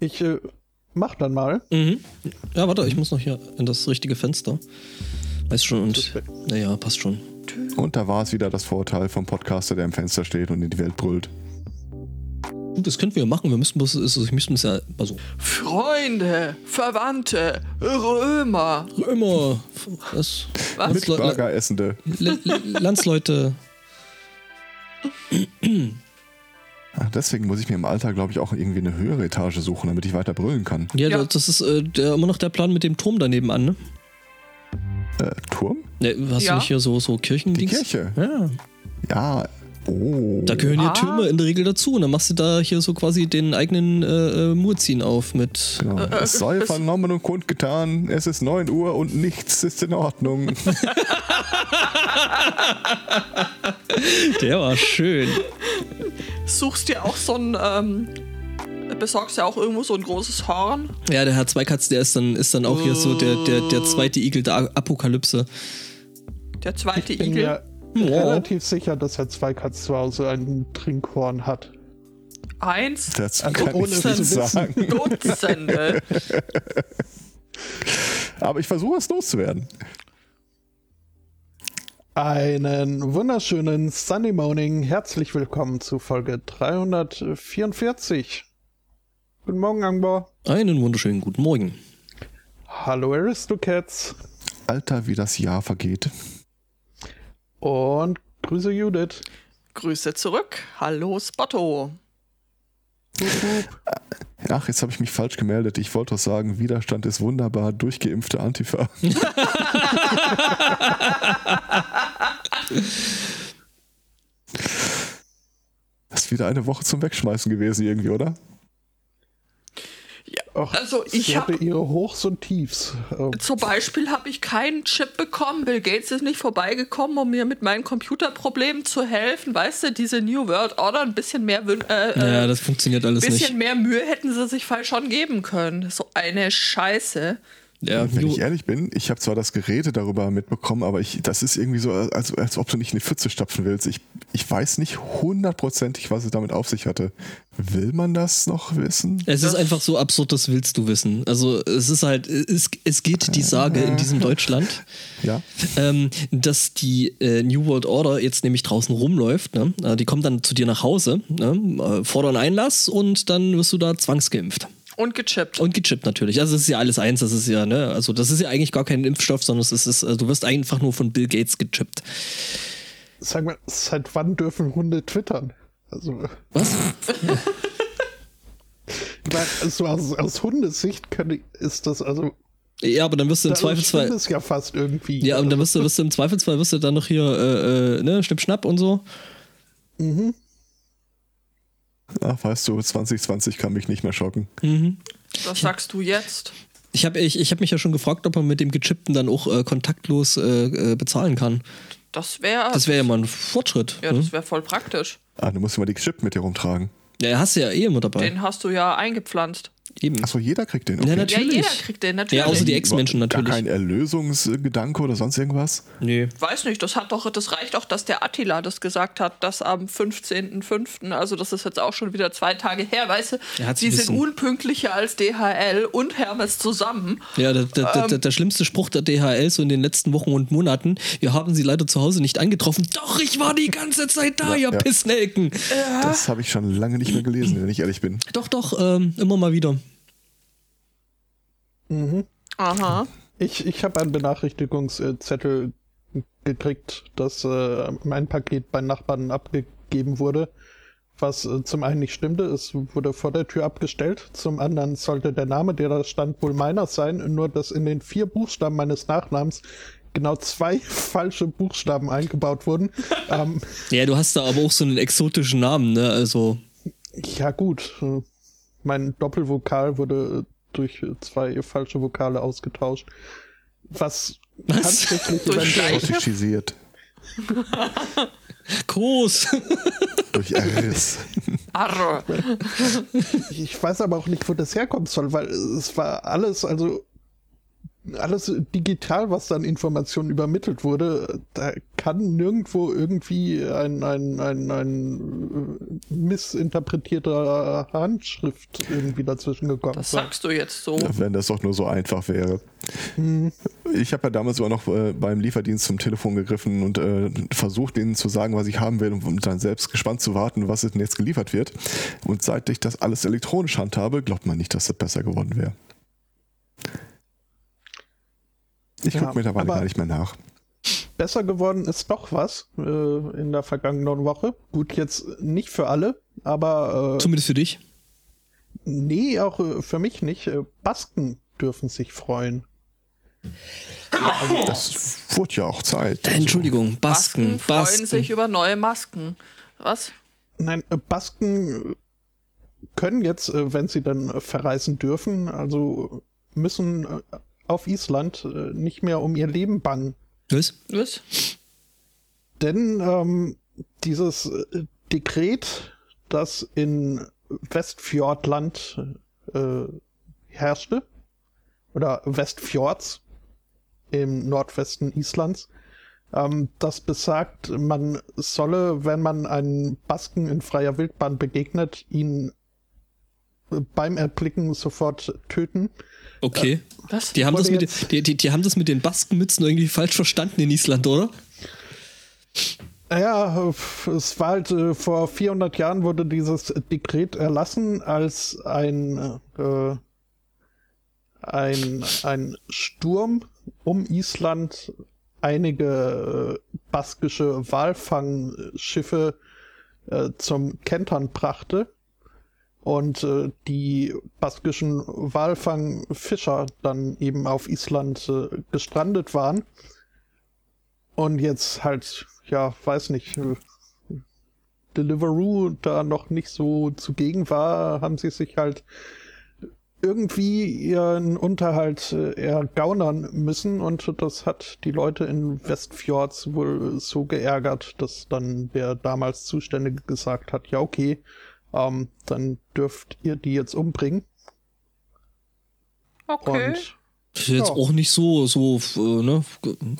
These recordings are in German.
Ich äh, mach dann mal. Mhm. Ja, warte, ich muss noch hier in das richtige Fenster. Weiß schon und. Naja, passt schon. Und da war es wieder das Vorurteil vom Podcaster, der im Fenster steht und in die Welt brüllt. Gut, das könnten wir machen. Wir müssten bloß, also ich müsste es ja, also Freunde, Verwandte, Römer. Römer, was? Was? Mit Le- Le- Burgeressende. Le- Le- Landsleute. Ach, deswegen muss ich mir im Alter, glaube ich, auch irgendwie eine höhere Etage suchen, damit ich weiter brüllen kann. Ja, Ja. das ist äh, der, immer noch der Plan mit dem Turm daneben an, ne? Äh, Turm? Ne, hast Ja. du nicht hier so, so Die Kirchendings? Kirche. Ja, Ja. Oh. da gehören hier Ah. Türme in der Regel dazu. Und dann machst du da hier so quasi den eigenen äh, äh, Murzin auf mit. Genau. Äh, es sei äh, vernommen und kundgetan, es ist 9 Uhr und nichts ist in Ordnung. Der war schön. Suchst dir auch so ein, ähm, besorgst ja auch irgendwo so ein großes Horn. Ja, der Herr Zweikatz, der ist dann, ist dann auch hier so der, der, der zweite Igel der Apokalypse. Der zweite Ich bin Igel. mir Ja. relativ sicher, dass Herr Zweikatz zu Hause ein Trinkhorn hat. Eins, Das Also kann ohne ich nicht zu wissen. sagen. Dutzende. Aber ich versuche es loszuwerden. Einen wunderschönen Sunday Morning. Herzlich willkommen zu Folge 344. Guten Morgen, Angbar. Einen wunderschönen guten Morgen. Hallo, Aristocats. Alter, wie das Jahr vergeht. Und Grüße Judith. Grüße zurück. Hallo Spotto. Ach, jetzt habe ich mich falsch gemeldet. Ich wollte doch sagen, Widerstand ist wunderbar, durchgeimpfte Antifa. Das ist wieder eine Woche zum Wegschmeißen gewesen irgendwie, oder? Och, Also, ich sie hatte hab- ihre Hochs und Tiefs. Äh, Zum Beispiel habe ich keinen Chip bekommen. Bill Gates ist nicht vorbeigekommen, um mir mit meinen Computerproblemen zu helfen. Weißt du, diese New World Order, ein bisschen mehr, wün- äh, Ja, äh, das funktioniert alles bisschen nicht. mehr Mühe hätten sie sich fall schon geben können. So eine Scheiße. Ja, Wenn ich ehrlich bin, ich habe zwar das Gerede darüber mitbekommen, aber ich, das ist irgendwie so, als, als ob du nicht in die Pfütze stapfen willst. Ich, ich weiß nicht hundertprozentig, was es damit auf sich hatte. Will man das noch wissen? Es ist einfach so absurd, das willst du wissen. Also es ist halt, es, es geht die Sage in diesem Deutschland, Ja. ähm, dass die äh, New World Order jetzt nämlich draußen rumläuft. Ne? Die kommt dann zu dir nach Hause, ne? äh, fordern Einlass und dann wirst du da zwangsgeimpft. Und gechippt. Und gechippt natürlich. Also es ist ja alles eins, das ist ja, ne, also das ist ja eigentlich gar kein Impfstoff, sondern es ist, äh, du wirst einfach nur von Bill Gates gechippt. sag mal, seit wann dürfen Hunde twittern? Also, Was? ich meine, so aus, aus Hundesicht kann, ist das also. Ja, aber dann wirst du im Zweifelsfall. es ja fast irgendwie. Ja, und dann wirst du, wirst du im Zweifelsfall wirst du dann noch hier, äh, äh, ne, Schnipp, Schnapp und so. Ach, weißt du, 2020 kann mich nicht mehr schocken. Was sagst du jetzt? Ich habe ich, ich hab mich ja schon gefragt, ob man mit dem Gechippten dann auch äh, kontaktlos äh, äh, bezahlen kann. Das wäre. Das wäre ja mal ein Fortschritt. Ja, ne? das wäre voll praktisch. Ah, du musst immer die Chip mit dir rumtragen. Ja, hast du ja eh immer dabei. Den hast du ja eingepflanzt. Eben. Achso, jeder kriegt den. Ja, Okay. Ja, natürlich. jeder kriegt den natürlich. Ja, außer die Ex-Menschen Gar natürlich. kein Erlösungsgedanke oder sonst irgendwas? Nee. Weiß nicht, das hat doch, das reicht auch, dass der Attila das gesagt hat, dass am 15.05., also das ist jetzt auch schon wieder zwei Tage her, weißt du, wissen. sind unpünktlicher als DHL und Hermes zusammen. Ja, der, der, der, der, der schlimmste Spruch der DHL so in den letzten Wochen und Monaten. Wir haben sie leider zu Hause nicht angetroffen. Doch, ich war die ganze Zeit da, ihr ja. Pissnelken. Das habe ich schon lange nicht mehr gelesen, wenn ich ehrlich bin. Doch, doch, ähm, immer mal wieder. Aha. Ich, ich habe einen Benachrichtigungszettel gekriegt, dass äh, mein Paket bei Nachbarn abgegeben wurde. Was äh, zum einen nicht stimmte, es wurde vor der Tür abgestellt. Zum anderen sollte der Name, der da stand, wohl meiner sein. Nur dass in den vier Buchstaben meines Nachnamens genau zwei falsche Buchstaben eingebaut wurden. ähm, Ja, du hast da aber auch so einen exotischen Namen, ne? Also, ja gut, äh, mein Doppelvokal wurde äh, durch zwei falsche Vokale ausgetauscht. Was, Was? tatsächlich eventuell groß. Durch Erriss. Arr. Ich weiß aber auch nicht, wo das herkommen soll, weil es war alles, also alles digital, was dann Informationen übermittelt wurde, da kann nirgendwo irgendwie ein, ein, ein, ein äh, missinterpretierter Handschrift irgendwie dazwischen gekommen Das sein. sagst du jetzt so. Wenn das doch nur so einfach wäre. Ich habe ja damals sogar noch äh, beim Lieferdienst zum Telefon gegriffen und äh, versucht, ihnen zu sagen, was ich haben will und dann selbst gespannt zu warten, was denn jetzt geliefert wird. Und seit ich das alles elektronisch handhabe, glaubt man nicht, dass das besser geworden wäre. Ich Ja, gucke mittlerweile gar nicht mehr nach. Besser geworden ist doch was äh, in der vergangenen Woche. Gut, jetzt nicht für alle, aber äh, Zumindest für dich. nee, auch äh, für mich nicht. Äh, Basken dürfen sich freuen. Das wurde ja auch Zeit. Äh, Entschuldigung, Basken Basken, freuen Basken. sich über neue Masken. Was? Nein, äh, Basken können jetzt, wenn sie dann verreisen dürfen, also müssen auf Island äh, nicht mehr um ihr Leben bangen. Was? Was? Denn ähm, dieses äh, Dekret, das in Westfjordland äh, herrschte, oder Westfjords im Nordwesten Islands, ähm, das besagt, man solle, wenn man einen Basken in freier Wildbahn begegnet, ihn äh, beim Erblicken sofort töten. Okay. Was? Die haben, das mit, den- die, die, die haben das mit den Baskenmützen irgendwie falsch verstanden in Island, oder? Ja, es war halt äh, vor 400 Jahren wurde dieses Dekret erlassen, als ein, äh, ein, ein Sturm um Island einige äh, baskische Walfangschiffe äh, zum Kentern brachte und äh, die baskischen Walfangfischer dann eben auf Island äh, gestrandet waren. Und jetzt halt, ja, weiß nicht, äh, Deliveroo da noch nicht so zugegen war, haben sie sich halt irgendwie ihren Unterhalt äh, ergaunern müssen. Und das hat die Leute in Westfjords wohl so geärgert, dass dann der damals Zuständige gesagt hat, ja okay, ähm, dann dürft ihr die jetzt umbringen Okay. und Das ist jetzt Ja. auch nicht so, so, äh, ne?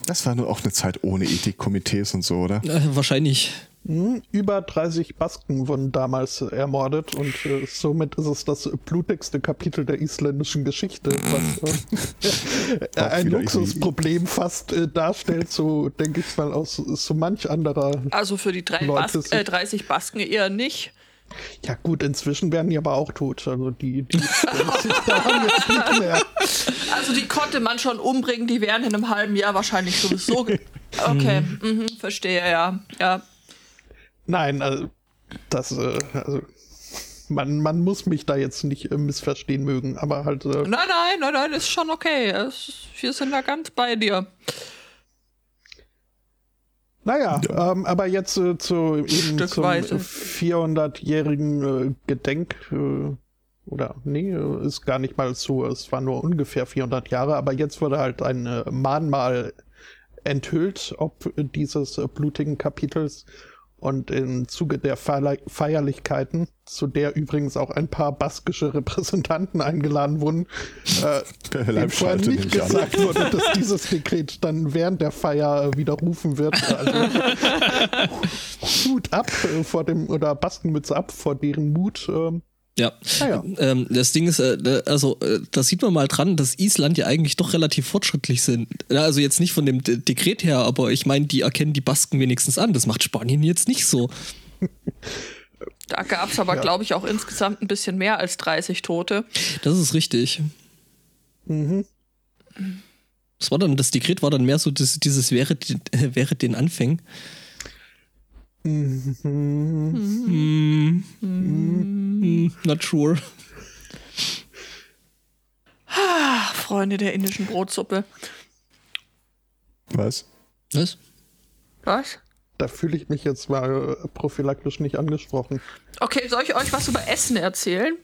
Das war nur auch eine Zeit ohne Ethikkomitees und so, oder? Äh, wahrscheinlich. Hm, Über 30 Basken wurden damals äh, ermordet und äh, somit ist es das blutigste Kapitel der isländischen Geschichte, was äh, Auch ein Luxusproblem fast äh, darstellt, so denke ich mal aus so manch anderer. Also für die drei Leute Bas sind- äh, 30 Basken eher nicht. Ja gut, inzwischen werden die aber auch tot, also die, die da haben jetzt nicht mehr. Also die konnte man schon umbringen, die wären in einem halben Jahr wahrscheinlich sowieso. ge- Okay, mhm, verstehe, ja. Ja. Nein, also das, äh, also man, man muss mich da jetzt nicht äh, missverstehen mögen, aber halt äh, Nein, nein, nein, nein, ist schon okay. Wir sind da ganz bei dir. Naja, ähm, aber jetzt äh, zu eben zum Stückweise. 400-jährigen äh, Gedenk äh, oder nee, äh, ist gar nicht mal so, es war nur ungefähr 400 Jahre, aber jetzt wurde halt ein äh, Mahnmal enthüllt, ob dieses blutigen Kapitels und im Zuge der Feierli Feierlichkeiten, zu der übrigens auch ein paar baskische Repräsentanten eingeladen wurden, äh, vorher nicht ich an. gesagt wurde, dass dieses Dekret dann während der Feier äh, widerrufen wird. Also, Hut ab äh, vor dem, oder Baskenmütze ab vor deren Mut. Ähm, Ja. naja. Ähm, das Ding ist, äh, also äh, da sieht man mal dran, dass Island ja eigentlich doch relativ fortschrittlich sind. Ja, Also jetzt nicht von dem De Dekret her, aber ich meine, die erkennen die Basken wenigstens an. Das macht Spanien jetzt nicht so. Da gab es aber, Ja. glaube ich, auch insgesamt ein bisschen mehr als 30 Tote. Das ist richtig. Mhm. Das war dann, das Dekret war dann mehr so das, dieses wäre, äh, wäre den Anfängen. Mhm. Hm, hm, not sure. Ach, Freunde der indischen Brotsuppe. Was? Was? Was? Da fühle ich mich jetzt mal äh, prophylaktisch nicht angesprochen. Okay, soll ich euch was über Essen erzählen?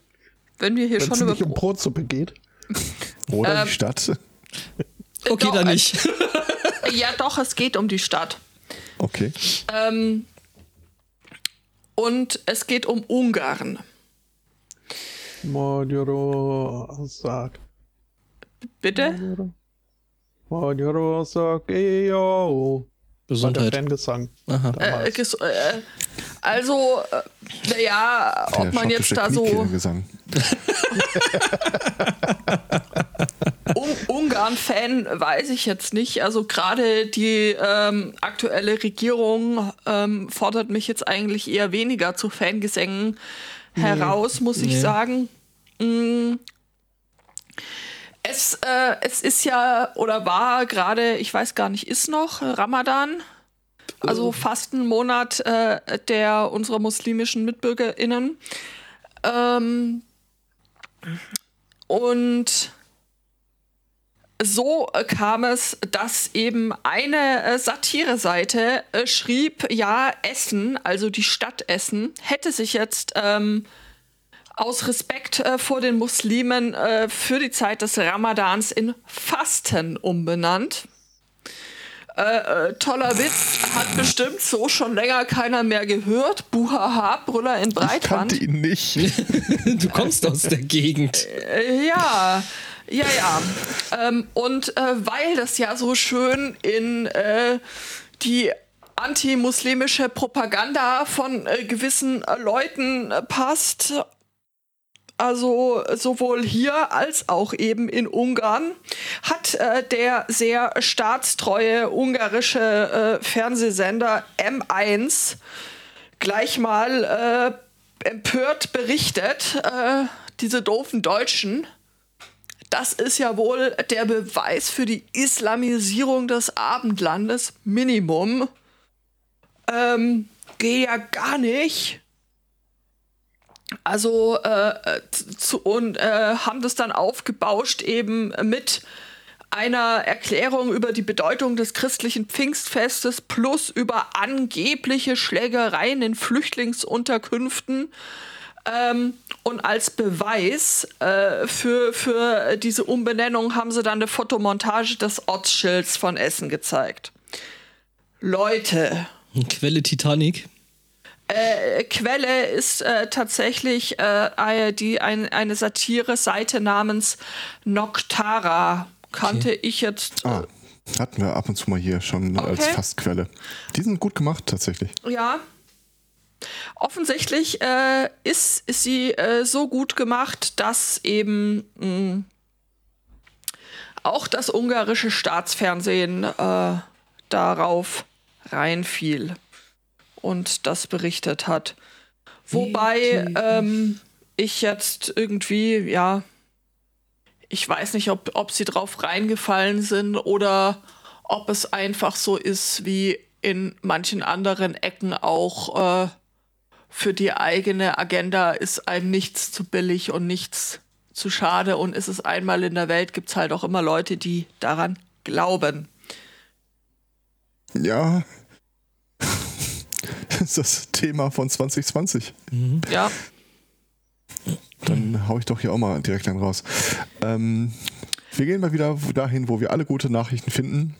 Wenn wir hier Wenn schon es über nicht um Brot. Brotsuppe geht. Oder Ähm, die Stadt? Okay, Doch, dann äh, nicht. Ja, doch, es geht um die Stadt. Okay. Ähm, und es geht um Ungarn. Mordjoro sagt. Bitte? War der Gesundheit. Fangesang. Aha. Äh, ges- äh, also, äh, naja, ob Der man jetzt da so Kniekehlgesang. Un Ungarn-Fan weiß ich jetzt nicht. Also gerade die ähm, aktuelle Regierung ähm, fordert mich jetzt eigentlich eher weniger zu Fangesängen heraus, muss ich Nee. sagen. Mm. Es, äh, es ist ja oder war gerade, ich weiß gar nicht, ist noch Ramadan. Also Fastenmonat äh, der unserer muslimischen MitbürgerInnen. Ähm, und so äh, kam es, dass eben eine äh, Satireseite äh, schrieb, ja, Essen, also die Stadt Essen, hätte sich jetzt ähm, aus Respekt äh, vor den Muslimen äh, für die Zeit des Ramadans in Fasten umbenannt. Äh, äh, toller Witz, hat bestimmt so schon länger keiner mehr gehört. Buhaha, Brüller in Ich Breitband. kannte ihn nicht. Du kommst aus der Gegend. Äh, Ja, ja, ja. Ähm, und äh, weil das ja so schön in äh, die antimuslimische Propaganda von äh, gewissen äh, Leuten äh, passt, also sowohl hier als auch eben in Ungarn, hat äh, der sehr staatstreue ungarische äh, Fernsehsender M1 gleich mal äh, empört berichtet, äh, diese doofen Deutschen. Das ist ja wohl der Beweis für die Islamisierung des Abendlandes. Minimum. Ähm, geht ja gar nicht. Also, äh, äh, zu, und äh, haben das dann aufgebauscht eben mit einer Erklärung über die Bedeutung des christlichen Pfingstfestes plus über angebliche Schlägereien in Flüchtlingsunterkünften. Ähm, und als Beweis äh, für, für diese Umbenennung haben sie dann eine Fotomontage des Ortsschilds von Essen gezeigt. Leute, Quelle Titanic. äh, Quelle ist äh, tatsächlich äh, eine- die, ein, eine Satire-Seite namens Noctara. Kannte ich jetzt. Äh, Ah, hatten wir ab und zu mal hier schon als Okay. Fastquelle. Die sind gut gemacht, tatsächlich. Ja. Offensichtlich äh, ist, ist sie äh, so gut gemacht, dass eben mh, auch das ungarische Staatsfernsehen äh, darauf reinfiel und das berichtet hat. Wobei ähm, ich jetzt irgendwie, ja, ich weiß nicht, ob, ob sie drauf reingefallen sind oder ob es einfach so ist wie in manchen anderen Ecken auch äh, für die eigene Agenda ist einem nichts zu billig und nichts zu schade und ist es einmal in der Welt, gibt es halt auch immer Leute, die daran glauben. Ja. Das ist das Thema von 2020. Ja, Dann hau ich doch hier auch mal direkt einen raus. Ähm, wir gehen mal wieder dahin, wo wir alle gute Nachrichten finden,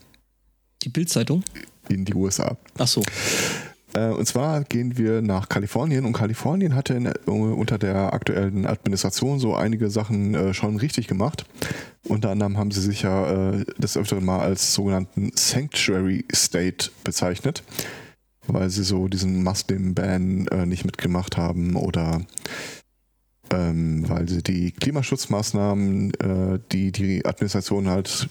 Die Bildzeitung. in die USA. Ach so. Äh, und zwar gehen wir nach Kalifornien und Kalifornien hatte in, äh, unter der aktuellen Administration so einige Sachen äh, schon richtig gemacht. Unter anderem haben sie sich ja äh, des Öfteren mal als sogenannten Sanctuary State bezeichnet, weil sie so diesen Muslim-Ban nicht mitgemacht haben oder ähm, weil sie die Klimaschutzmaßnahmen, die die Administration halt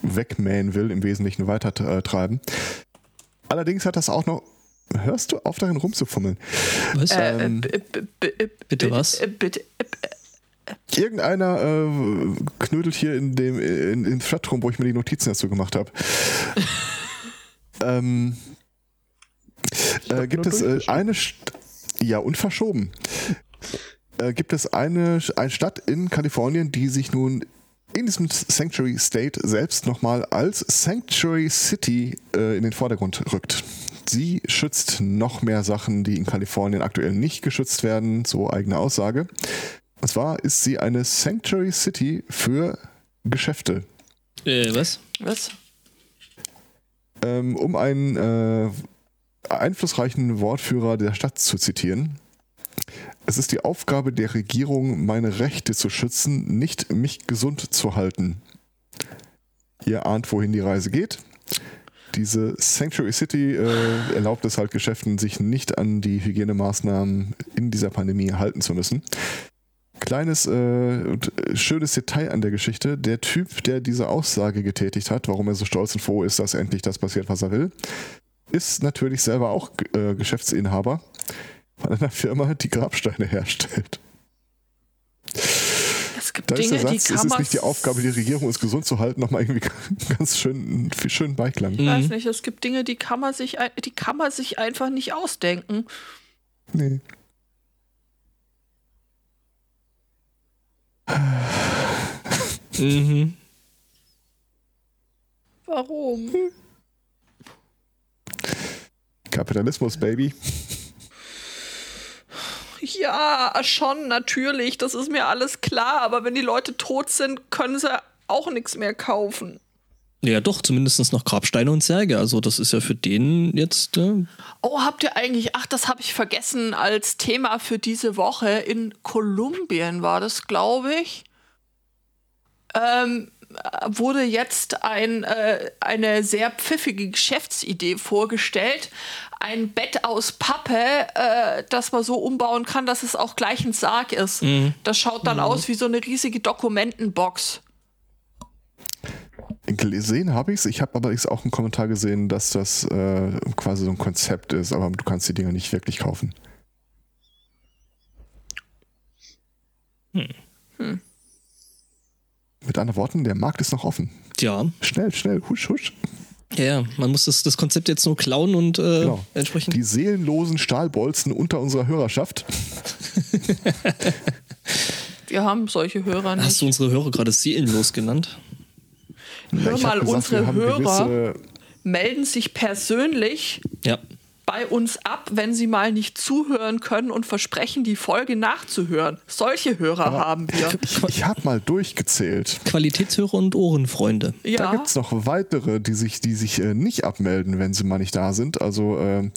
wegmähen will, im Wesentlichen weiter äh, treiben. Allerdings hat das auch noch. Hörst du auf darin rumzufummeln? Was? äh, Ähm, bitte was? äh, Bitte, äh, Irgendeiner äh, knödelt hier in dem in, in Chat rum, wo ich mir die Notizen dazu gemacht habe. ähm, äh, hab gibt nur es äh, eine St ja und verschoben. Äh, gibt es eine, eine Stadt in Kalifornien, die sich nun in diesem Sanctuary State selbst nochmal als Sanctuary City äh, in den Vordergrund rückt. Sie schützt noch mehr Sachen, die in Kalifornien aktuell nicht geschützt werden, so eigene Aussage. Und zwar ist sie eine Sanctuary City für Geschäfte. Äh, was? was? Ähm, um einen äh, einflussreichen Wortführer der Stadt zu zitieren. Es ist die Aufgabe der Regierung, meine Rechte zu schützen, nicht mich gesund zu halten. Ihr ahnt, wohin die Reise geht. Diese Sanctuary City äh, erlaubt es halt Geschäften, sich nicht an die Hygienemaßnahmen in dieser Pandemie halten zu müssen. Kleines äh, und schönes Detail an der Geschichte. Der Typ, der diese Aussage getätigt hat, warum er so stolz und froh ist, dass endlich das passiert, was er will, ist natürlich selber auch äh, Geschäftsinhaber von einer Firma, die Grabsteine herstellt. Es gibt Da Dinge, ist der die Satz, es kann ist man. nicht die Aufgabe, die Regierung uns gesund zu halten, nochmal irgendwie ganz schön, schön Beiklang. Ich Mhm. weiß nicht, es gibt Dinge, die kann man sich, die kann man sich einfach nicht ausdenken. Nee. Mhm. Warum? Kapitalismus, Baby. Ja, schon, natürlich, das ist mir alles klar, aber wenn die Leute tot sind, können sie auch nichts mehr kaufen. Ja, doch, zumindest noch Grabsteine und Särge. Also, das ist ja für den jetzt. Äh, Oh, habt ihr eigentlich, ach, das habe ich vergessen als Thema für diese Woche. In Kolumbien war das, glaube ich. Ähm, wurde jetzt ein, äh, eine sehr pfiffige Geschäftsidee vorgestellt. Ein Bett aus Pappe, äh, das man so umbauen kann, dass es auch gleich ein Sarg ist. Das schaut dann aus wie so eine riesige Dokumentenbox. Gesehen habe ich es. Ich habe aber auch einen Kommentar gesehen, dass das äh, quasi so ein Konzept ist, aber du kannst die Dinger nicht wirklich kaufen. Mit anderen Worten, der Markt ist noch offen. ja. Schnell, schnell, husch, husch. ja, ja, man muss das, das Konzept jetzt nur klauen und äh, Genau. entsprechend. Die seelenlosen Stahlbolzen unter unserer Hörerschaft. Wir haben solche Hörer nicht. Hast du unsere Hörer gerade seelenlos genannt? Hör hab mal, gesagt, unsere Hörer gewisse- melden sich persönlich Ja. Bei uns ab, wenn sie mal nicht zuhören können und versprechen, die Folge nachzuhören. Solche Hörer haben wir. Ich, ich habe mal durchgezählt. Qualitätshörer und Ohrenfreunde. Da Ja, gibt es noch weitere, die sich, die sich äh, nicht abmelden, wenn sie mal nicht da sind. Also, ähm,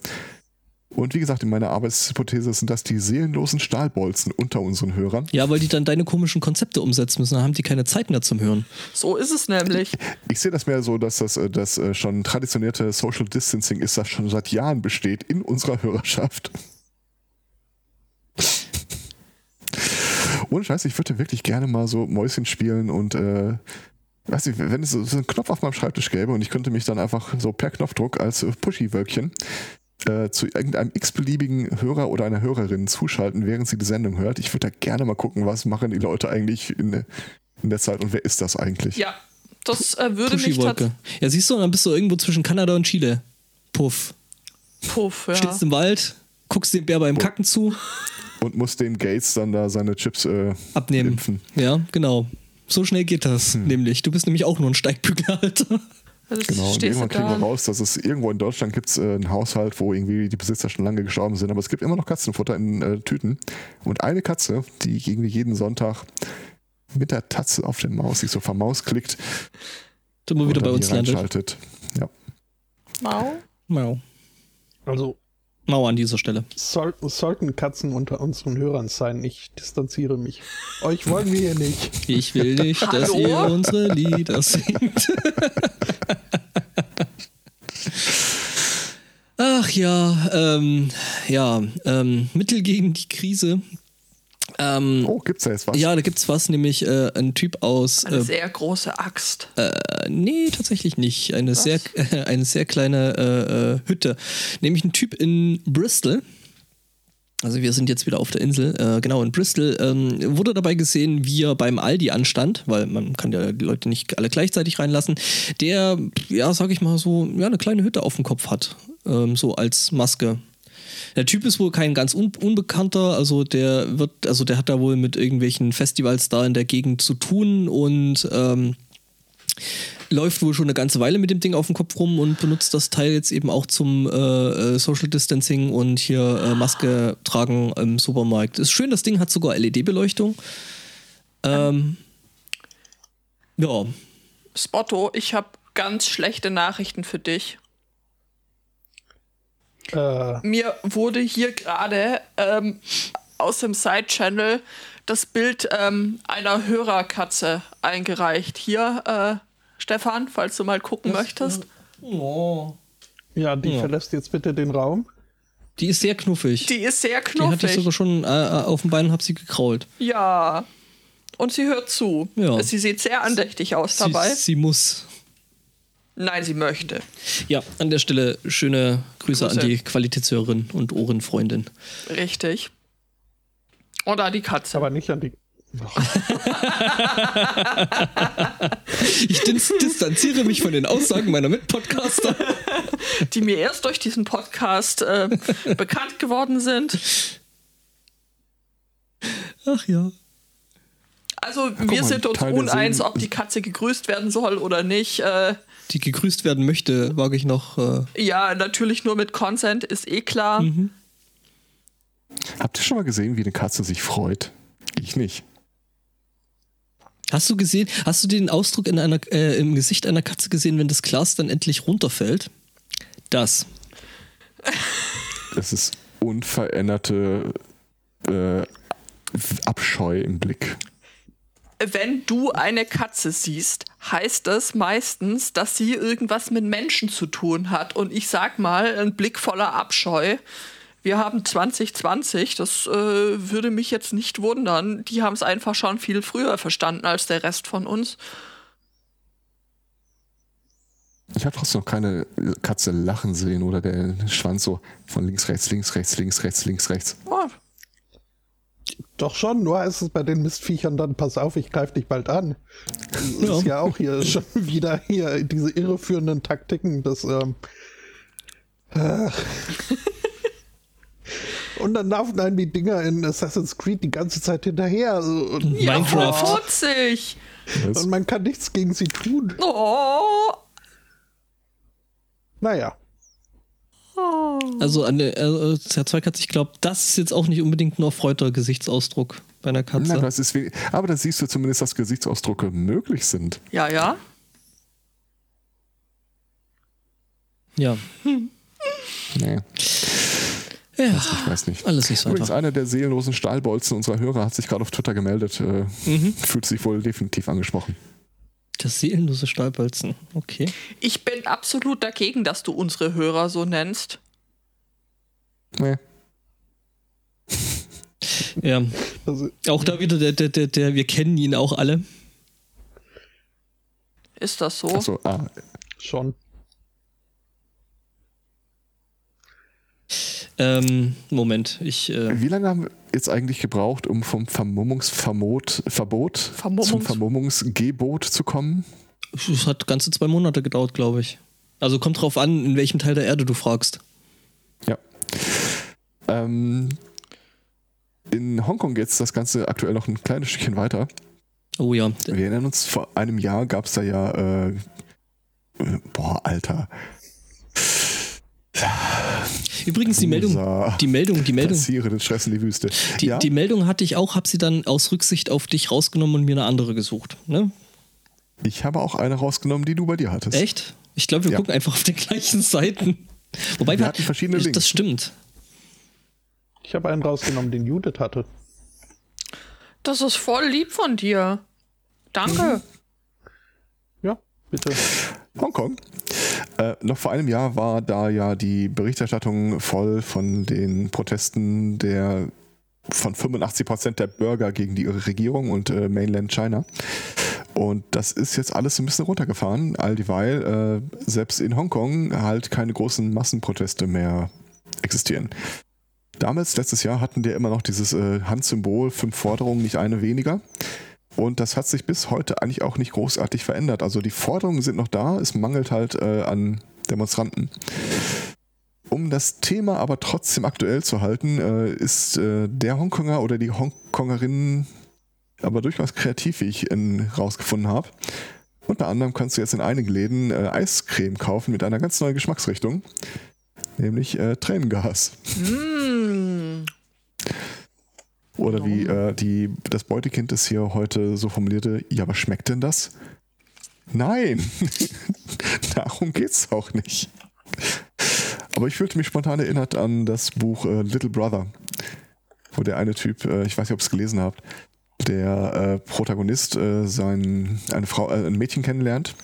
und wie gesagt, in meiner Arbeitshypothese sind das die seelenlosen Stahlbolzen unter unseren Hörern. Ja, weil die dann deine komischen Konzepte umsetzen müssen. Dann haben die keine Zeit mehr zum Hören. so ist es nämlich. Ich sehe das mehr so, dass das, äh, das äh, schon traditionierte Social Distancing ist, das schon seit Jahren besteht in unserer Hörerschaft. Ohne Scheiß, ich würde wirklich gerne mal so Mäuschen spielen und äh, weiß nicht, wenn es so, so einen Knopf auf meinem Schreibtisch gäbe und ich könnte mich dann einfach so per Knopfdruck als Pushy-Wölkchen äh, zu irgendeinem x-beliebigen Hörer oder einer Hörerin zuschalten, während sie die Sendung hört. Ich würde da gerne mal gucken, was machen die Leute eigentlich in, der- in der Zeit und wer ist das eigentlich? Ja, das äh, würde mich. Ja, siehst du, dann bist du irgendwo zwischen Kanada und Chile. Puff. Puff, ja. Stehst im Wald, guckst dem Bär beim Kacken zu, Und muss den Gates dann da seine Chips äh, abnehmen. impfen. Ja, genau. So schnell geht das, nämlich. Du bist nämlich auch nur ein Steigbügelhalter. Das Genau, und irgendwann kriegen wir raus, dass es irgendwo in Deutschland gibt äh, einen Haushalt, wo irgendwie die Besitzer schon lange gestorben sind, aber es gibt immer noch Katzenfutter in äh, Tüten. Und eine Katze, die irgendwie jeden Sonntag mit der Tatze auf der Maus sich so vermausklickt Du mal wieder bei uns landet. Ja. Mau. Mau. Also Mau an dieser Stelle. soll, sollten Katzen unter unseren Hörern sein. Ich distanziere mich. Euch wollen wir hier nicht. Ich will nicht, dass Hallo? ihr unsere Lieder singt. Ach ja, ähm, ja, ähm, Mittel gegen die Krise. Ähm, Oh, gibt's da jetzt was? Ja, da gibt's was, nämlich äh, ein Typ aus. Eine Äh, sehr große Axt. äh, nee, tatsächlich nicht. Eine sehr, äh, eine sehr kleine äh, äh, Hütte. Nämlich ein Typ in Bristol. Also wir sind jetzt wieder auf der Insel, äh, genau in Bristol, ähm, wurde dabei gesehen, wie er beim Aldi anstand, weil man kann ja die Leute nicht alle gleichzeitig reinlassen, der, ja, sag ich mal so, ja, eine kleine Hütte auf dem Kopf hat, ähm, so als Maske. Der Typ ist wohl kein ganz un unbekannter, also der wird, also der hat da wohl mit irgendwelchen Festivals da in der Gegend zu tun und ähm, läuft wohl schon eine ganze Weile mit dem Ding auf dem Kopf rum und benutzt das Teil jetzt eben auch zum äh, äh, Social Distancing und hier äh, Maske tragen im Supermarkt. Ist schön, das Ding hat sogar LED-Beleuchtung. Ähm, ja, Spotto, ich habe ganz schlechte Nachrichten für dich. Äh, Mir wurde hier gerade ähm, aus dem Side-Channel das Bild ähm, einer Hörerkatze eingereicht. Hier, äh, Stefan, falls du mal gucken möchtest. Oh. Ja, die Ja. verlässt jetzt bitte den Raum. Die ist sehr knuffig. Die, Die ist sehr hatte ich sogar knuffig. schon äh, auf dem Bein, hab sie gekrault. Ja. Und sie hört zu. Ja. Sie sieht sehr andächtig aus Sie, dabei. sie muss. Nein, sie möchte. Ja, an der Stelle schöne Grüße, Grüße. an die Qualitätshörerin und Ohrenfreundin. Richtig. Oder die Katze. Aber nicht an die. Ich dis distanziere mich von den Aussagen meiner Mitpodcaster. die mir erst durch diesen Podcast äh, bekannt geworden sind. Ach ja. Also wir mal, sind uns uneins, ob die Katze gegrüßt werden soll oder nicht. Äh, Die gegrüßt werden möchte, wage ich noch. Äh, ja, natürlich nur mit Consent, ist eh klar. Mhm. Habt ihr schon mal gesehen, wie eine Katze sich freut? Ich nicht. hast du gesehen, hast du den Ausdruck in einer, äh, im Gesicht einer Katze gesehen, wenn das Glas dann endlich runterfällt? Das. Das ist unveränderte äh, Abscheu im Blick. Wenn du eine Katze siehst, heißt das meistens, dass sie irgendwas mit Menschen zu tun hat. Und ich sag mal, ein Blick voller Abscheu. Wir haben 2020, das äh, würde mich jetzt nicht wundern. Die haben es einfach schon viel früher verstanden als der Rest von uns. Ich habe trotzdem noch keine Katze lachen sehen oder der Schwanz so von links, rechts, links, rechts, links, rechts, links, rechts. Oh, Doch schon, nur ist es bei den Mistviechern dann, pass auf, ich greife dich bald an. Das Ja. ist ja auch hier schon wieder hier diese irreführenden Taktiken des. Ähm, äh. Und dann laufen einem die Dinger in Assassin's Creed die ganze Zeit hinterher. Also, und, ja, Minecraft. putzig. Das, und man kann nichts gegen sie tun. Oh. Naja. Also an der äh, Herr Zweikatz, ich glaube, das ist jetzt auch nicht unbedingt ein erfreuter Gesichtsausdruck bei einer Katze. Nein, das ist we- aber da siehst du zumindest, dass Gesichtsausdrucke möglich sind. Ja, ja. ja. Nee, Ja, ich weiß nicht. alles nicht so Übrigens, einfach. einer der seelenlosen Stahlbolzen unserer Hörer hat sich gerade auf Twitter gemeldet. Äh, Mhm. Fühlt sich wohl definitiv angesprochen. Das seelenlose Stahlbolzen. Okay. Ich bin absolut dagegen, dass du unsere Hörer so nennst. Nee. Ja. Also, Auch da wieder der, der, der, der, wir kennen ihn auch alle. Ist das so? Achso, ah, schon. Ähm, Moment, ich, äh, Wie lange haben wir jetzt eigentlich gebraucht, um vom Vermummungsverbot Verbot Vermummungs- zum Vermummungsgebot zu kommen? es hat ganze zwei Monate gedauert, glaube ich. Also kommt drauf an, in welchem Teil der Erde du fragst. Ja. Ähm, in Hongkong geht das Ganze aktuell noch ein kleines Stückchen weiter. Oh ja. Wir erinnern uns, vor einem Jahr gab es da ja, äh, äh, boah, Alter. Übrigens die Meldung, die Meldung, die Meldung, Passiere den Stress in die Wüste. die, ja? die Meldung hatte ich auch, habe sie dann aus Rücksicht auf dich rausgenommen und mir eine andere gesucht. Ne? ich habe auch eine rausgenommen, die du bei dir hattest. Echt? Ich glaube, wir Ja. gucken einfach auf den gleichen Seiten. Wobei Wir hatten verschiedene Links. Das stimmt. Ich habe einen rausgenommen, den Judith hatte. Das ist voll lieb von dir. Danke. Ja, bitte. Hongkong. Äh, noch vor einem Jahr war da ja die Berichterstattung voll von den Protesten der von 85 Prozent der Bürger gegen die Regierung und äh, Mainland China. Und das ist jetzt alles ein bisschen runtergefahren, all dieweil äh, selbst in Hongkong halt keine großen Massenproteste mehr existieren. Damals, letztes Jahr, hatten wir immer noch dieses äh, Handsymbol, fünf Forderungen, nicht eine weniger. Und das hat sich bis heute eigentlich auch nicht großartig verändert. Also die Forderungen sind noch da, es mangelt halt äh, an Demonstranten. Um das Thema aber trotzdem aktuell zu halten, äh, ist äh, der Hongkonger oder die Hongkongerin aber durchaus kreativ, wie ich in, rausgefunden habe. Unter anderem kannst du jetzt in einigen Läden äh, Eiscreme kaufen mit einer ganz neuen Geschmacksrichtung, nämlich äh, Tränengas. Mm. Oder wie äh, die, das Beutekind es hier heute so formulierte, ja, was schmeckt denn das? Nein, darum geht's auch nicht. Aber ich fühlte mich spontan erinnert an das Buch äh, Little Brother, wo der eine Typ, äh, ich weiß nicht, ob ihr es gelesen habt, der äh, Protagonist äh, sein, eine Frau, äh, ein Mädchen kennenlernt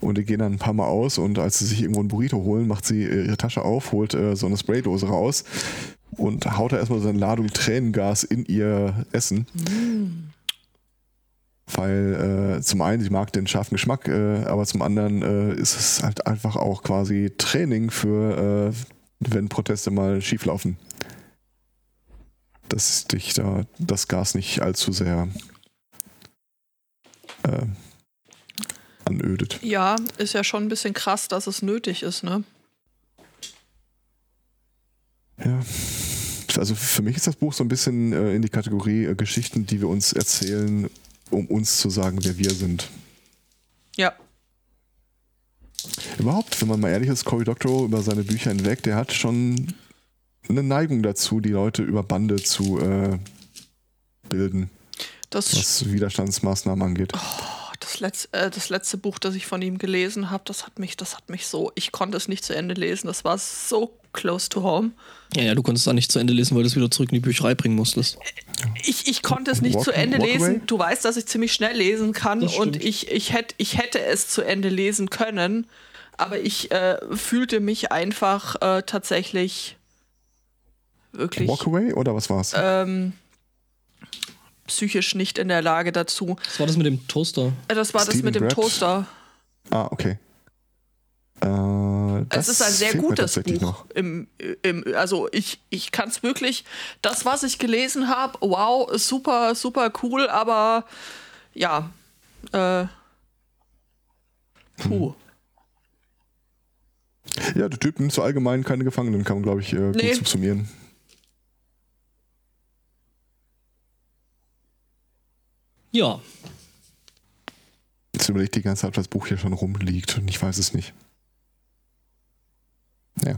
und die gehen dann ein paar Mal aus und als sie sich irgendwo ein Burrito holen, macht sie ihre Tasche auf, holt so eine Spraydose raus und haut da erstmal so eine Ladung Tränengas in ihr Essen. Weil äh, zum einen, sie mag den scharfen Geschmack, äh, aber zum anderen äh, ist es halt einfach auch quasi Training für, äh, wenn Proteste mal schieflaufen. Dass dich da das Gas nicht allzu sehr äh, anödet. Ja, ist ja schon ein bisschen krass, dass es nötig ist, ne? Ja. Also für mich ist das Buch so ein bisschen äh, in die Kategorie äh, Geschichten, die wir uns erzählen, um uns zu sagen, wer wir sind. Ja. Überhaupt, wenn man mal ehrlich ist, Cory Doctorow über seine Bücher hinweg, der hat schon eine Neigung dazu, die Leute über Bande zu äh, bilden, Das, was Widerstandsmaßnahmen angeht. oh, das, Letz-, äh, das letzte Buch, das ich von ihm gelesen habe, das hat mich, das hat mich so, ich konnte es nicht zu Ende lesen. Das war so close to home. Ja, ja, du konntest da nicht zu Ende lesen, weil du es wieder zurück in die Bücherei bringen musstest. Ich, ich konnte es nicht Walk- zu Ende lesen. Du weißt, dass ich ziemlich schnell lesen kann und ich, ich, hätt, ich hätte es zu Ende lesen können, aber ich äh, fühlte mich einfach äh, tatsächlich wirklich Walkaway oder was war's? ähm, psychisch nicht in der Lage dazu. Was war das mit dem Toaster? Äh, Das war das Steven mit dem Brett? Toaster. ah, okay. Äh, Es das ist ein sehr gutes Buch. Im, im, also ich, ich kann es wirklich, das, was ich gelesen habe, wow, super, super cool, aber ja, äh, puh. Ja, der Typ nimmt so allgemein keine Gefangenen, kann man, glaube ich, äh, Nee. gut subsumieren. Ja, Jetzt überlegt die ganze Zeit, ob das Buch hier schon rumliegt und ich weiß es nicht. Ja.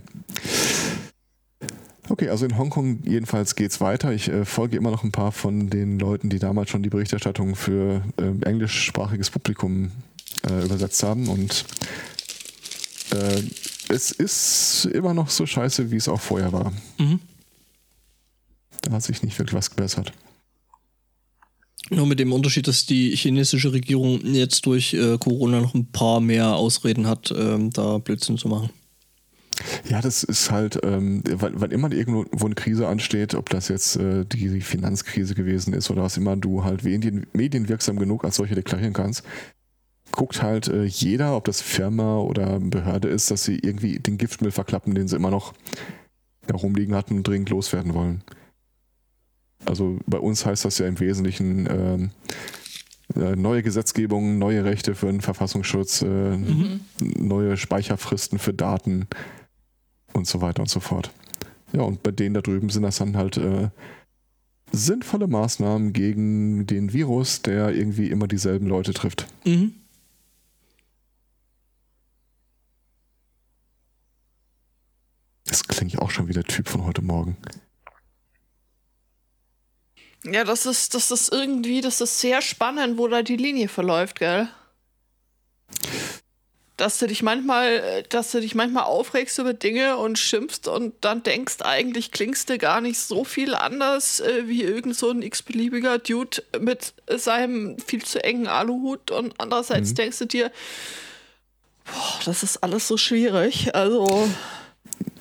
Okay, also in Hongkong jedenfalls geht's weiter. Ich äh, folge immer noch ein paar von den Leuten, die damals schon die Berichterstattung für äh, englischsprachiges Publikum äh, übersetzt haben und äh, es ist immer noch so scheiße, wie es auch vorher war. Mhm. Da hat sich nicht wirklich was gebessert. Nur mit dem Unterschied, dass die chinesische Regierung jetzt durch äh, Corona noch ein paar mehr Ausreden hat, ähm, da Blödsinn zu machen. Ja, das ist halt, ähm, wann, immer irgendwo eine Krise ansteht, ob das jetzt äh, die, die Finanzkrise gewesen ist oder was immer du halt medien, medienwirksam genug als solche deklarieren kannst, guckt halt äh, jeder, ob das Firma oder Behörde ist, dass sie irgendwie den Giftmüll verklappen, den sie immer noch herumliegen hatten und dringend loswerden wollen. Also bei uns heißt das ja im Wesentlichen ähm, äh, neue Gesetzgebung, neue Rechte für den Verfassungsschutz, äh, neue Speicherfristen für Daten und so weiter und so fort. Ja, und bei denen da drüben sind das dann halt äh, sinnvolle Maßnahmen gegen den Virus, der irgendwie immer dieselben Leute trifft. Mhm. Das klingt auch schon wie der Typ von heute Morgen. Ja, das ist, das ist irgendwie, das ist sehr spannend, wo da die Linie verläuft, gell? Dass du dich manchmal, äh, dass du dich manchmal aufregst über Dinge und schimpfst und dann denkst, eigentlich klingst du gar nicht so viel anders äh, wie irgend so ein x-beliebiger Dude mit seinem viel zu engen Aluhut und andererseits Mhm. denkst du dir, boah, das ist alles so schwierig. Also,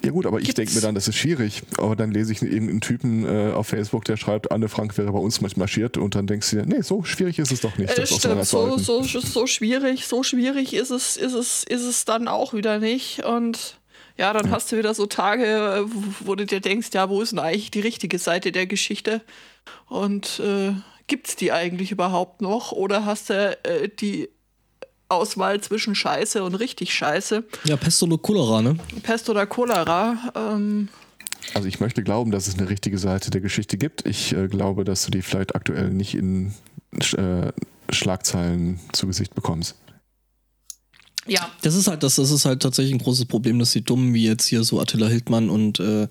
Ja gut, aber ich denke mir dann, das ist schwierig. Aber dann lese ich irgendeinen Typen äh, auf Facebook, der schreibt, Anne Frank wäre bei uns marschiert und dann denkst du dir, nee, so schwierig ist es doch nicht, Äh, stimmt, so, so, so schwierig, so schwierig ist es, ist es, ist es dann auch wieder nicht. Und ja, dann hast du wieder so Tage, wo- wo du dir denkst, ja, wo ist denn eigentlich die richtige Seite der Geschichte? Und äh, gibt's die eigentlich überhaupt noch? Oder hast du äh, die Auswahl zwischen Scheiße und richtig Scheiße? Ja, Pest oder Cholera, ne? Pest oder Cholera? Ähm, Also ich möchte glauben, dass es eine richtige Seite der Geschichte gibt. Ich äh, glaube, dass du die vielleicht aktuell nicht in äh, Schlagzeilen zu Gesicht bekommst. Ja, Das ist halt das, das ist halt tatsächlich ein großes Problem, dass die Dummen wie jetzt hier so Attila Hildmann und äh,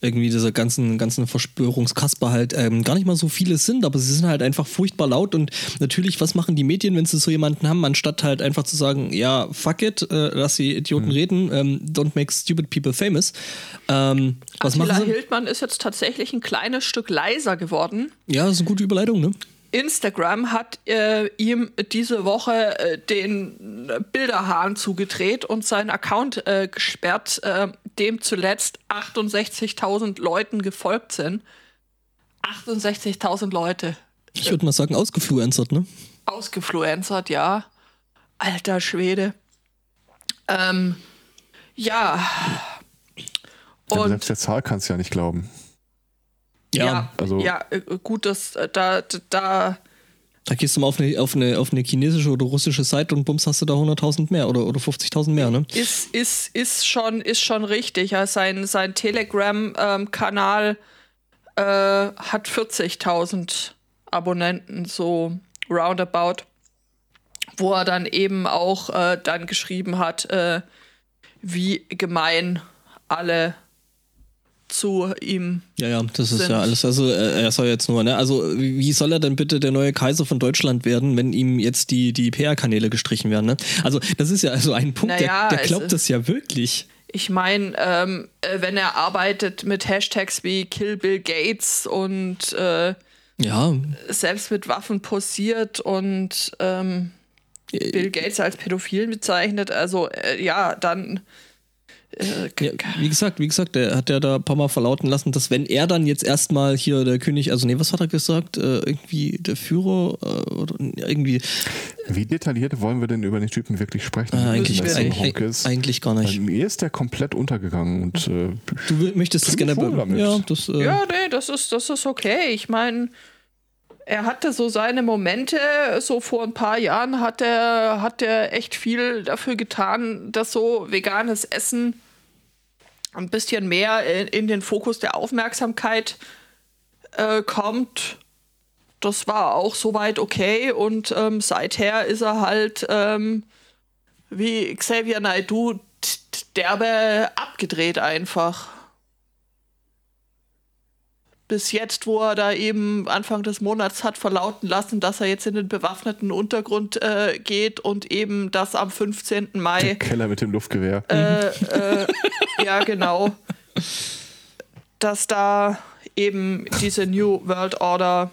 irgendwie dieser ganzen, ganzen Verschwörungskasper halt ähm, gar nicht mal so viele sind, aber sie sind halt einfach furchtbar laut und natürlich, was machen die Medien, wenn sie so jemanden haben, anstatt halt einfach zu sagen, ja, fuck it, äh, lass die Idioten reden, ähm, don't make stupid people famous. Ähm, was Attila machen sie? Hildmann ist jetzt tatsächlich ein kleines Stück leiser geworden. Ja, das ist eine gute Überleitung, ne? Instagram hat äh, ihm diese Woche äh, den Bilderhahn zugedreht und seinen Account äh, gesperrt, äh, dem zuletzt 68.000 Leuten gefolgt sind. 68.000 Leute. Ich würde mal sagen, ausgefluencert, ne? Ausgefluencert, ja. Alter Schwede. Ähm, ja. Und selbst der Zahl kannst du ja nicht glauben. Ja, ja, also ja äh, gut, dass äh, da, da. Da gehst du mal auf eine, auf, eine, auf eine chinesische oder russische Seite und bums hast du da 100.000 mehr oder, oder 50.000 mehr, ne? Ist, ist, ist, schon, ist schon richtig. Ja, sein sein Telegram-Kanal äh, hat 40.000 Abonnenten, so roundabout. Wo er dann eben auch äh, dann geschrieben hat, äh, wie gemein alle zu ihm. Ja, ja, das ist ja alles. Also äh, er soll jetzt nur, ne? Also wie soll er denn bitte der neue Kaiser von Deutschland werden, wenn ihm jetzt die, die PR-Kanäle gestrichen werden, ne? Also das ist ja also ein Punkt, naja, der, der glaubt das ja wirklich. Ich meine, ähm, äh, wenn er arbeitet mit Hashtags wie Kill Bill Gates und äh, ja. selbst mit Waffen posiert und ähm, äh, Bill Gates als Pädophilen bezeichnet, also äh, ja, dann ja, wie gesagt, wie gesagt, der hat ja da ein paar Mal verlauten lassen, dass wenn er dann jetzt erstmal hier der König, also nee, was hat er gesagt? Äh, irgendwie der Führer äh, oder irgendwie. Wie detailliert wollen wir denn über den Typen wirklich sprechen? Äh, eigentlich, eigentlich, eigentlich, gar nicht. Bei mir ist der komplett untergegangen und äh, du möchtest das gerne damit. Ja, das, äh, ja, nee, das ist, das ist okay. Ich meine er hatte so seine Momente, so vor ein paar Jahren hat er, hat er echt viel dafür getan, dass so veganes Essen ein bisschen mehr in, in den Fokus der Aufmerksamkeit äh, kommt. Das war auch soweit okay und ähm, seither ist er halt ähm, wie Xavier Naidoo derbe abgedreht einfach bis jetzt, wo er da eben Anfang des Monats hat verlauten lassen, dass er jetzt in den bewaffneten Untergrund äh, geht und eben das am 15. Mai. Der Keller mit dem Luftgewehr. Äh, äh, ja, genau. Dass da eben diese New World Order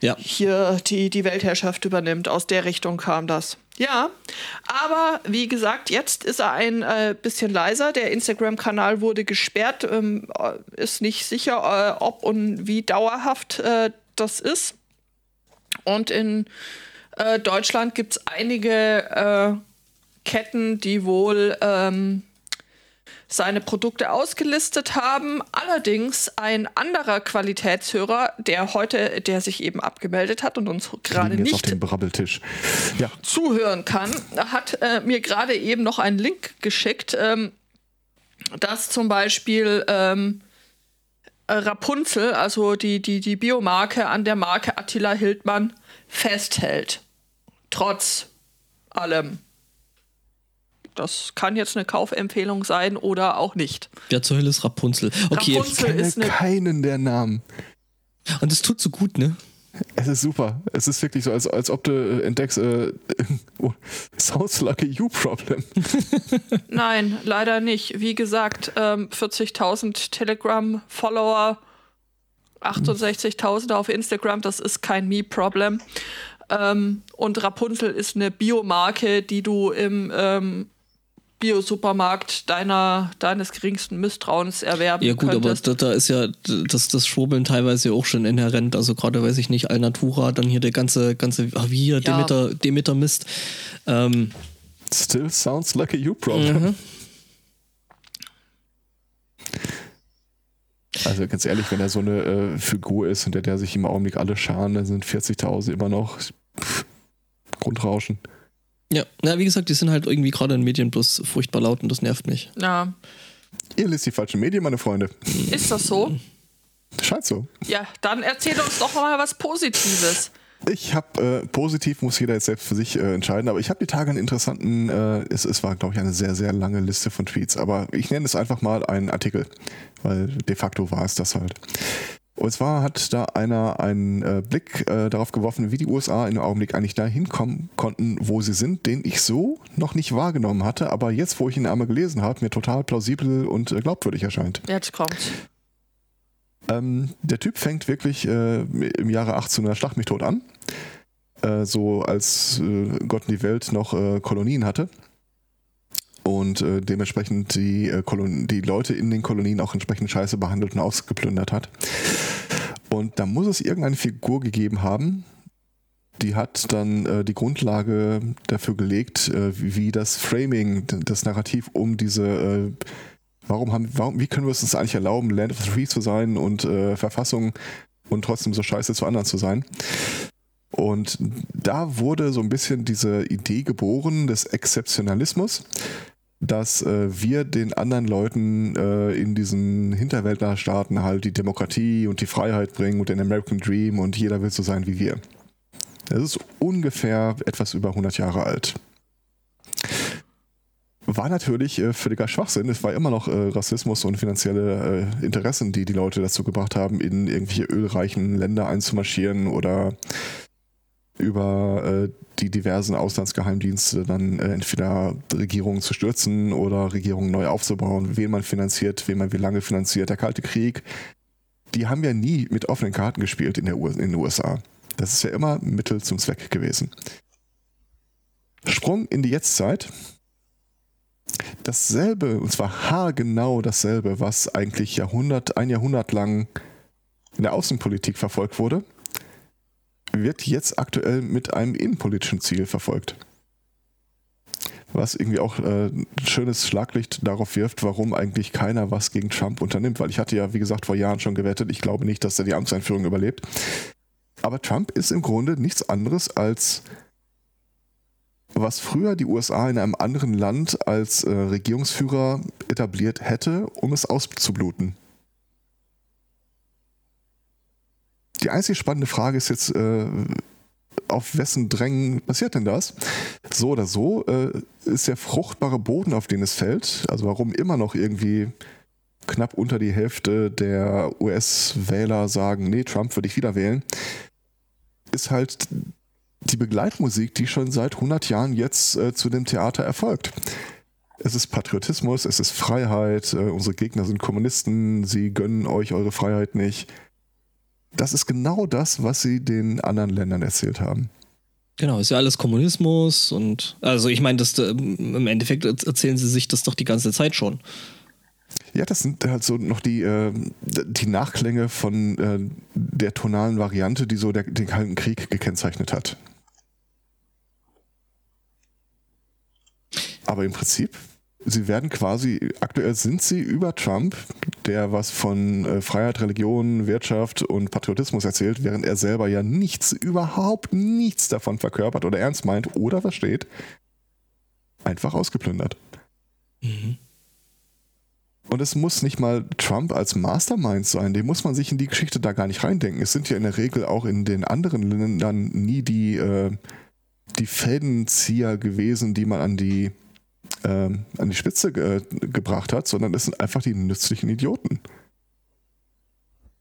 ja. hier die, die Weltherrschaft übernimmt. Aus der Richtung kam das. Ja, aber wie gesagt, jetzt ist er ein äh, bisschen leiser. Der Instagram-Kanal wurde gesperrt. Ähm, äh, ist nicht sicher, äh, ob und wie dauerhaft äh, das ist. Und in äh, Deutschland gibt es einige äh, Ketten, die wohl ähm, seine Produkte ausgelistet haben. Allerdings ein anderer Qualitätshörer, der heute, der sich eben abgemeldet hat und uns gerade nicht ja. zuhören kann, hat äh, mir gerade eben noch einen Link geschickt, ähm, dass zum Beispiel ähm, Rapunzel, also die, die, die Biomarke an der Marke Attila Hildmann, festhält. Trotz allem. Das kann jetzt eine Kaufempfehlung sein oder auch nicht. Wer zur Hölle ist Rapunzel? Okay, Rapunzel ich kenne keinen der Namen. Und es tut so gut, ne? Es ist super. Es ist wirklich so, als, als ob du äh, entdeckst, äh, oh, sounds like a you problem. Nein, leider nicht. Wie gesagt, ähm, 40.000 Telegram-Follower, 68.000 auf Instagram, das ist kein Me-Problem. Ähm, und Rapunzel ist eine Biomarke, die du im ähm, Bio-Supermarkt deiner, deines geringsten Misstrauens erwerben Ja gut, könntest. aber da, da, ist ja das, das Schwurbeln teilweise auch schon inhärent. Also gerade, weiß ich nicht, Alnatura, dann hier der ganze, ganze ah, wie hier, ja. Demeter, Demeter Mist. Ähm, Still sounds like a you problem. Mhm. Also ganz ehrlich, wenn er so eine äh, Figur ist, hinter der sich im Augenblick alle scharen, dann sind 40.000 immer noch pff, Grundrauschen. Ja, na, wie gesagt, die sind halt irgendwie gerade in Medien bloß furchtbar laut und das nervt mich. Ja. Ihr lest die falschen Medien, meine Freunde. Ist das so? Scheint so. Ja, dann erzähl uns doch mal was Positives. Ich habe äh, positiv muss jeder jetzt selbst für sich äh, entscheiden, aber ich habe die Tage einen interessanten, äh, es, es war glaube ich eine sehr sehr lange Liste von Tweets, aber ich nenne es einfach mal einen Artikel, weil de facto war es das halt. Und zwar hat da einer einen äh, Blick äh, darauf geworfen, wie die USA im Augenblick eigentlich da hinkommen konnten, wo sie sind, den ich so noch nicht wahrgenommen hatte, aber jetzt, wo ich ihn einmal gelesen habe, mir total plausibel und äh, glaubwürdig erscheint. Jetzt kommt's. Ähm, der Typ fängt wirklich äh, im Jahre 1800 Schlag mich tot an. Äh, so als äh, Gott in die Welt noch Kolonien hatte. Und äh, dementsprechend die, äh, die Leute in den Kolonien auch entsprechend scheiße behandelt und ausgeplündert hat. Und da muss es irgendeine Figur gegeben haben, die hat dann äh, die Grundlage dafür gelegt, äh, wie das Framing, das Narrativ um diese, äh, warum haben, warum, wie können wir es uns eigentlich erlauben, Land of the Free zu sein und äh, Verfassung und trotzdem so scheiße zu anderen zu sein. Und da wurde so ein bisschen diese Idee geboren des Exzeptionalismus, dass äh, wir den anderen Leuten äh, in diesen Hinterwäldlerstaaten halt die Demokratie und die Freiheit bringen und den American Dream und jeder will so sein wie wir. Das ist ungefähr etwas über 100 Jahre alt. War natürlich äh, völliger Schwachsinn. Es war immer noch äh, Rassismus und finanzielle äh, Interessen, die die Leute dazu gebracht haben, in irgendwelche ölreichen Länder einzumarschieren oder über äh, die diversen Auslandsgeheimdienste dann äh, entweder Regierungen zu stürzen oder Regierungen neu aufzubauen, wen man finanziert, wen man wie lange finanziert. Der Kalte Krieg, die haben ja nie mit offenen Karten gespielt in, der U in den USA. Das ist ja immer Mittel zum Zweck gewesen. Sprung in die Jetztzeit. Dasselbe, und zwar haargenau dasselbe, was eigentlich Jahrhundert, ein Jahrhundert lang in der Außenpolitik verfolgt wurde, wird jetzt aktuell mit einem innenpolitischen Ziel verfolgt. Was irgendwie auch äh, ein schönes Schlaglicht darauf wirft, warum eigentlich keiner was gegen Trump unternimmt. Weil ich hatte ja, wie gesagt, vor Jahren schon gewettet, ich glaube nicht, dass er die Amtseinführung überlebt. Aber Trump ist im Grunde nichts anderes als was früher die USA in einem anderen Land als äh, Regierungsführer etabliert hätte, um es auszubluten. Die einzige spannende Frage ist jetzt, äh, auf wessen Drängen passiert denn das? So oder so äh, ist der fruchtbare Boden, auf den es fällt, also warum immer noch irgendwie knapp unter die Hälfte der US-Wähler sagen, nee, Trump würde ich wieder wählen, ist halt die Begleitmusik, die schon seit 100 Jahren jetzt äh, zu dem Theater erfolgt. Es ist Patriotismus, es ist Freiheit, äh, unsere Gegner sind Kommunisten, sie gönnen euch eure Freiheit nicht. Das ist genau das, was sie den anderen Ländern erzählt haben. Genau, ist ja alles Kommunismus und also ich meine, das äh, im Endeffekt erzählen sie sich das doch die ganze Zeit schon. Ja, das sind halt so noch die, äh, die Nachklänge von äh, der tonalen Variante, die so der, den Kalten Krieg gekennzeichnet hat. Aber im Prinzip, sie werden quasi, aktuell sind sie über Trump, der was von äh, Freiheit, Religion, Wirtschaft und Patriotismus erzählt, während er selber ja nichts, überhaupt nichts davon verkörpert oder ernst meint oder versteht, einfach ausgeplündert. Mhm. Und es muss nicht mal Trump als Mastermind sein, dem muss man sich in die Geschichte da gar nicht reindenken. Es sind ja in der Regel auch in den anderen Ländern nie die, äh, die Fädenzieher gewesen, die man an die, äh, an die Spitze ge gebracht hat, sondern es sind einfach die nützlichen Idioten.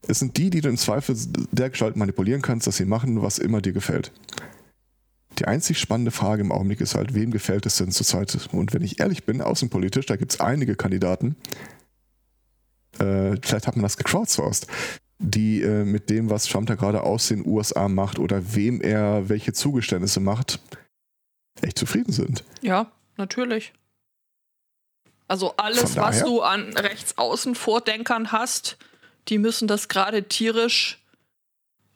Es sind die, die du im Zweifel der Gestalt manipulieren kannst, dass sie machen, was immer dir gefällt. Die einzig spannende Frage im Augenblick ist halt, wem gefällt es denn zurzeit? Und wenn ich ehrlich bin, außenpolitisch, da gibt es einige Kandidaten, äh, vielleicht hat man das gecrowdsourced, die äh, mit dem, was Trump da gerade aus den USA macht oder wem er welche Zugeständnisse macht, echt zufrieden sind. Ja, natürlich. Also alles, was du an Rechtsaußen-Vordenkern hast, die müssen das gerade tierisch,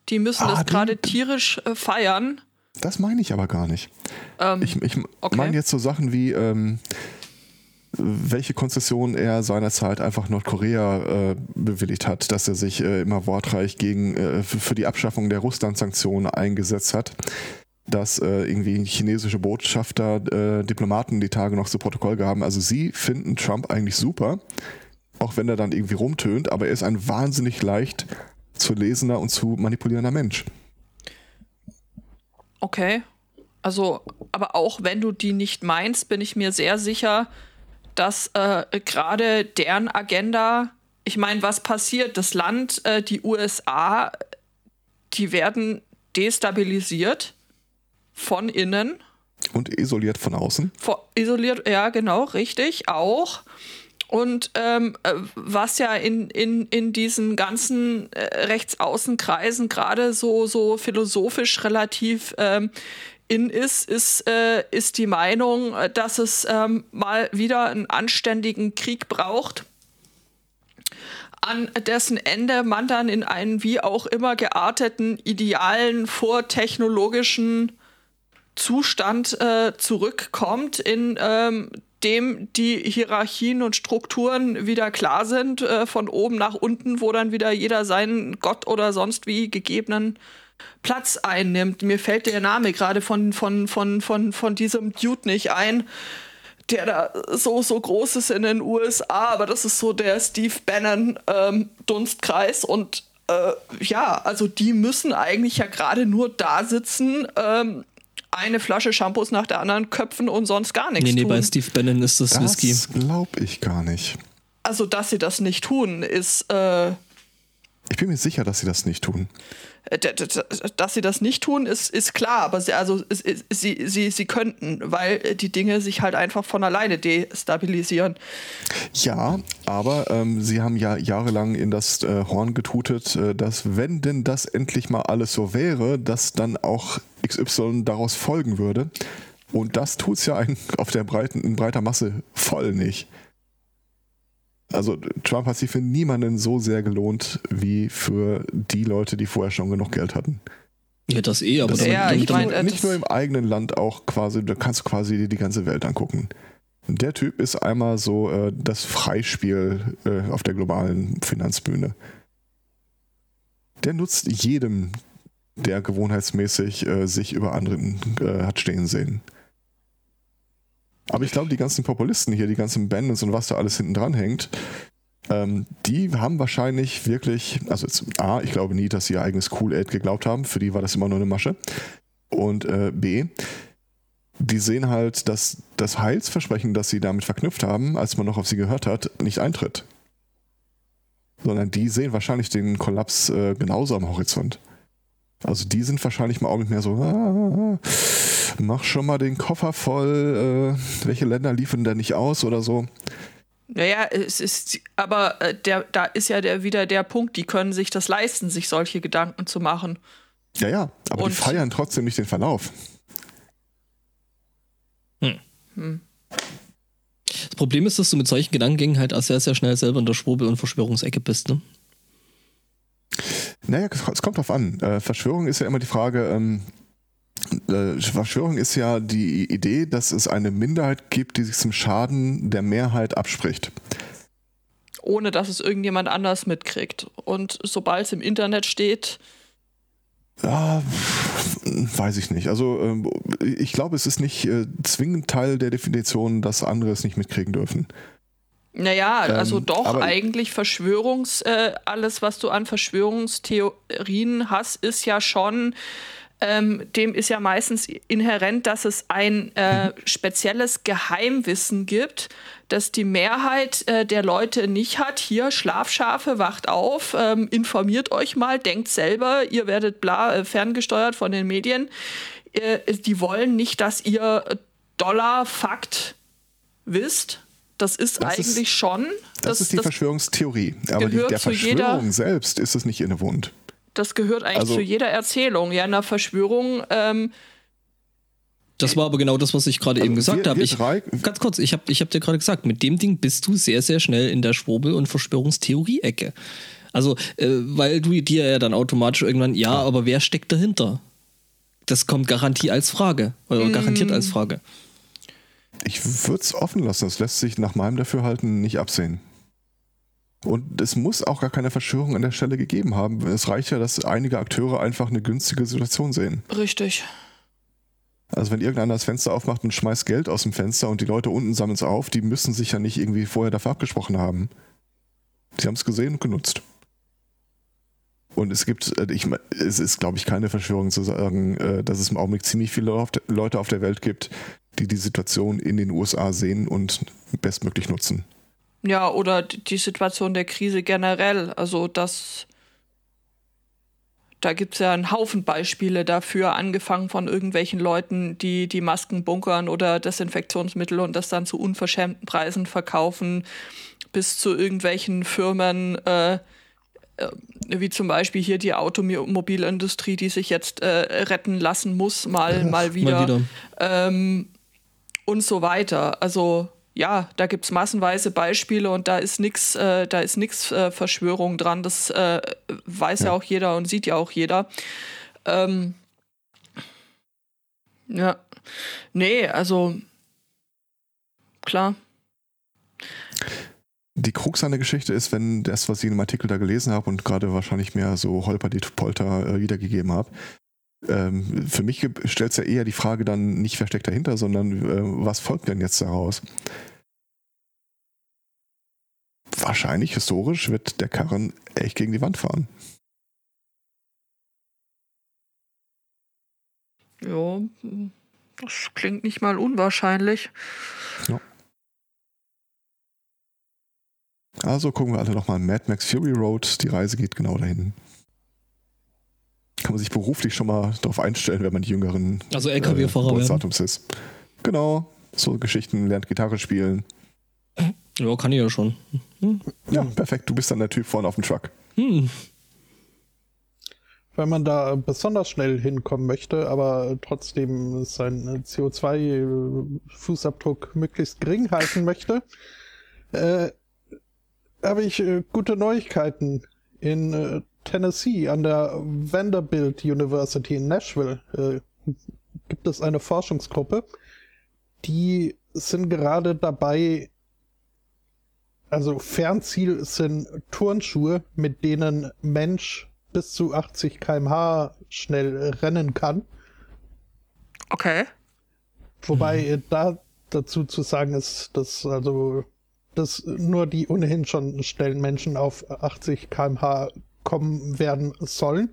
die müssen ah, das gerade tierisch äh, feiern. Das meine ich aber gar nicht. Ähm, ich ich okay. meine jetzt so Sachen wie, ähm, welche Konzession er seinerzeit einfach Nordkorea äh, bewilligt hat, dass er sich äh, immer wortreich gegen äh, für die Abschaffung der Russland-Sanktionen eingesetzt hat, dass äh, irgendwie chinesische Botschafter, äh, Diplomaten die Tage noch zu Protokoll gaben. Also sie finden Trump eigentlich super, auch wenn er dann irgendwie rumtönt, aber er ist ein wahnsinnig leicht zu lesender und zu manipulierender Mensch. Okay. Also, aber auch wenn du die nicht meinst, bin ich mir sehr sicher, dass äh, gerade deren Agenda, ich meine, was passiert? Das Land, äh, die USA, die werden destabilisiert von innen. Und isoliert von außen. Vor, isoliert, ja, genau, richtig, auch. Und ähm, äh, was ja in, in, in diesen ganzen äh, Rechtsaußenkreisen gerade so, so philosophisch relativ ähm, in ist, ist, äh, ist die Meinung, dass es ähm, mal wieder einen anständigen Krieg braucht, an dessen Ende man dann in einen wie auch immer gearteten, idealen, vortechnologischen Zustand äh, zurückkommt, in ähm, dem die Hierarchien und Strukturen wieder klar sind, äh, von oben nach unten, wo dann wieder jeder seinen Gott oder sonst wie gegebenen Platz einnimmt. Mir fällt der Name gerade von, von, von, von, von diesem Dude nicht ein, der da so, so groß ist in den USA, aber das ist so der Steve Bannon ähm, und äh, ja, also die müssen eigentlich ja gerade nur da sitzen, ähm, eine Flasche Shampoos nach der anderen köpfen und sonst gar nichts nee, nee, tun. bei Steve Bannon ist das, Das Whisky. glaube ich gar nicht. Also, dass sie das nicht tun, ist, äh, Ich bin mir sicher, dass sie das nicht tun. D- dass sie das nicht tun, ist, ist klar, aber sie, also, es- es- sie, sie, sie könnten, weil die Dinge sich halt einfach von alleine destabilisieren. Ja, aber ähm, sie haben ja jahrelang in das äh, Horn getutet, äh, dass wenn denn das endlich mal alles so wäre, dass dann auch XY daraus folgen würde. Und das tut's ja eigentlich auf der breiten, in breiter Masse voll nicht. Also Trump hat sich für niemanden so sehr gelohnt wie für die Leute, die vorher schon genug Geld hatten. Ja, das eh, aber Das Ja, damit- ich mein, nur, äh, nicht nur im eigenen Land, auch quasi, da kannst du quasi dir die ganze Welt angucken. Der Typ ist einmal so äh, das Freispiel äh, auf der globalen Finanzbühne. Der nutzt jedem, der gewohnheitsmäßig äh, sich über anderen äh, hat stehen sehen. Aber ich glaube, die ganzen Populisten hier, die ganzen Bandits und was da alles hinten dran hängt, ähm, die haben wahrscheinlich wirklich, also jetzt, A, ich glaube nie, dass sie ihr eigenes Cool-Aid geglaubt haben. Für die war das immer nur eine Masche. Und äh, B, die sehen halt, dass das Heilsversprechen, das sie damit verknüpft haben, als man noch auf sie gehört hat, nicht eintritt. Sondern die sehen wahrscheinlich den Kollaps äh, genauso am Horizont. Also die sind wahrscheinlich mal auch nicht mehr so, ah, mach schon mal den Koffer voll, äh, welche Länder liefern da nicht aus oder so. Naja, es ist, aber äh, der, da ist ja der, wieder der Punkt, die können sich das leisten, sich solche Gedanken zu machen. Ja, ja, aber Und- die feiern trotzdem nicht den Verlauf. Das Problem ist, dass du mit solchen Gedankengängen halt auch sehr, sehr schnell selber in der Schwurbel- und Verschwörungsecke bist, ne? Naja, es kommt drauf an. Äh, Verschwörung ist ja immer die Frage, ähm, äh, Verschwörung ist ja die Idee, dass es eine Minderheit gibt, die sich zum Schaden der Mehrheit abspricht. ohne dass es irgendjemand anders mitkriegt. Und sobald es im Internet steht, Ja, weiß ich nicht. Also ähm, ich glaube, es ist nicht äh, zwingend Teil der Definition, dass andere es nicht mitkriegen dürfen. Naja, Ähm, also doch eigentlich Verschwörungs, äh, alles, was du an Verschwörungstheorien hast, ist ja schon, ähm, dem ist ja meistens inhärent, dass es ein äh, spezielles Geheimwissen gibt, das die Mehrheit äh, der Leute nicht hat. Hier, Schlafschafe, wacht auf, ähm, informiert euch mal, denkt selber, ihr werdet bla, äh, ferngesteuert von den Medien. Äh, die wollen nicht, dass ihr Dollar Fakt wisst. Das ist Das ist- eigentlich schon. Das, ist die Verschwörungstheorie. Aber die, der zu jeder- Verschwörung selbst ist es nicht innewohnt. das gehört eigentlich Also- zu jeder Erzählung. Ja, in einer Verschwörung ähm, Das war aber genau das, was ich gerade eben Also gesagt wir- habe. wir Ich, drei- ganz kurz, ich habe ich hab dir gerade gesagt, mit dem Ding bist du sehr, sehr schnell in der Schwurbel- und Verschwörungstheorie-Ecke. Also, äh, weil du dir ja dann automatisch irgendwann, ja, aber wer steckt dahinter? Das kommt garantiert als Frage. Oder garantiert als Frage. Ich würde es offen lassen. Das lässt sich nach meinem Dafürhalten nicht absehen. Und es muss auch gar keine Verschwörung an der Stelle gegeben haben. Es reicht ja, dass einige Akteure einfach eine günstige Situation sehen. richtig. Also wenn irgendeiner das Fenster aufmacht und schmeißt Geld aus dem Fenster und die Leute unten sammeln es auf, die müssen sich ja nicht irgendwie vorher dafür abgesprochen haben. Sie haben es gesehen und genutzt. Und es gibt, äh, ich, es ist, glaube ich, keine Verschwörung zu sagen, äh, dass es im Augenblick ziemlich viele Leute auf der Welt gibt, die die Situation in den USA sehen und bestmöglich nutzen. Ja, oder die Situation der Krise generell. Also das. Da gibt es ja einen Haufen Beispiele dafür, angefangen von irgendwelchen Leuten, die die Masken bunkern oder Desinfektionsmittel und das dann zu unverschämten Preisen verkaufen, bis zu irgendwelchen Firmen, äh, äh, wie zum Beispiel hier die Automobilindustrie, die sich jetzt äh, retten lassen muss, mal, mal wieder. Mal wieder. Ähm, und so weiter. Also ja, da gibt es massenweise Beispiele und da ist nichts, äh, da ist nichts äh, Verschwörung dran. Das äh, weiß ja. ja. auch jeder und sieht ja auch jeder. Ähm, ja. Nee, also klar. Die Krux an der Geschichte ist, wenn das, was ich in dem Artikel da gelesen habe und gerade wahrscheinlich mehr so holper die Polter äh, wiedergegeben habe, ähm, für mich stellt es ja eher die Frage dann nicht versteckt dahinter, sondern äh, was folgt denn jetzt daraus? Wahrscheinlich historisch wird der Karren echt gegen die Wand fahren. Ja, das klingt nicht mal unwahrscheinlich. Ja. Also gucken wir alle nochmal Mad Max Fury Road. Die Reise geht genau dahin. Kann man sich beruflich schon mal darauf einstellen, wenn man die jüngeren also LKW-Fahrer äh, ist. Genau, so Geschichten, lernt Gitarre spielen. Ja, kann ich ja schon. Hm. Ja, perfekt. Du bist dann der Typ vorne auf dem Truck. Hm. Wenn man da besonders schnell hinkommen möchte, aber trotzdem seinen CO2-Fußabdruck möglichst gering halten möchte, äh, habe ich äh, gute Neuigkeiten. In äh, Tennessee an der Vanderbilt University in Nashville äh, gibt es eine Forschungsgruppe, die sind gerade dabei, also Fernziel sind Turnschuhe, mit denen Mensch bis zu 80 km/h schnell rennen kann. Okay. Wobei mhm. da dazu zu sagen ist, dass also dass nur die ohnehin schon schnellen Menschen auf 80 km/h kommen werden sollen.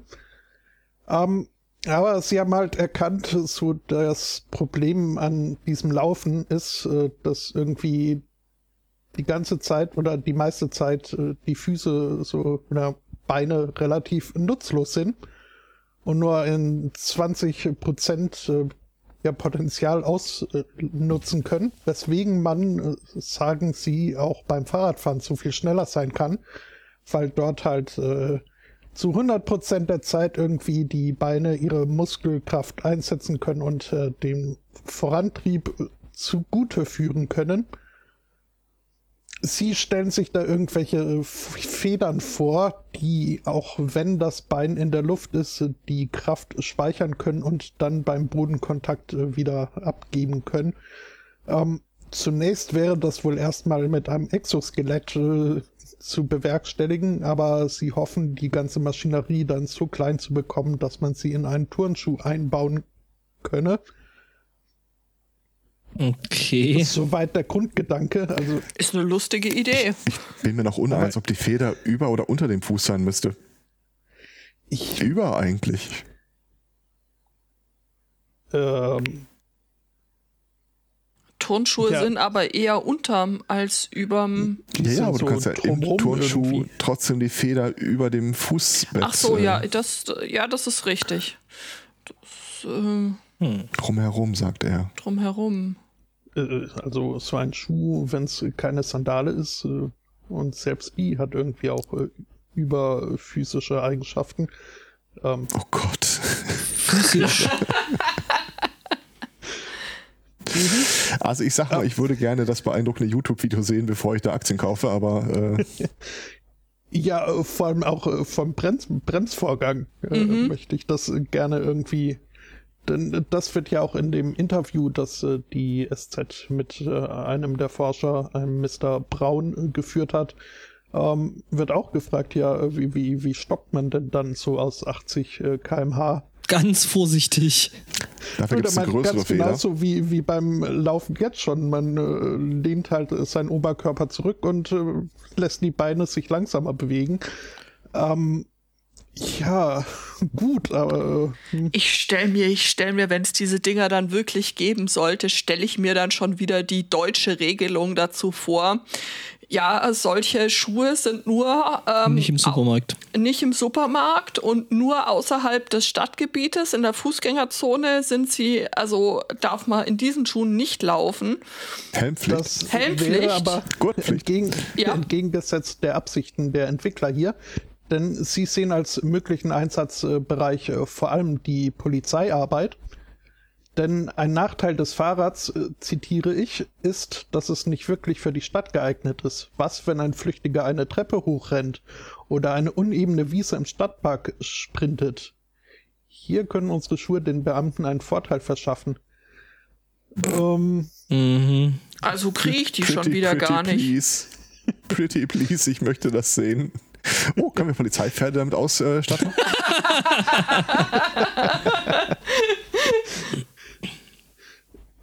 Ähm, aber sie haben halt erkannt, so das Problem an diesem Laufen ist, äh, dass irgendwie die ganze Zeit oder die meiste Zeit äh, die Füße so oder Beine relativ nutzlos sind und nur in 20 Prozent äh, ihr Potenzial ausnutzen können, weswegen man, äh, sagen sie, auch beim Fahrradfahren zu viel schneller sein kann, weil dort halt äh, zu 100 Prozent der Zeit irgendwie die Beine ihre Muskelkraft einsetzen können und äh, den Vorantrieb zugute führen können. Sie stellen sich da irgendwelche Federn vor, die auch wenn das Bein in der Luft ist, die Kraft speichern können und dann beim Bodenkontakt äh, wieder abgeben können. Ähm, zunächst wäre das wohl erstmal mit einem Exoskelett äh, zu bewerkstelligen, aber sie hoffen, die ganze Maschinerie dann so klein zu bekommen, dass man sie in einen Turnschuh einbauen könne. Okay. Soweit der Grundgedanke. Also ist eine lustige Idee. Ich bin mir noch uneins, ob die Feder über oder unter dem Fuß sein müsste. Ich über eigentlich. Ähm, Turnschuhe ja. sind aber eher unterm als überm. Ja, ja, aber so du kannst ja im Turnschuh irgendwie. trotzdem die Feder über dem Fußbett. Ach so, ja, äh, das, ja, das ist richtig. Das, äh, hm. Drumherum, sagt er. Drumherum. Äh, also so ein Schuh, wenn es keine Sandale ist äh, und selbst die hat irgendwie auch äh, überphysische Eigenschaften. Ähm, oh Gott. Physisch. Also ich sag mal, ich würde gerne das beeindruckende YouTube-Video sehen, bevor ich da Aktien kaufe, aber äh ja, vor allem auch vom Brems Bremsvorgang mhm. möchte ich das gerne irgendwie denn das wird ja auch in dem Interview, das äh, die SZ mit äh, einem der Forscher, einem Mr. Braun, äh, geführt hat, ähm, wird auch gefragt, ja, wie, wie, wie stoppt man denn dann so aus 80 äh, kmh? Ganz vorsichtig. Dafür gibt es eine größere ganz Fehler. Genauso wie, wie beim Laufen jetzt schon. Man äh, lehnt halt seinen Oberkörper zurück und äh, lässt die Beine sich langsamer bewegen. Ähm, ja, gut, aber. Hm. Ich stelle mir, ich stelle mir, wenn es diese Dinger dann wirklich geben sollte, stelle ich mir dann schon wieder die deutsche Regelung dazu vor. Ja, solche Schuhe sind nur ähm, Nicht im Supermarkt. nicht im Supermarkt und nur außerhalb des Stadtgebietes. In der Fußgängerzone sind sie, also darf man in diesen Schuhen nicht laufen. Helmpflicht. Das Helmpflicht. wäre aber Gurtpflicht. entgegen, Ja. entgegengesetzt der Absichten der Entwickler hier. Denn sie sehen als möglichen Einsatzbereich äh, vor allem die Polizeiarbeit. Denn ein Nachteil des Fahrrads, äh, zitiere ich, ist, dass es nicht wirklich für die Stadt geeignet ist. Was, wenn ein Flüchtiger eine Treppe hochrennt oder eine unebene Wiese im Stadtpark sprintet? Hier können unsere Schuhe den Beamten einen Vorteil verschaffen. Ähm, Mhm. Also kriege ich die schon Pretty, wieder pretty gar nicht. Please. Pretty please, ich möchte das sehen. Oh, können wir Polizeipferde damit ausstatten?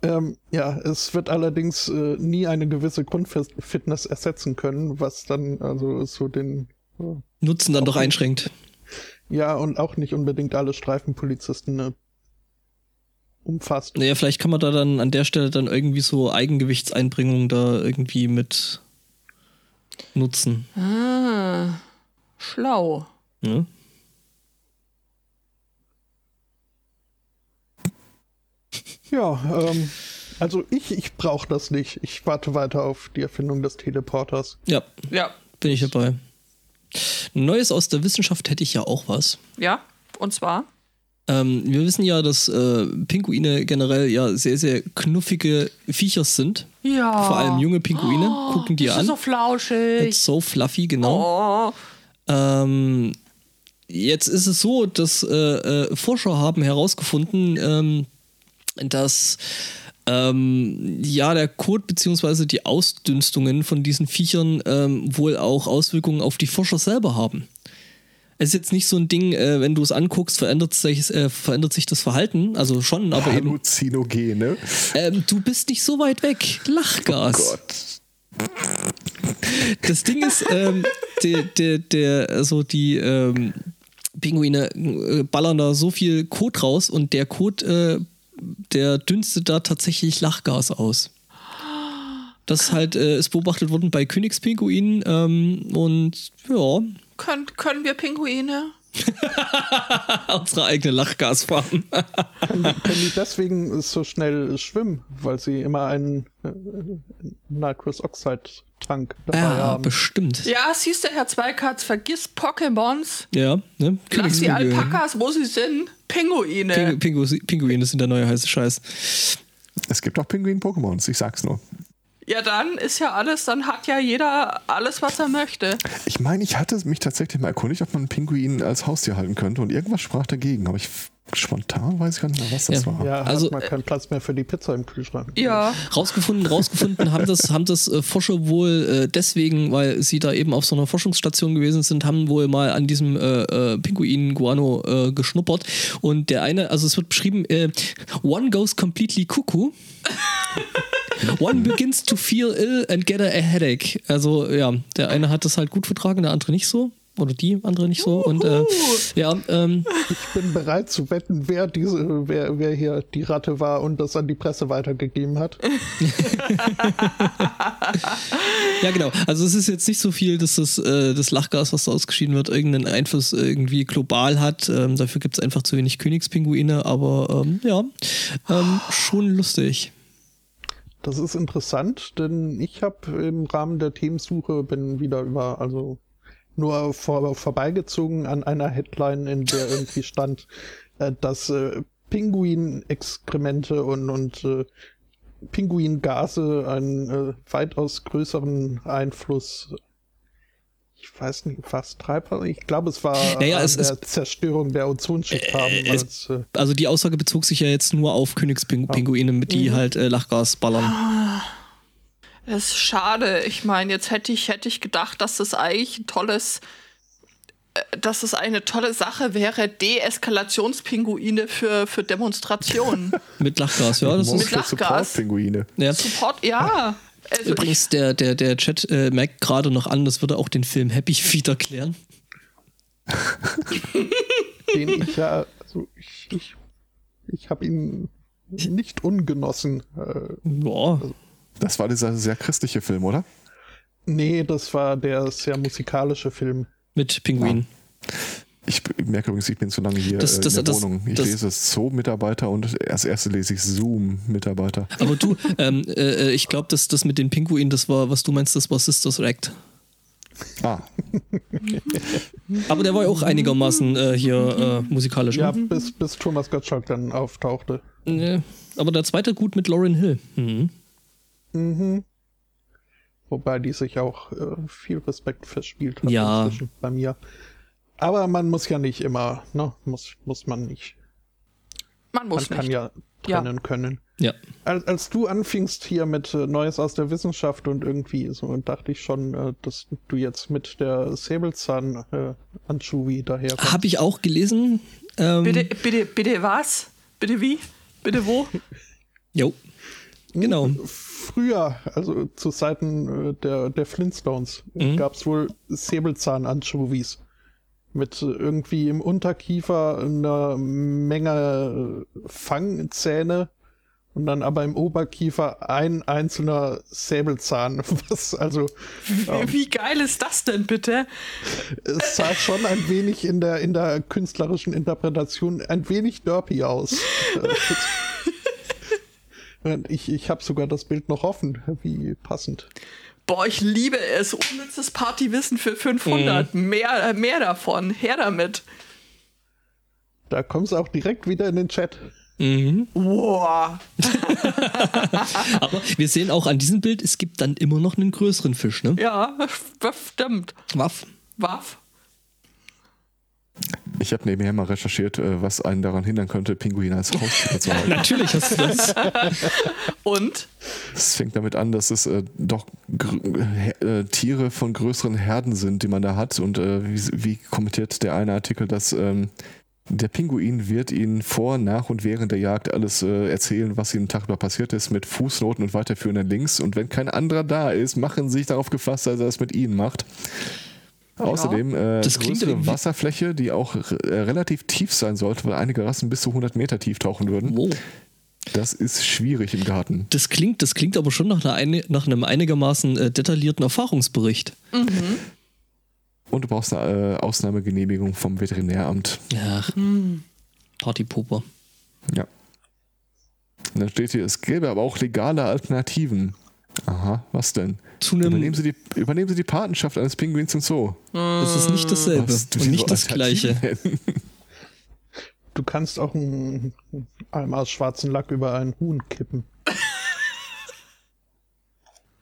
Ähm, ja, es wird allerdings äh, nie eine gewisse Grundfitness ersetzen können, was dann also so den äh, Nutzen dann doch einschränkt. ja und auch nicht unbedingt alle Streifenpolizisten äh, umfasst. Naja, vielleicht kann man da dann an der Stelle dann irgendwie so Eigengewichtseinbringung da irgendwie mit nutzen. Ah, schlau. Ne? Ja, ähm, also ich, ich brauche das nicht. Ich warte weiter auf die Erfindung des Teleporters. Ja, Ja, bin ich dabei. Neues aus der Wissenschaft hätte ich ja auch was. ja. Und zwar? Ähm, wir wissen ja, dass äh, Pinguine generell ja sehr, sehr knuffige Viecher sind. Ja. Vor allem junge Pinguine. Gucken die an. so flauschig. It's so fluffy, genau. Oh. Ähm, jetzt ist es so, dass äh, äh, Forscher haben herausgefunden, ähm, dass ähm, ja der Kot bzw. die Ausdünstungen von diesen Viechern ähm, wohl auch Auswirkungen auf die Forscher selber haben. Es ist jetzt nicht so ein Ding, äh, wenn du es anguckst, verändert sich, äh, verändert sich das Verhalten. Also schon, aber eben. Halluzinogene. Ähm, du bist nicht so weit weg. Lachgas. Gott. Das Ding ist, ähm, der, der, der, also die ähm, Pinguine äh, ballern da so viel Kot raus und der Kot, äh, der dünstet da tatsächlich Lachgas aus. Das halt äh, ist beobachtet worden bei Königspinguinen ähm, und ja, Können, können wir Pinguine? unsere eigene Lachgasfarm. Können die, können die deswegen so schnell schwimmen, weil sie immer einen äh, Nitrous Oxide Tank dabei ja, haben? bestimmt. Ja, siehst du, Herr Zweikatz, vergiss Pokémons. Ja, ne? Lass die. Alpakas, wo sie sind. Pinguine. Pingu Pingu Pinguine sind der neue heiße Scheiß. Es gibt auch Pinguin-Pokémons, ich sag's nur. Ja, dann ist ja alles, dann hat ja jeder alles, was er möchte. Ich meine, ich hatte mich tatsächlich mal erkundigt, ob man einen Pinguin als Haustier halten könnte und irgendwas sprach dagegen, aber ich spontan weiß ich gar nicht mehr, was das Ja. war. Ja, Also, hat man keinen Platz mehr für die Pizza im Kühlschrank. Ja. Rausgefunden, rausgefunden haben das, haben das äh, Forscher wohl äh, deswegen, weil sie da eben auf so einer Forschungsstation gewesen sind, haben wohl mal an diesem äh, äh, Pinguin Guano äh, geschnuppert. Und der eine, also es wird beschrieben, äh, one goes completely cuckoo. One begins to feel ill and get a headache. Also ja, der eine hat das halt gut vertragen, der andere nicht so. Oder die andere nicht so. Und äh, ja, ähm, Ich bin bereit zu wetten, wer diese, wer, wer hier die Ratte war und das an die Presse weitergegeben hat. Ja, genau. Also es ist jetzt nicht so viel, dass das, äh, das Lachgas, was da ausgeschieden wird, irgendeinen Einfluss irgendwie global hat. Ähm, dafür gibt es einfach zu wenig Königspinguine, aber ähm, ja, ähm, schon lustig. Das ist interessant, denn ich habe im Rahmen der Themensuche bin wieder über, also nur vor, vorbeigezogen an einer Headline, in der irgendwie stand, äh, dass äh, Pinguinexkremente und, und äh, Pinguingase einen äh, weitaus größeren Einfluss, weiß nicht, was Treibhaus, ich glaube es war Naja, es- der es- Zerstörung der Ozonschicht es- Als, äh, Also die Aussage bezog sich ja jetzt nur auf Königspinguine, die halt äh, Lachgas ballern. Das ist schade. Ich meine, jetzt hätte ich, hätte ich gedacht, dass das eigentlich ein tolles, äh, dass es eine tolle Sache wäre, Deeskalationspinguine für, für Demonstrationen. Mit Lachgas, ja. Das ist, Mit Lachgas. Support-Pinguine. ja. Support, ja. Also Übrigens, der, der, der Chat äh, merkt gerade noch an, das würde auch den Film Happy Feet erklären. den ich ja, also ich, ich, ich habe ihn nicht ungenossen. Äh, Boah. Das war dieser sehr christliche Film, oder? Nee, das war der sehr musikalische Film. Mit Pinguin. Ich merke übrigens, ich bin zu lange hier Das- äh, das- in der das- Wohnung. Ich das- lese Zoo-Mitarbeiter und als erste lese ich Zoom-Mitarbeiter. Aber du, ähm, äh, ich glaube, dass das mit den Pinguinen, das war, was du meinst, das war Sisters Act. Ah, Aber der war ja auch einigermaßen äh, hier äh, musikalisch. Ja, ne? bis, bis Thomas Gottschalk dann auftauchte. Nee. Aber der zweite gut mit Lauren Hill. Mhm. Mhm. Wobei die sich auch äh, viel Respekt verspielt hat Ja. bei mir. Aber man muss ja nicht immer, ne? Muss, muss man nicht. Man Man muss kann nicht. ja Ja. trennen können. Ja. Als, als du anfingst hier mit äh, Neues aus der Wissenschaft und irgendwie so, dachte ich schon, äh, dass du jetzt mit der Säbelzahn äh, Anchovy daher Habe ich auch gelesen. Ähm, Bitte, bitte, bitte was? Bitte wie? Bitte wo? Jo. Genau. Früher, also zu Zeiten äh, der, der Flintstones, Mhm. gab es wohl Säbelzahn-Anchovies. Mit äh, irgendwie im Unterkiefer einer Menge äh, Fangzähne und dann aber im Oberkiefer ein einzelner Säbelzahn. Was also Wie, wie geil ist das denn bitte? es sah schon ein wenig in der, in der künstlerischen Interpretation ein wenig derpy aus. ich ich habe sogar das Bild noch offen. Wie passend. Boah, ich liebe es. Unnützes Partywissen für 500. Mehr, mehr davon. Her damit. Da kommst du auch direkt wieder in den Chat. Mhm. Wow. Aber wir sehen auch an diesem Bild, es gibt dann immer noch einen größeren Fisch, ne? Ja, das stimmt. Waff. Waff. Ich habe nebenher mal recherchiert, äh, was einen daran hindern könnte, Pinguine als Haustier zu halten. Natürlich hast du das. Und? Es fängt damit an, dass es äh, doch gr- äh, Tiere von größeren Herden sind, die man da hat. Und äh, wie, wie kommentiert der eine Artikel, dass ähm, der Pinguin wird ihnen vor, nach und während der Jagd alles äh, erzählen, was ihnen Tag über passiert ist, mit Fußnoten und weiterführenden Links. Und wenn kein anderer da ist, machen sie sich darauf gefasst, dass er es mit ihnen macht. Außerdem äh, Das klingt größere Wasserfläche, die auch äh, relativ tief sein sollte, weil einige Rassen bis zu 100 Meter tief tauchen würden. Wow. Das ist schwierig im Garten. Das klingt, das klingt aber schon nach, einer, eine- nach einem einigermaßen äh, detaillierten Erfahrungsbericht. Und du brauchst eine äh, Ausnahmegenehmigung vom Veterinäramt. Ja. Partypoper. Ja. Und dann steht hier, es gäbe aber auch legale Alternativen. Aha, was denn? Zu einem. Übernehmen Sie, die, übernehmen Sie die Patenschaft eines Pinguins im Zoo. Das ist nicht dasselbe Was? Du und nicht das Gleiche. Du kannst auch einen Eimer aus schwarzen Lack über einen Huhn kippen.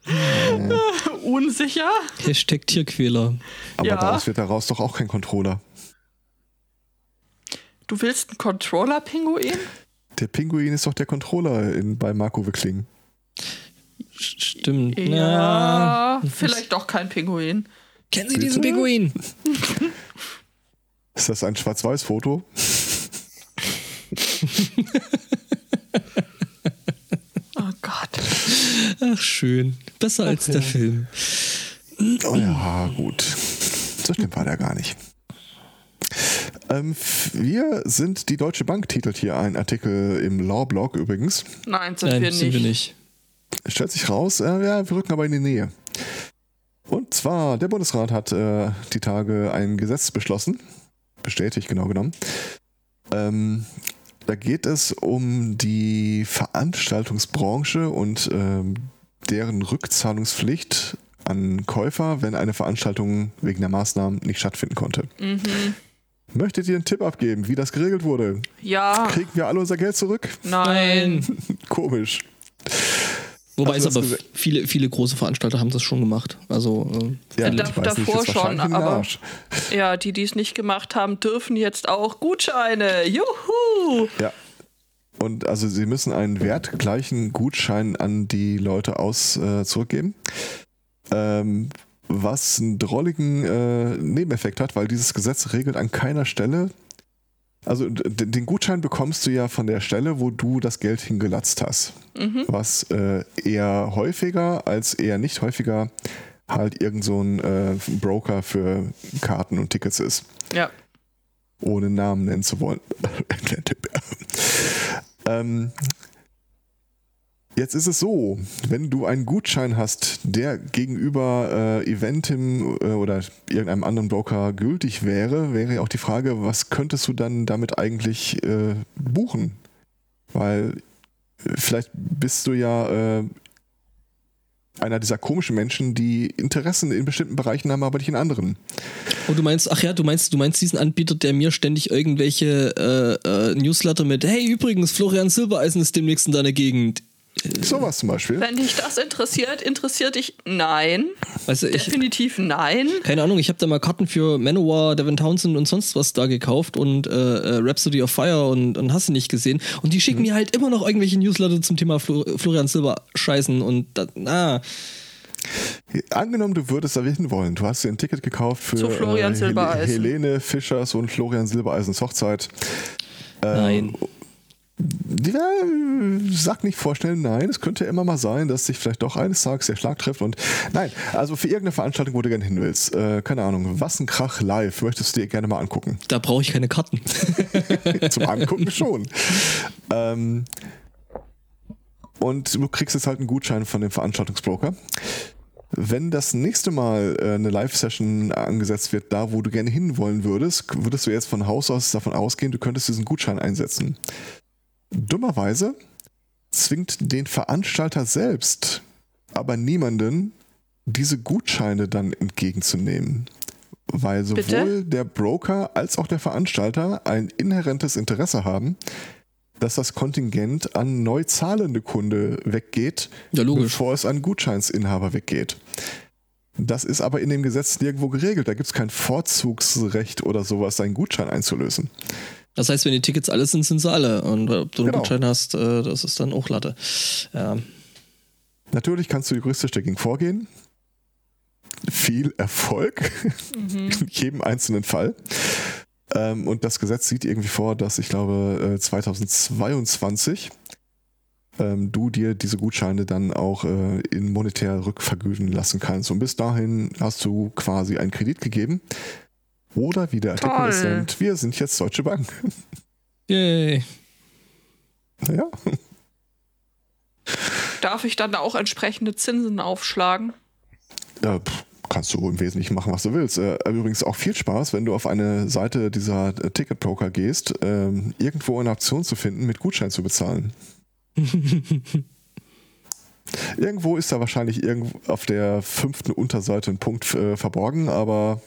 Unsicher? Hashtag Tierquäler. Aber Ja. daraus wird daraus doch auch kein Controller. Du willst einen Controller-Pinguin? Der Pinguin ist doch der Controller in, bei Marco Wickling. Stimmt. Ja, Ja. vielleicht doch kein Pinguin. Kennen Sie diesen Pinguin? Ist das ein Schwarz-Weiß-Foto? Oh Gott. Ach, schön. Besser als der Film. Oh ja, gut. So schlimm war der gar nicht. Ähm, wir sind die Deutsche Bank, titelt hier ein Artikel im Law-Blog übrigens. Nein, sind Nein, wir sind nicht. wir nicht. Stellt sich raus, äh, ja, wir rücken aber in die Nähe. Und zwar, der Bundesrat hat äh, die Tage ein Gesetz beschlossen, bestätigt genau genommen. Ähm, da geht es um die Veranstaltungsbranche und ähm, deren Rückzahlungspflicht an Käufer, wenn eine Veranstaltung wegen der Maßnahmen nicht stattfinden konnte. Mhm. Möchtet ihr einen Tipp abgeben, wie das geregelt wurde? Ja, Kriegen wir alle unser Geld zurück? nein. Komisch. Wobei es aber viele, viele große Veranstalter haben das schon gemacht. Also, äh, Ja, Da- nicht, davor wahrscheinlich schon, aber-. Ja, die, die es nicht gemacht haben, dürfen jetzt auch Gutscheine. Juhu! Ja. Und also sie müssen einen wertgleichen Gutschein an die Leute aus äh, zurückgeben. Ähm, was einen drolligen äh, Nebeneffekt hat, weil dieses Gesetz regelt an keiner Stelle. Also den Gutschein bekommst du ja von der Stelle, wo du das Geld hingelatzt hast. Was äh, eher häufiger als eher nicht häufiger halt irgend so ein äh, Broker für Karten und Tickets ist Ja. ohne Namen nennen zu wollen. ähm, Jetzt ist es so, wenn du einen Gutschein hast, der gegenüber äh, Eventim äh, oder irgendeinem anderen Broker gültig wäre, wäre ja auch die Frage, was könntest du dann damit eigentlich äh, buchen? Weil äh, vielleicht bist du ja äh, einer dieser komischen Menschen, die Interessen in bestimmten Bereichen haben, aber nicht in anderen. Und du meinst, ach ja, du meinst, du meinst diesen Anbieter, der mir ständig irgendwelche äh, äh, Newsletter mit, hey, übrigens, Florian Silbereisen ist demnächst in deiner Gegend. Sowas zum Beispiel. Wenn dich das interessiert, interessiert dich nein. Weißt du, ich, Definitiv nein. keine Ahnung, ich habe da mal Karten für Manowar, Devin Townsend und sonst was da gekauft und äh, äh, Rhapsody of Fire und, und hast du nicht gesehen. Und die schicken mir halt immer noch irgendwelche Newsletter zum Thema Flo Florian Silber scheißen und da, na, Angenommen, du würdest da hin wollen. Du hast dir ein Ticket gekauft für Zu Florian äh, Silbereisen. Helene Fischers und Florian Silbereisens Hochzeit. Ähm, nein. Ja, sag nicht vorstellen, nein, es könnte immer mal sein, dass sich vielleicht doch eines Tages der Schlag trifft und nein, also für irgendeine Veranstaltung, wo du gerne hin willst, äh, keine Ahnung, was ein Krach live, möchtest du dir gerne mal angucken. Da brauche ich keine Karten. Zum Angucken schon. Ähm, und du kriegst jetzt halt einen Gutschein von dem Veranstaltungsbroker. Wenn das nächste Mal äh, eine Live-Session angesetzt wird, da wo du gerne hinwollen würdest, würdest du jetzt von Haus aus davon ausgehen, du könntest diesen Gutschein einsetzen. Dummerweise zwingt den Veranstalter selbst aber niemanden, diese Gutscheine dann entgegenzunehmen. Weil sowohl Bitte? der Broker als auch der Veranstalter ein inhärentes Interesse haben, dass das Kontingent an neu zahlende Kunde weggeht, Ja, bevor es an Gutscheinsinhaber weggeht. Das ist aber in dem Gesetz nirgendwo geregelt. Da gibt es kein Vorzugsrecht oder sowas, einen Gutschein einzulösen. Das heißt, wenn die Tickets alle sind, sind sie alle. Und ob du einen Genau. Gutschein hast, äh, das ist dann auch Latte. Ja. Natürlich kannst du juristisch dagegen vorgehen. Viel Erfolg in jedem einzelnen Fall. Ähm, und das Gesetz sieht irgendwie vor, dass ich glaube äh, 2022 ähm, du dir diese Gutscheine dann auch äh, in monetär rückvergüten lassen kannst. Und bis dahin hast du quasi einen Kredit gegeben. Oder wie der Artikel es nennt, wir sind jetzt Deutsche Bank. Yay. naja, Darf ich dann auch entsprechende Zinsen aufschlagen? Pff, kannst du im Wesentlichen machen, was du willst. Äh, übrigens auch viel Spaß, wenn du auf eine Seite dieser äh, Ticketbroker gehst, ähm, irgendwo eine Option zu finden, mit Gutschein zu bezahlen. irgendwo ist da wahrscheinlich irgendwo auf der fünften Unterseite ein Punkt äh, verborgen, aber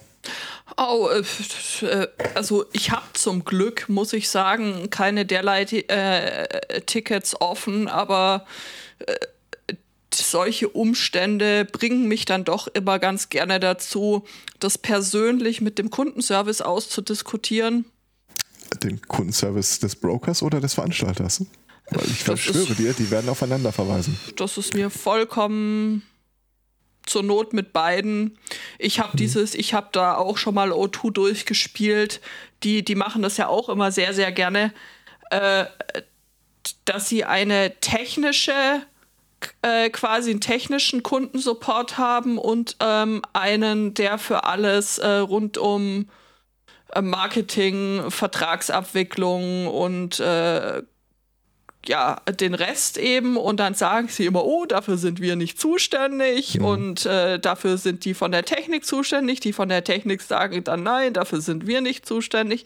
Oh, äh, äh, also ich habe zum Glück, muss ich sagen, keine derlei äh, Tickets offen, aber äh, solche Umstände bringen mich dann doch immer ganz gerne dazu, das persönlich mit dem Kundenservice auszudiskutieren. den Kundenservice des Brokers oder des Veranstalters. Weil ich Das schwöre dir, die werden aufeinander verweisen. Das ist mir vollkommen zur Not mit beiden. Ich habe dieses, ich habe da auch schon mal O2 durchgespielt. Die, die machen das ja auch immer sehr, sehr gerne, äh, dass sie eine technische, äh, quasi einen technischen Kundensupport haben und ähm, einen, der für alles äh, rund um äh, Marketing, Vertragsabwicklung und äh, ja, den Rest eben und dann sagen sie immer, oh, dafür sind wir nicht zuständig und äh, dafür sind die von der Technik zuständig. Die von der Technik sagen dann, nein, dafür sind wir nicht zuständig.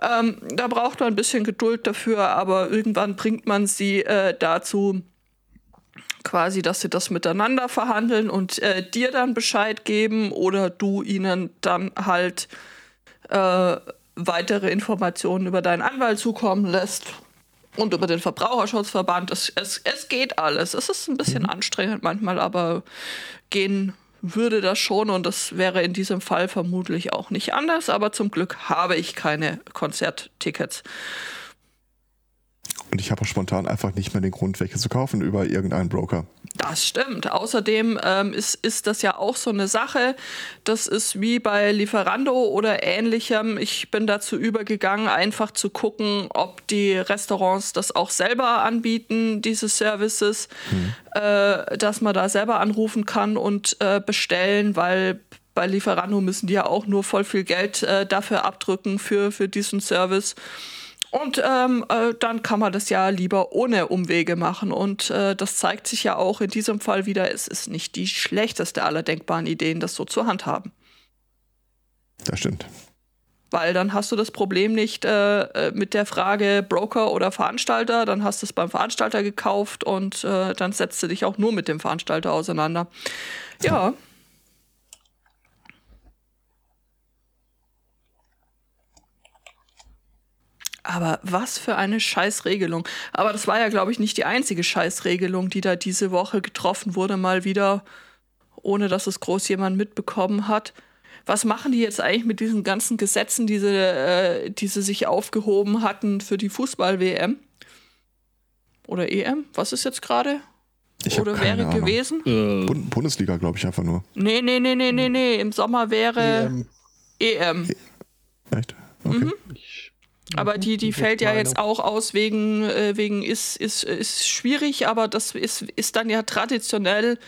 Ähm, da braucht man ein bisschen Geduld dafür, aber irgendwann bringt man sie äh, dazu, quasi, dass sie das miteinander verhandeln und äh, dir dann Bescheid geben oder du ihnen dann halt äh, weitere Informationen über deinen Anwalt zukommen lässt und über den Verbraucherschutzverband. Es, es, es geht alles. Es ist ein bisschen anstrengend manchmal, aber gehen würde das schon und das wäre in diesem Fall vermutlich auch nicht anders. Aber zum Glück habe ich keine Konzerttickets. Und ich habe auch spontan einfach nicht mehr den Grund, welche zu kaufen über irgendeinen Broker. Das stimmt. Außerdem ähm, ist, ist das ja auch so eine Sache. Das ist wie bei Lieferando oder ähnlichem. Ich bin dazu übergegangen, einfach zu gucken, ob die Restaurants das auch selber anbieten, diese Services, äh, dass man da selber anrufen kann und äh, bestellen, weil bei Lieferando müssen die ja auch nur voll viel Geld äh, dafür abdrücken für, für diesen Service. Und ähm, äh, dann kann man das ja lieber ohne Umwege machen. Und äh, das zeigt sich ja auch in diesem Fall wieder, es ist nicht die schlechteste aller denkbaren Ideen, das so zu handhaben. Das stimmt. Weil dann hast du das Problem nicht äh, äh mit der Frage Broker oder Veranstalter, dann hast du es beim Veranstalter gekauft und äh, dann setzt du dich auch nur mit dem Veranstalter auseinander. Ja. Aber was für eine Scheißregelung. Aber das war ja, glaube ich, nicht die einzige Scheißregelung, die da diese Woche getroffen wurde, mal wieder, ohne dass es groß jemand mitbekommen hat. Was machen die jetzt eigentlich mit diesen ganzen Gesetzen, die sie, äh, die sie sich aufgehoben hatten für die Fußball-WM? Oder EM? Was ist jetzt gerade? Oder wäre Ahnung. gewesen? Äh, Bund Bundesliga, glaube ich, einfach nur. Nee, nee, nee, nee, nee, nee. Im Sommer wäre EM. EM. Echt? Okay. Mhm. Ich, Aber die, die Ich fällt ja jetzt auch aus wegen, äh, wegen ist, ist, ist schwierig, aber das ist, ist dann ja traditionell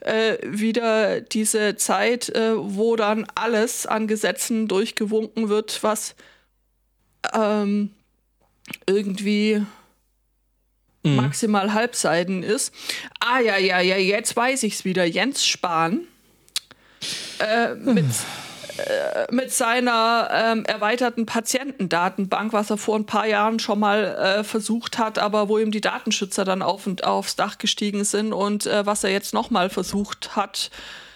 äh, wieder diese Zeit, äh, wo dann alles an Gesetzen durchgewunken wird, was ähm, irgendwie Mhm. maximal Halbseiten ist. Ah ja, ja, ja, jetzt weiß ich's wieder. Jens Spahn äh, mit, äh, mit seiner ähm, erweiterten Patientendatenbank, was er vor ein paar Jahren schon mal äh, versucht hat, aber wo ihm die Datenschützer dann auf und aufs Dach gestiegen sind und äh, was er jetzt nochmal versucht hat, äh,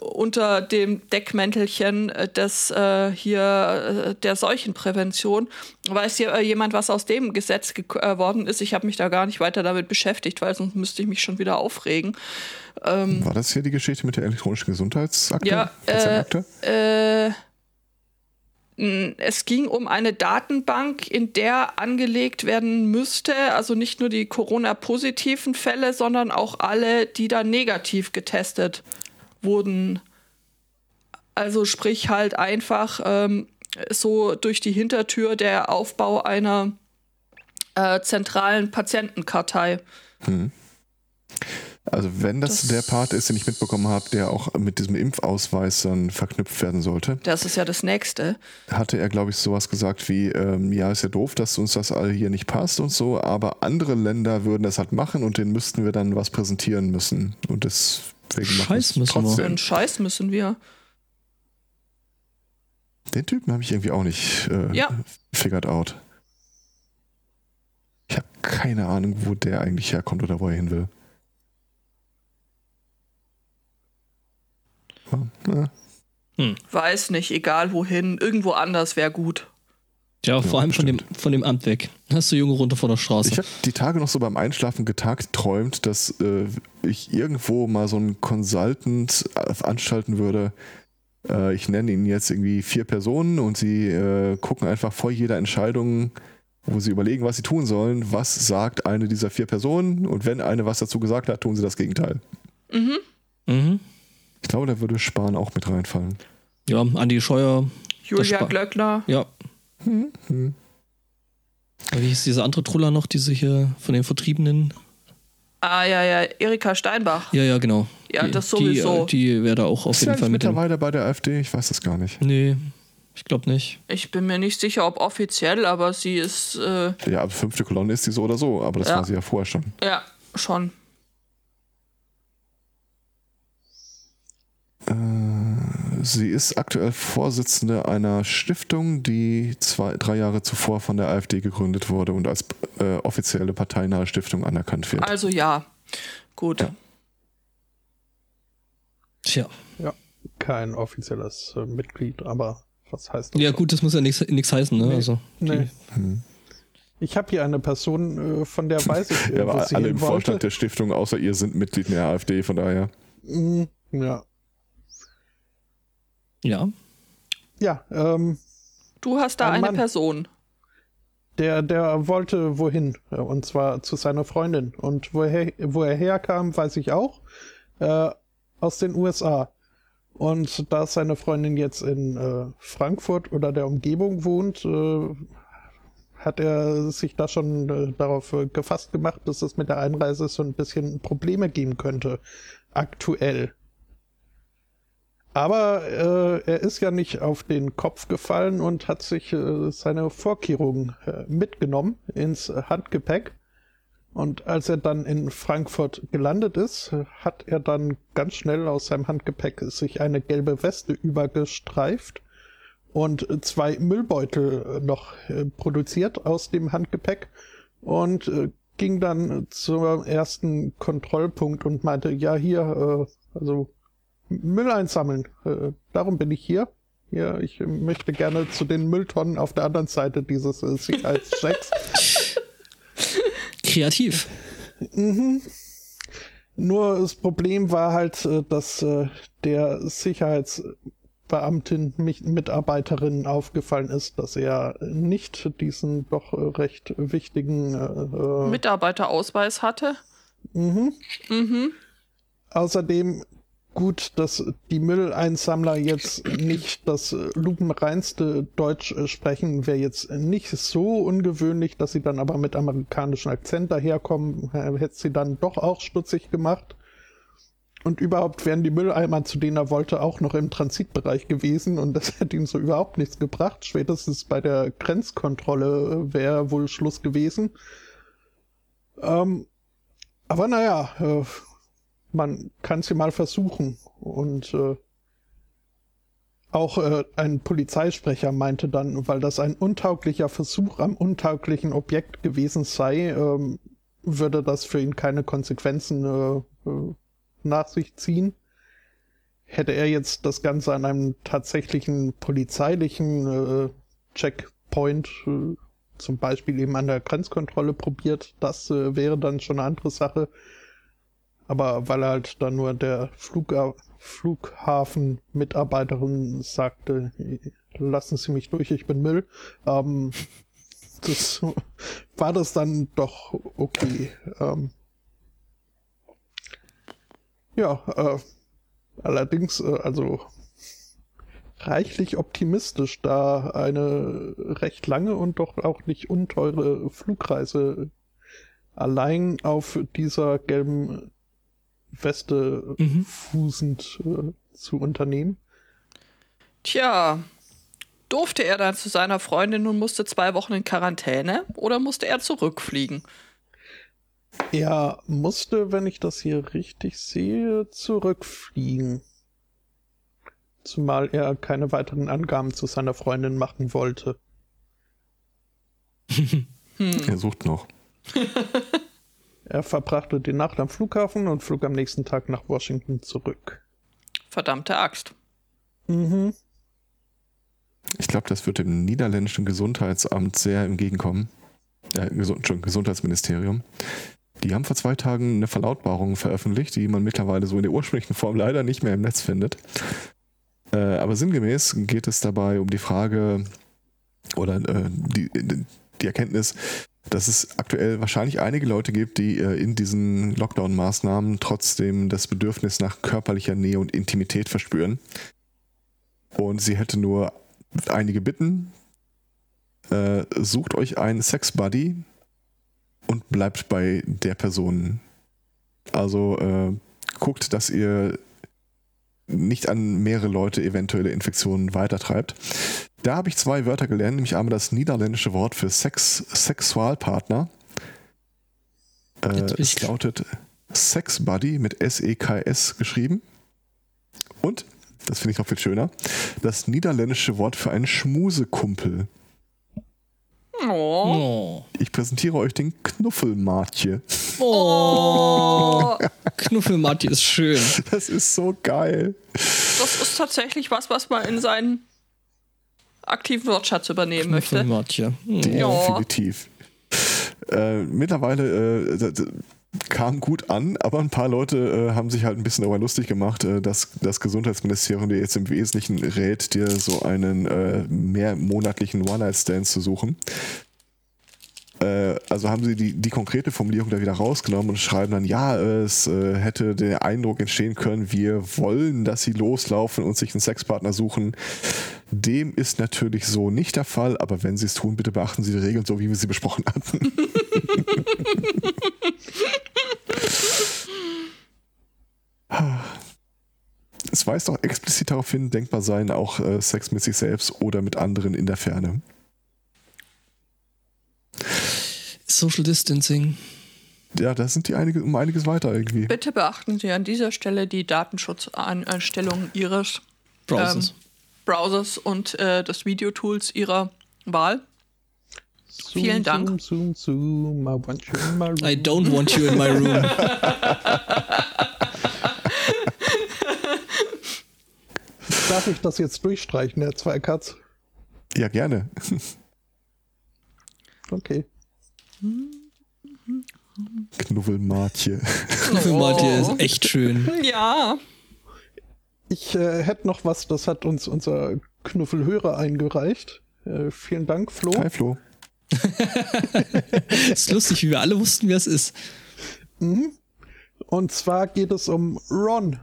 unter dem Deckmäntelchen äh, des äh, hier äh, der Seuchenprävention. Weiß hier äh, jemand, was aus dem Gesetz geworden ist? Ich habe mich da gar nicht weiter damit beschäftigt, weil sonst müsste ich mich schon wieder aufregen. Ähm, War das hier die Geschichte mit der elektronischen Gesundheitsakte? Ja, äh, äh, es ging um eine Datenbank, in der angelegt werden müsste, also nicht nur die Corona-positiven Fälle, sondern auch alle, die dann negativ getestet wurden. Also sprich halt einfach ähm, so durch die Hintertür der Aufbau einer äh, zentralen Patientenkartei. Also wenn das, das- der Part ist, den ich mitbekommen habe, der auch mit diesem Impfausweis dann verknüpft werden sollte, Das ist ja das Nächste. hatte er, glaube ich, sowas gesagt wie, ähm, ja, ist ja doof, dass uns das alle hier nicht passt und so, aber andere Länder würden das halt machen und denen müssten wir dann was präsentieren müssen. Und deswegen machen Scheiß es müssen wir. Einen Scheiß müssen wir. Den Typen habe ich irgendwie auch nicht äh, Ja. figured out. Ich habe keine Ahnung, wo der eigentlich herkommt oder wo er hin will. Ja, äh, Weiß nicht, egal wohin, irgendwo anders wäre gut. Tja, vor Ja, allem von dem, von dem Amt weg. Hast du Junge runter von der Straße. Ich habe die Tage noch so beim Einschlafen getagt geträumt, dass äh, ich irgendwo mal so einen Consultant äh, veranstalten würde. Äh, ich nenne ihn jetzt irgendwie vier Personen und sie äh, gucken einfach vor jeder Entscheidung, wo sie überlegen, was sie tun sollen, was sagt eine dieser vier Personen und wenn eine was dazu gesagt hat, tun sie das Gegenteil. Mhm. Ich glaube, da würde Spahn auch mit reinfallen. Ja, Andi Scheuer. Julia Glöckner. Ja. Hm, Wie hieß diese andere Truller noch, diese hier von den Vertriebenen? Ah, ja, ja, Erika Steinbach. Ja, ja, genau. Ja, die, das sowieso. Die, die wäre da auch auf Ist jeden Fall mit dem. mittlerweile bei der AfD? Ich weiß das gar nicht. Nee, ich glaube nicht. Ich bin mir nicht sicher, ob offiziell, aber sie ist, äh, Ja, aber fünfte Kolonne ist sie so oder so, aber das Ja. war sie ja vorher schon. ja, schon. Sie ist aktuell Vorsitzende einer Stiftung, die zwei, drei Jahre zuvor von der AfD gegründet wurde und als äh, offizielle parteinahe Stiftung anerkannt wird. Also ja. Gut. Ja. Tja. ja, kein offizielles äh, Mitglied, aber was heißt das? Ja, gut, das muss ja nichts heißen, ne? Nee. Also, Nee. Hm. Ich habe hier eine Person, äh, von der weiß ich, äh, Ja, wo aber sie alle im wollte. Vorstand der Stiftung außer ihr sind Mitglied in der AfD, von daher. Mm, Ja, ja. ja ähm, Du hast da Ein eine Mann. Person. der, der wollte wohin, äh, und zwar zu seiner Freundin. Und woher, wo er herkam, weiß ich auch, äh, aus den USA. Und da seine Freundin jetzt in äh, Frankfurt oder der Umgebung wohnt, äh, hat er sich da schon äh, darauf äh, gefasst gemacht, dass es mit der Einreise so ein bisschen Probleme geben könnte. Aktuell. Aber äh, er ist ja nicht auf den Kopf gefallen und hat sich äh, seine Vorkehrungen äh, mitgenommen ins Handgepäck. Und als er dann in Frankfurt gelandet ist, hat er dann ganz schnell aus seinem Handgepäck sich eine gelbe Weste übergestreift und zwei Müllbeutel noch äh, produziert aus dem Handgepäck und äh, ging dann zum ersten Kontrollpunkt und meinte, ja hier, äh, also Müll einsammeln. Äh, darum bin ich hier. Ja, ich möchte gerne zu den Mülltonnen auf der anderen Seite dieses äh, Sicherheitschecks. Kreativ. Mhm. Nur das Problem war halt, äh, dass äh, der Sicherheitsbeamtin, Mitarbeiterin aufgefallen ist, dass er nicht diesen doch äh, recht wichtigen äh, Mitarbeiterausweis hatte. Mhm. Mhm. Außerdem gut, dass die Mülleinsammler jetzt nicht das lupenreinste Deutsch sprechen, wäre jetzt nicht so ungewöhnlich, dass sie dann aber mit amerikanischem Akzent daherkommen, hätte sie dann doch auch stutzig gemacht. Und überhaupt wären die Mülleimer, zu denen er wollte, auch noch im Transitbereich gewesen und das hätte ihm so überhaupt nichts gebracht. Spätestens bei der Grenzkontrolle wäre wohl Schluss gewesen. Ähm, aber naja, äh, man kann es ja mal versuchen. Und äh, auch äh, ein Polizeisprecher meinte dann, weil das ein untauglicher Versuch am untauglichen Objekt gewesen sei, ähm, würde das für ihn keine Konsequenzen äh, äh nach sich ziehen. Hätte er jetzt das Ganze an einem tatsächlichen polizeilichen äh, Checkpoint, äh, zum Beispiel eben an der Grenzkontrolle probiert, das äh, wäre dann schon eine andere Sache. Aber weil halt dann nur der Flug, Flughafen-Mitarbeiterin sagte, lassen Sie mich durch, ich bin Müll, ähm, das war das dann doch okay. Ähm, ja, äh, allerdings, äh, also reichlich optimistisch, da eine recht lange und doch auch nicht unteure Flugreise allein auf dieser gelben Weste mhm. fußend äh, zu unternehmen. Tja, durfte er dann zu seiner Freundin und musste zwei Wochen in Quarantäne oder musste er zurückfliegen? Er musste, wenn ich das hier richtig sehe, zurückfliegen. Zumal er keine weiteren Angaben zu seiner Freundin machen wollte. hm. Er sucht noch. Er verbrachte die Nacht am Flughafen und flog am nächsten Tag nach Washington zurück. Verdammte Axt. Mhm. Ich glaube, das wird dem niederländischen Gesundheitsamt sehr entgegenkommen. Äh, Gesund Gesundheitsministerium. Die haben vor zwei Tagen eine Verlautbarung veröffentlicht, die man mittlerweile so in der ursprünglichen Form leider nicht mehr im Netz findet. Äh, aber sinngemäß geht es dabei um die Frage oder äh, die, die Erkenntnis, dass es aktuell wahrscheinlich einige Leute gibt, die äh, in diesen Lockdown-Maßnahmen trotzdem das Bedürfnis nach körperlicher Nähe und Intimität verspüren. Und sie hätte nur einige Bitten. Äh, sucht euch einen Sex-Buddy und bleibt bei der Person. Also äh, guckt, dass ihr nicht an mehrere Leute eventuelle Infektionen weitertreibt. Da habe ich zwei Wörter gelernt, nämlich einmal das niederländische Wort für Sex, Sexualpartner. Äh, es lautet Sex Buddy mit S-E-K-S geschrieben. Und, das finde ich noch viel schöner, das niederländische Wort für einen Schmusekumpel. Oh. Ich präsentiere euch den Knuffelmartje. Oh. Knuffelmartje ist schön. Das ist so geil. Das ist tatsächlich was, was man in seinen aktiven Wortschatz übernehmen möchte. Hm. Definitiv. Äh, mittlerweile äh, kam gut an, aber ein paar Leute äh, haben sich halt ein bisschen darüber lustig gemacht, äh, dass das Gesundheitsministerium dir jetzt im Wesentlichen rät, dir so einen äh, mehrmonatlichen One-Night-Stand zu suchen. Äh, also haben sie die, die konkrete Formulierung da wieder rausgenommen und schreiben dann, ja, es äh, hätte der Eindruck entstehen können, wir wollen, dass sie loslaufen und sich einen Sexpartner suchen. Dem ist natürlich so nicht der Fall, aber wenn sie es tun, bitte beachten Sie die Regeln so, wie wir sie besprochen hatten. es weist auch explizit darauf hin, denkbar sein auch äh, Sex mit sich selbst oder mit anderen in der Ferne. Social Distancing. Ja, da sind die einige, um einiges weiter irgendwie. Bitte beachten Sie an dieser Stelle die Datenschutzeinstellungen Ihres Browsers. Ähm, Browsers und äh, des Videotools Ihrer Wahl. Zoom, Vielen Dank. Zoom, zoom, zoom, I want you in my room. I don't want you in my room. Darf ich das jetzt durchstreichen, Herr Zweikatz? Ja, gerne. Okay. Knuffelmartje. Knuffelmartier ist echt schön. Ja. Ich äh, hätte noch was, das hat uns unser Knuffelhörer eingereicht. Äh, vielen Dank, Flo. Hi Flo. ist lustig, wie wir alle wussten, wer es ist. Und zwar geht es um Ron.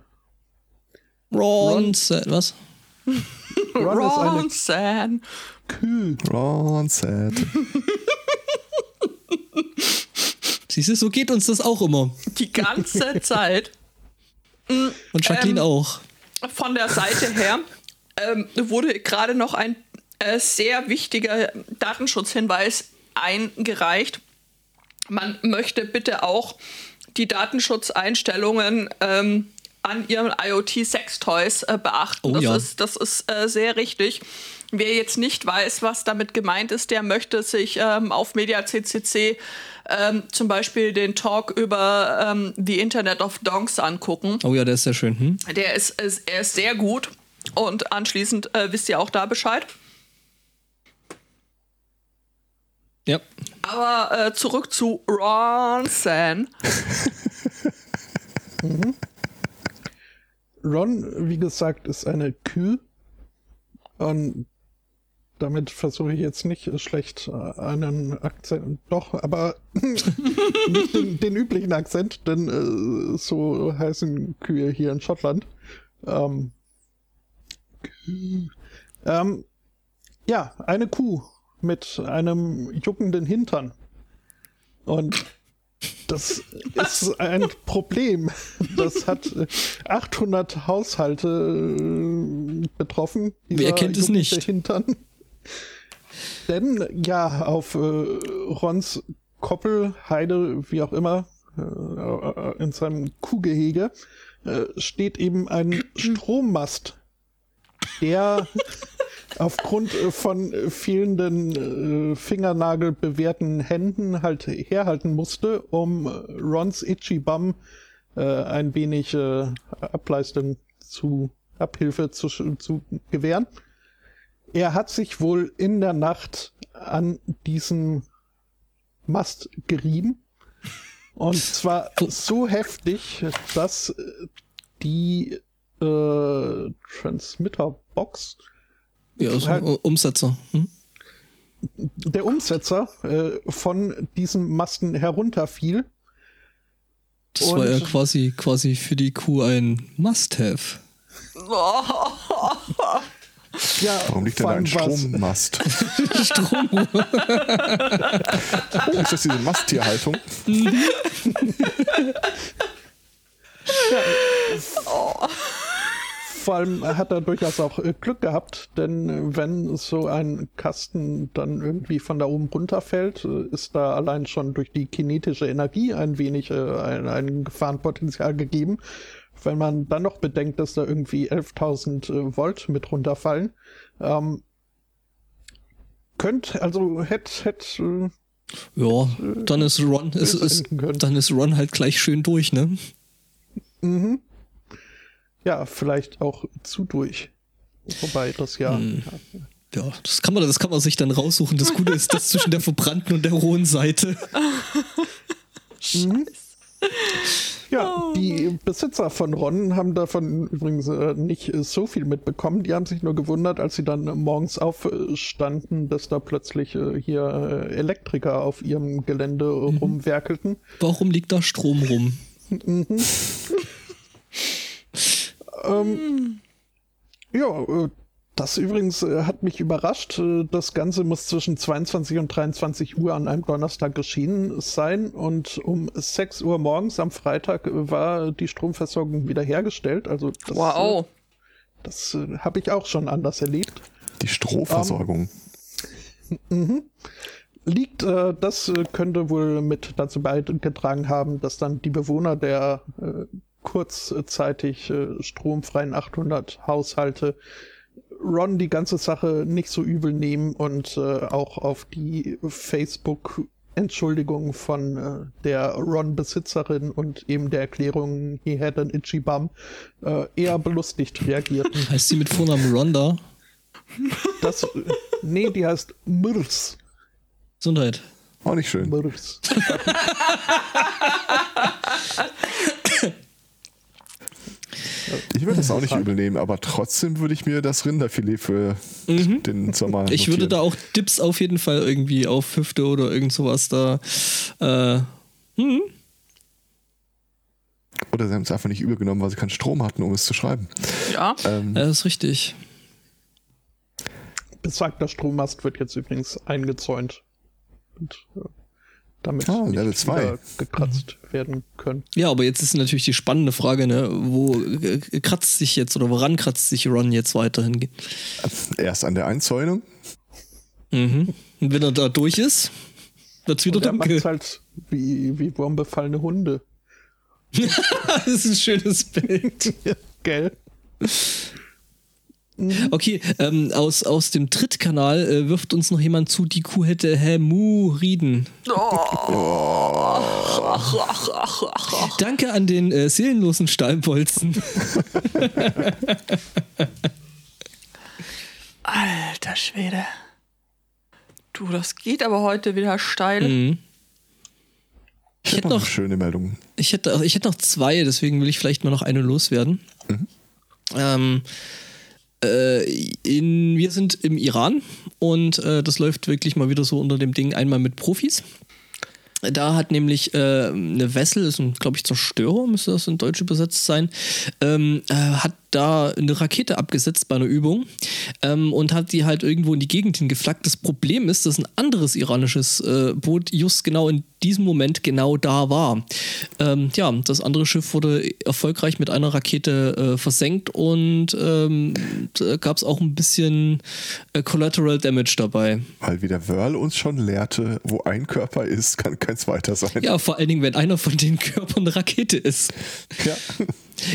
Ron, Sa- was? Ron ist eine Kühe. Ron said. Siehst du, so geht uns das auch immer. Die ganze Zeit. Und Jacqueline Ähm, auch. Von der Seite her ähm, wurde gerade noch ein äh, sehr wichtiger Datenschutzhinweis eingereicht. Man möchte bitte auch die Datenschutzeinstellungen ähm, an ihren IoT-Sextoys äh, beachten. Oh das, ja. ist, das ist äh, sehr richtig. Wer jetzt nicht weiß, was damit gemeint ist, der möchte sich ähm, auf Media CCC ähm, zum Beispiel den Talk über ähm, The Internet of Donks angucken. Oh ja, der ist sehr schön. Hm? Der ist, ist, er ist sehr gut. Und anschließend äh, wisst ihr auch da Bescheid. Ja. Aber äh, zurück zu Ronson. Ron, wie gesagt, ist eine Kühe. Und damit versuche ich jetzt nicht schlecht äh, einen Akzent, doch, aber nicht den, den üblichen Akzent, denn äh, so heißen Kühe hier in Schottland. Ähm. Ähm, ja, eine Kuh mit einem juckenden Hintern. Und das ist ein Problem. Das hat äh, 800 Haushalte äh, betroffen. Wer kennt es nicht? Hintern. Denn ja, auf äh, Rons Koppel, Heide, wie auch immer, äh, in seinem Kuhgehege äh, steht eben ein Strommast, der aufgrund äh, von fehlenden äh, fingernagelbewehrten Händen halt herhalten musste, um äh, Rons Itchy Bum äh, ein wenig äh, Ableistung zu Abhilfe zu, zu gewähren. Er hat sich wohl in der Nacht an diesem Mast gerieben. Und zwar so heftig, dass äh, die äh, Transmitterbox Ja, also, Halt- Umsetzer. Hm? der Umsetzer äh, von diesem Masten herunterfiel. Das war ja Und- quasi, quasi für die Kuh ein Must-Have. Ja, Warum liegt denn da ein Strommast? Strom. Oh, ist das diese Masttierhaltung? Vor allem hat er durchaus auch äh, Glück gehabt, denn wenn so ein Kasten dann irgendwie von da oben runterfällt, äh, ist da allein schon durch die kinetische Energie ein wenig äh, ein, ein Gefahrenpotenzial gegeben. Wenn man dann noch bedenkt, dass da irgendwie 11.000 äh, Volt mit runterfallen, ähm, könnte, also hätte, hätte, äh, Ja, dann ist Ron, ist, ist, dann ist Ron halt gleich schön durch, ne? ja, vielleicht auch zu durch. Wobei das ja, Ja, das kann man, das kann man sich dann raussuchen. Das Gute ist, das zwischen der verbrannten und der rohen Seite. Ja, die Besitzer von Ron haben davon übrigens äh, nicht äh, so viel mitbekommen. Die haben sich nur gewundert, als sie dann morgens aufstanden, dass da plötzlich äh, hier äh, Elektriker auf ihrem Gelände äh, rumwerkelten. Warum liegt da Strom rum? Ja, äh, das übrigens äh, hat mich überrascht. Äh, Das Ganze muss zwischen 22 und 23 Uhr an einem Donnerstag geschehen sein und um 6 Uhr morgens am Freitag äh, war die Stromversorgung wiederhergestellt. Also das, Wow. äh, das äh, habe ich auch schon anders erlebt. Die Strohversorgung. Mhm. Liegt, äh, das äh, könnte wohl mit dazu beigetragen haben, dass dann die Bewohner der äh, kurzzeitig äh, stromfreien 800 Haushalte Ron die ganze Sache nicht so übel nehmen und äh, auch auf die Facebook Entschuldigung von äh, der Ron-Besitzerin und eben der Erklärung, he had an itchy bum, äh, eher belustigt reagierten. Heißt sie mit Vornamen Ronda? Das, äh, nee, die heißt Mirs. Gesundheit. Auch nicht schön. Mirs. Ich würde das auch nicht übel nehmen, aber trotzdem würde ich mir das Rinderfilet für den Sommer Mhm. Ich würde notieren. da auch Dips auf jeden Fall irgendwie auf Hüfte oder irgend sowas da. Äh, hm. Oder sie haben es einfach nicht übel genommen, weil sie keinen Strom hatten, um es zu schreiben. Ja. Ähm, Ja, ist richtig. Besagter Strommast wird jetzt übrigens eingezäunt. Und, äh, damit Ah, Level nicht zwei. gekratzt werden können. Ja, aber jetzt ist natürlich die spannende Frage, ne, wo äh, kratzt sich jetzt oder woran kratzt sich Ron jetzt weiterhin? erst an der Einzäunung. Mhm. Und wenn er da durch ist, wird's wieder Und er dunkel. macht halt wie, wie wurmbefallene Hunde. das ist ein schönes Bild. Gell? Okay, ähm, aus, aus dem Trittkanal äh, wirft uns noch jemand zu, die Kuh hätte Hämorrhoiden. Danke an den äh, seelenlosen Stahlbolzen. Alter Schwede. Du, das geht aber heute wieder steil. Mhm. Ich, Ich hätte noch noch, schöne Meldung. ich hätte, ich hätte noch zwei, deswegen will ich vielleicht mal noch eine loswerden. Ähm, äh, in, wir sind im Iran und äh, das läuft wirklich mal wieder so unter dem Ding einmal mit Profis. Da hat nämlich äh, eine Vessel, ist ein, glaube ich, Zerstörer, müsste das in Deutsch übersetzt sein, ähm, äh, hat da eine Rakete abgesetzt bei einer Übung ähm, und hat die halt irgendwo in die Gegend hingeflaggt. Das Problem ist, dass ein anderes iranisches äh, Boot just genau in diesem Moment genau da war. Ähm, ja, das andere Schiff wurde erfolgreich mit einer Rakete äh, versenkt und ähm, da gab es auch ein bisschen äh, Collateral Damage dabei. Weil wie der Wörl uns schon lehrte, wo ein Körper ist, kann kein zweiter sein. Ja, vor allen Dingen, wenn einer von den Körpern eine Rakete ist. Ja.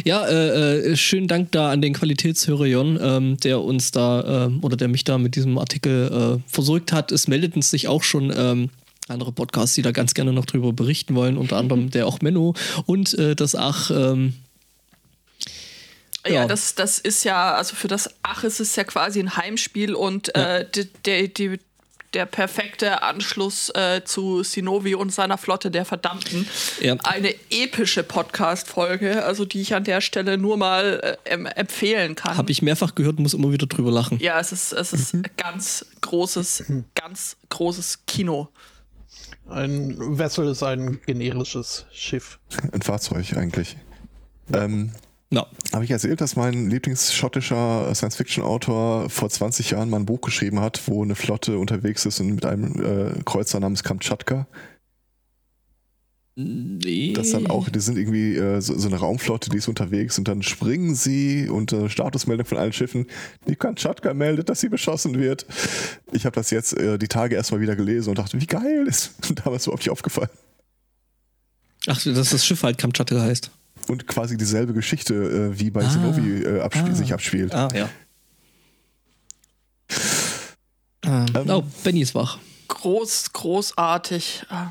Ja, äh, äh, schönen Dank da an den Qualitätshörer Jon, ähm, der uns da ähm, oder der mich da mit diesem Artikel äh, versorgt hat. Es meldeten sich auch schon ähm, andere Podcasts, die da ganz gerne noch drüber berichten wollen, unter anderem der auch Menno und äh, das Ach. Ähm, Ja, Ja. das, das ist ja, also für das Ach ist es ja quasi ein Heimspiel und äh, die, die, die, der perfekte Anschluss äh, zu Sinovi und seiner Flotte der Verdammten. Ja. Eine epische Podcast-Folge, also die ich an der Stelle nur mal äh, em empfehlen kann. Habe ich mehrfach gehört, muss immer wieder drüber lachen. Ja, es ist, es ist ganz großes, ganz großes Kino. Ein Vessel ist ein generisches Schiff. Ein Fahrzeug eigentlich. Ähm, Ja. Habe ich erzählt, dass mein Lieblingsschottischer Science-Fiction-Autor vor 20 Jahren mal ein Buch geschrieben hat, wo eine Flotte unterwegs ist und mit einem äh, Kreuzer namens Kamtschatka. Nee. Das dann auch, die sind irgendwie äh, so, so eine Raumflotte, die ist unterwegs und dann springen sie und äh, Statusmeldung von allen Schiffen. Die Kamtschatka meldet, dass sie beschossen wird. Ich habe das jetzt äh, die Tage erstmal wieder gelesen und dachte, wie geil ist. Und damals überhaupt nicht aufgefallen. Ach, dass das Schiff halt Kamtschatka heißt. Und quasi dieselbe Geschichte äh, wie bei Ah. Sinovi äh, absp Ah. sich abspielt. Ah, ja. Ähm, Ähm. oh, Benny ist wach. Groß, großartig. Ah.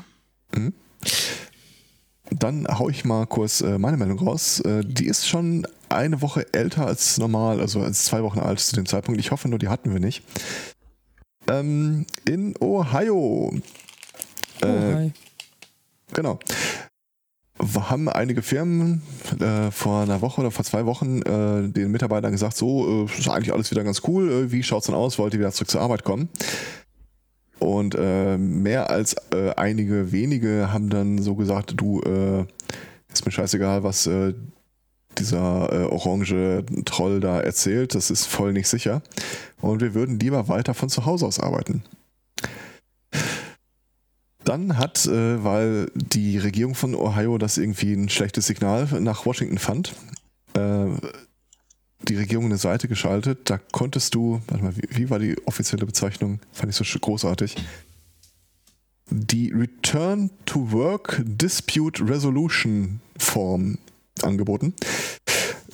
Dann hau ich mal kurz äh, meine Meldung raus. Äh, die ist schon eine Woche älter als normal, also als zwei Wochen alt zu dem Zeitpunkt. Ich hoffe nur, die hatten wir nicht. Ähm, in Ohio. Oh, Äh, hi. Genau. Haben einige Firmen äh, vor einer Woche oder vor zwei Wochen äh, den Mitarbeitern gesagt, so, äh, ist eigentlich alles wieder ganz cool, äh, wie schaut's denn aus, wollt ihr wieder zurück zur Arbeit kommen? Und äh, mehr als äh, einige wenige haben dann so gesagt, du, ist mir scheißegal, was dieser orange Troll da erzählt, das ist voll nicht sicher. Und wir würden lieber weiter von zu Hause aus arbeiten. Dann hat, äh, weil die Regierung von Ohio das irgendwie ein schlechtes Signal nach Washington fand, äh, die Regierung eine Seite geschaltet, da konntest du, warte mal, wie, wie war die offizielle Bezeichnung? Fand ich so großartig. Die Return to Work Dispute Resolution Form angeboten.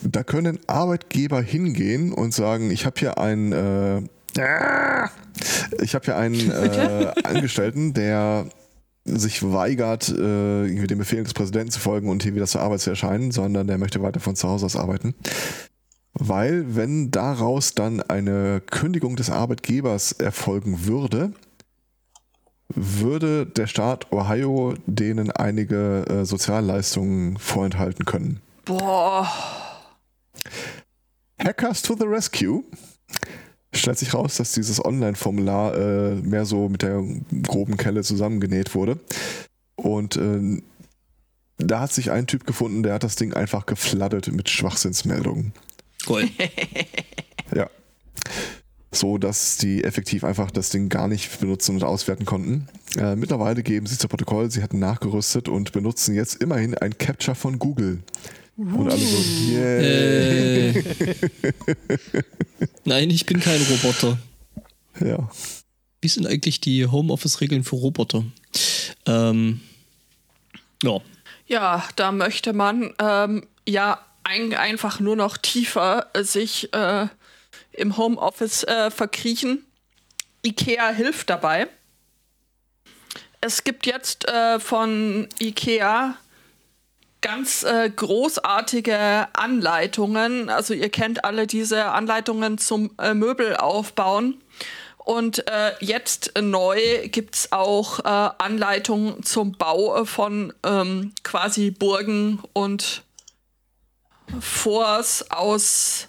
Da können Arbeitgeber hingehen und sagen, ich habe hier einen, äh, ich habe hier einen äh, Angestellten, der sich weigert, äh, den Befehlen des Präsidenten zu folgen und hier wieder zur Arbeit zu erscheinen, sondern der möchte weiter von zu Hause aus arbeiten. Weil wenn daraus dann eine Kündigung des Arbeitgebers erfolgen würde, würde der Staat Ohio denen einige äh, Sozialleistungen vorenthalten können. Boah. Hackers to the Rescue. Stellt sich raus, dass dieses Online-Formular äh, mehr so mit der groben Kelle zusammengenäht wurde. Und äh, da hat sich ein Typ gefunden, der hat das Ding einfach gefladdet mit Schwachsinnsmeldungen. Cool. ja. So, dass die effektiv einfach das Ding gar nicht benutzen und auswerten konnten. Äh, mittlerweile geben sie zu Protokoll, sie hatten nachgerüstet und benutzen jetzt immerhin ein Capture von Google. Und alle so, yay. Äh. Nein, ich bin kein Roboter. Ja. Wie sind eigentlich die Homeoffice-Regeln für Roboter? Ähm, ja. Ja, da möchte man ähm, ja ein, einfach nur noch tiefer sich äh, im Homeoffice äh, verkriechen. IKEA hilft dabei. Es gibt jetzt äh, von IKEA ganz äh, großartige Anleitungen. Also ihr kennt alle diese Anleitungen zum äh, Möbel aufbauen. Und äh, jetzt neu gibt es auch äh, Anleitungen zum Bau von ähm, quasi Burgen und Forts aus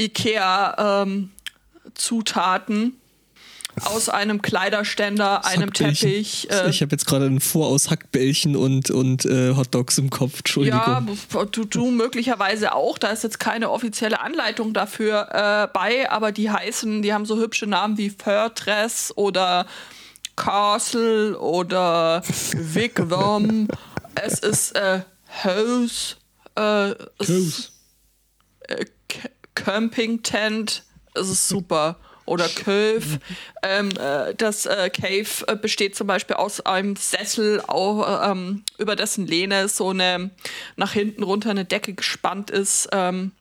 IKEA-Zutaten. Ähm, aus einem Kleiderständer, einem Teppich. Äh, ich habe jetzt gerade ein Vor aus Hackbällchen und, und äh, Hotdogs im Kopf. Entschuldigung. Ja, du, du möglicherweise auch. Da ist jetzt keine offizielle Anleitung dafür äh, bei, aber die heißen, die haben so hübsche Namen wie Fortress oder Castle oder Wigwam. es ist äh, House. Äh, House. Äh, Camping Tent. Es ist super oder Cove. ähm, äh, das äh, Cave äh, besteht zum Beispiel aus einem Sessel, auch, ähm, über dessen Lehne so eine nach hinten runter eine Decke gespannt ist. Ähm,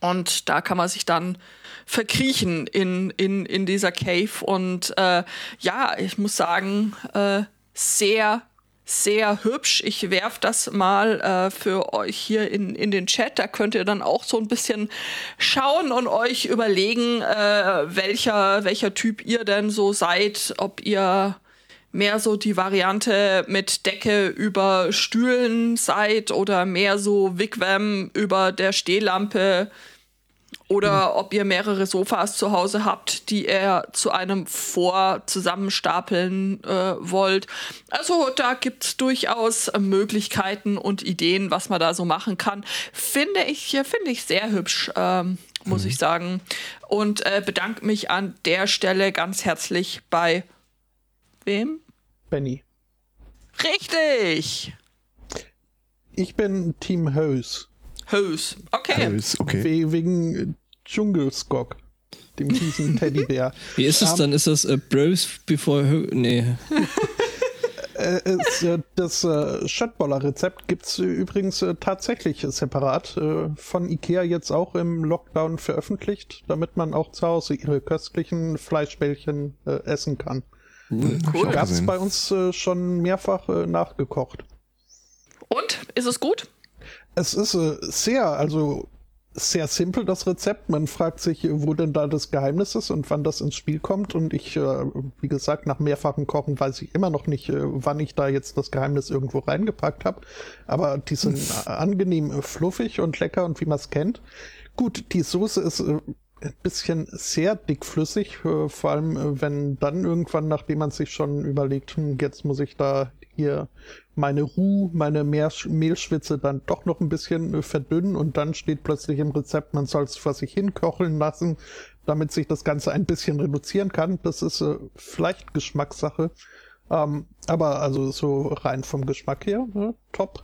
und da kann man sich dann verkriechen in, in, in dieser Cave. Und äh, ja, ich muss sagen, äh, sehr sehr hübsch. Ich werfe das mal äh, für euch hier in, in den Chat. Da könnt ihr dann auch so ein bisschen schauen und euch überlegen, äh, welcher, welcher Typ ihr denn so seid. Ob ihr mehr so die Variante mit Decke über Stühlen seid oder mehr so Wigwam über der Stehlampe oder mhm. ob ihr mehrere Sofas zu Hause habt, die ihr zu einem Vor zusammenstapeln äh, wollt. Also da gibt es durchaus Möglichkeiten und Ideen, was man da so machen kann. Finde ich, finde ich sehr hübsch, ähm, muss mhm. ich sagen. Und äh, bedanke mich an der Stelle ganz herzlich bei wem? Benny. Richtig! Ich bin Team Hose. Hose, okay. Hose, okay. wegen Dschungelskog, dem fiesen Teddybär. Wie ist es um, dann? Ist das äh, Bros before... Nee. Äh, äh, das äh, Schöttboller-Rezept gibt es übrigens äh, tatsächlich separat äh, von Ikea jetzt auch im Lockdown veröffentlicht, damit man auch zu Hause ihre köstlichen Fleischbällchen äh, essen kann. Hm, cool. Gab es bei uns schon mehrfach nachgekocht. Und? Ist es gut? Es ist sehr, also sehr simpel, das Rezept. Man fragt sich, wo denn da das Geheimnis ist und wann das ins Spiel kommt. Und ich, äh, wie gesagt, nach mehrfachem Kochen weiß ich immer noch nicht, äh, wann ich da jetzt das Geheimnis irgendwo reingepackt habe. Aber die sind angenehm fluffig und lecker und wie man es kennt. Gut, die Soße ist äh, ein bisschen sehr dickflüssig, vor allem wenn dann irgendwann, nachdem man sich schon überlegt, hm, jetzt muss ich da hier meine Ruhe, meine Mehlschwitze dann doch noch ein bisschen äh, verdünnen und dann steht plötzlich im Rezept, man soll es vor sich hinkocheln lassen, damit sich das Ganze ein bisschen reduzieren kann. Das ist äh, vielleicht Geschmackssache. Ähm, aber also so rein vom Geschmack her, äh, top.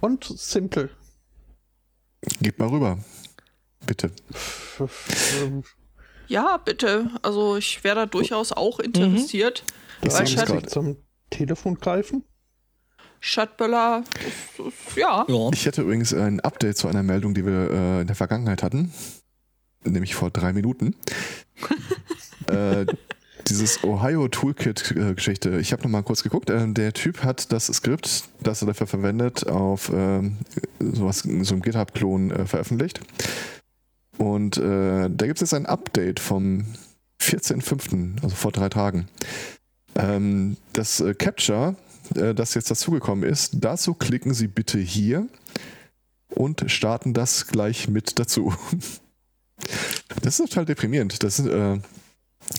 Und simpel. Gib mal rüber. Bitte. Ja, bitte. Also ich wäre da durchaus auch interessiert. Das Weil gerade- Zum Telefon greifen? Ist- ja. Ja. Ich hätte übrigens ein Update zu einer Meldung, die wir äh, in der Vergangenheit hatten. Nämlich vor drei Minuten. äh, dieses Ohio Toolkit-Geschichte. Ich habe nochmal kurz geguckt. Äh, der Typ hat das Skript, das er dafür verwendet, auf ähm, sowas, so einem GitHub-Klon äh, veröffentlicht. Und äh, da gibt es jetzt ein Update vom 14.05., also vor drei Tagen. Ähm, das äh, Capture, äh, das jetzt dazugekommen ist, dazu klicken Sie bitte hier und starten das gleich mit dazu. Das ist total deprimierend. Das ist äh,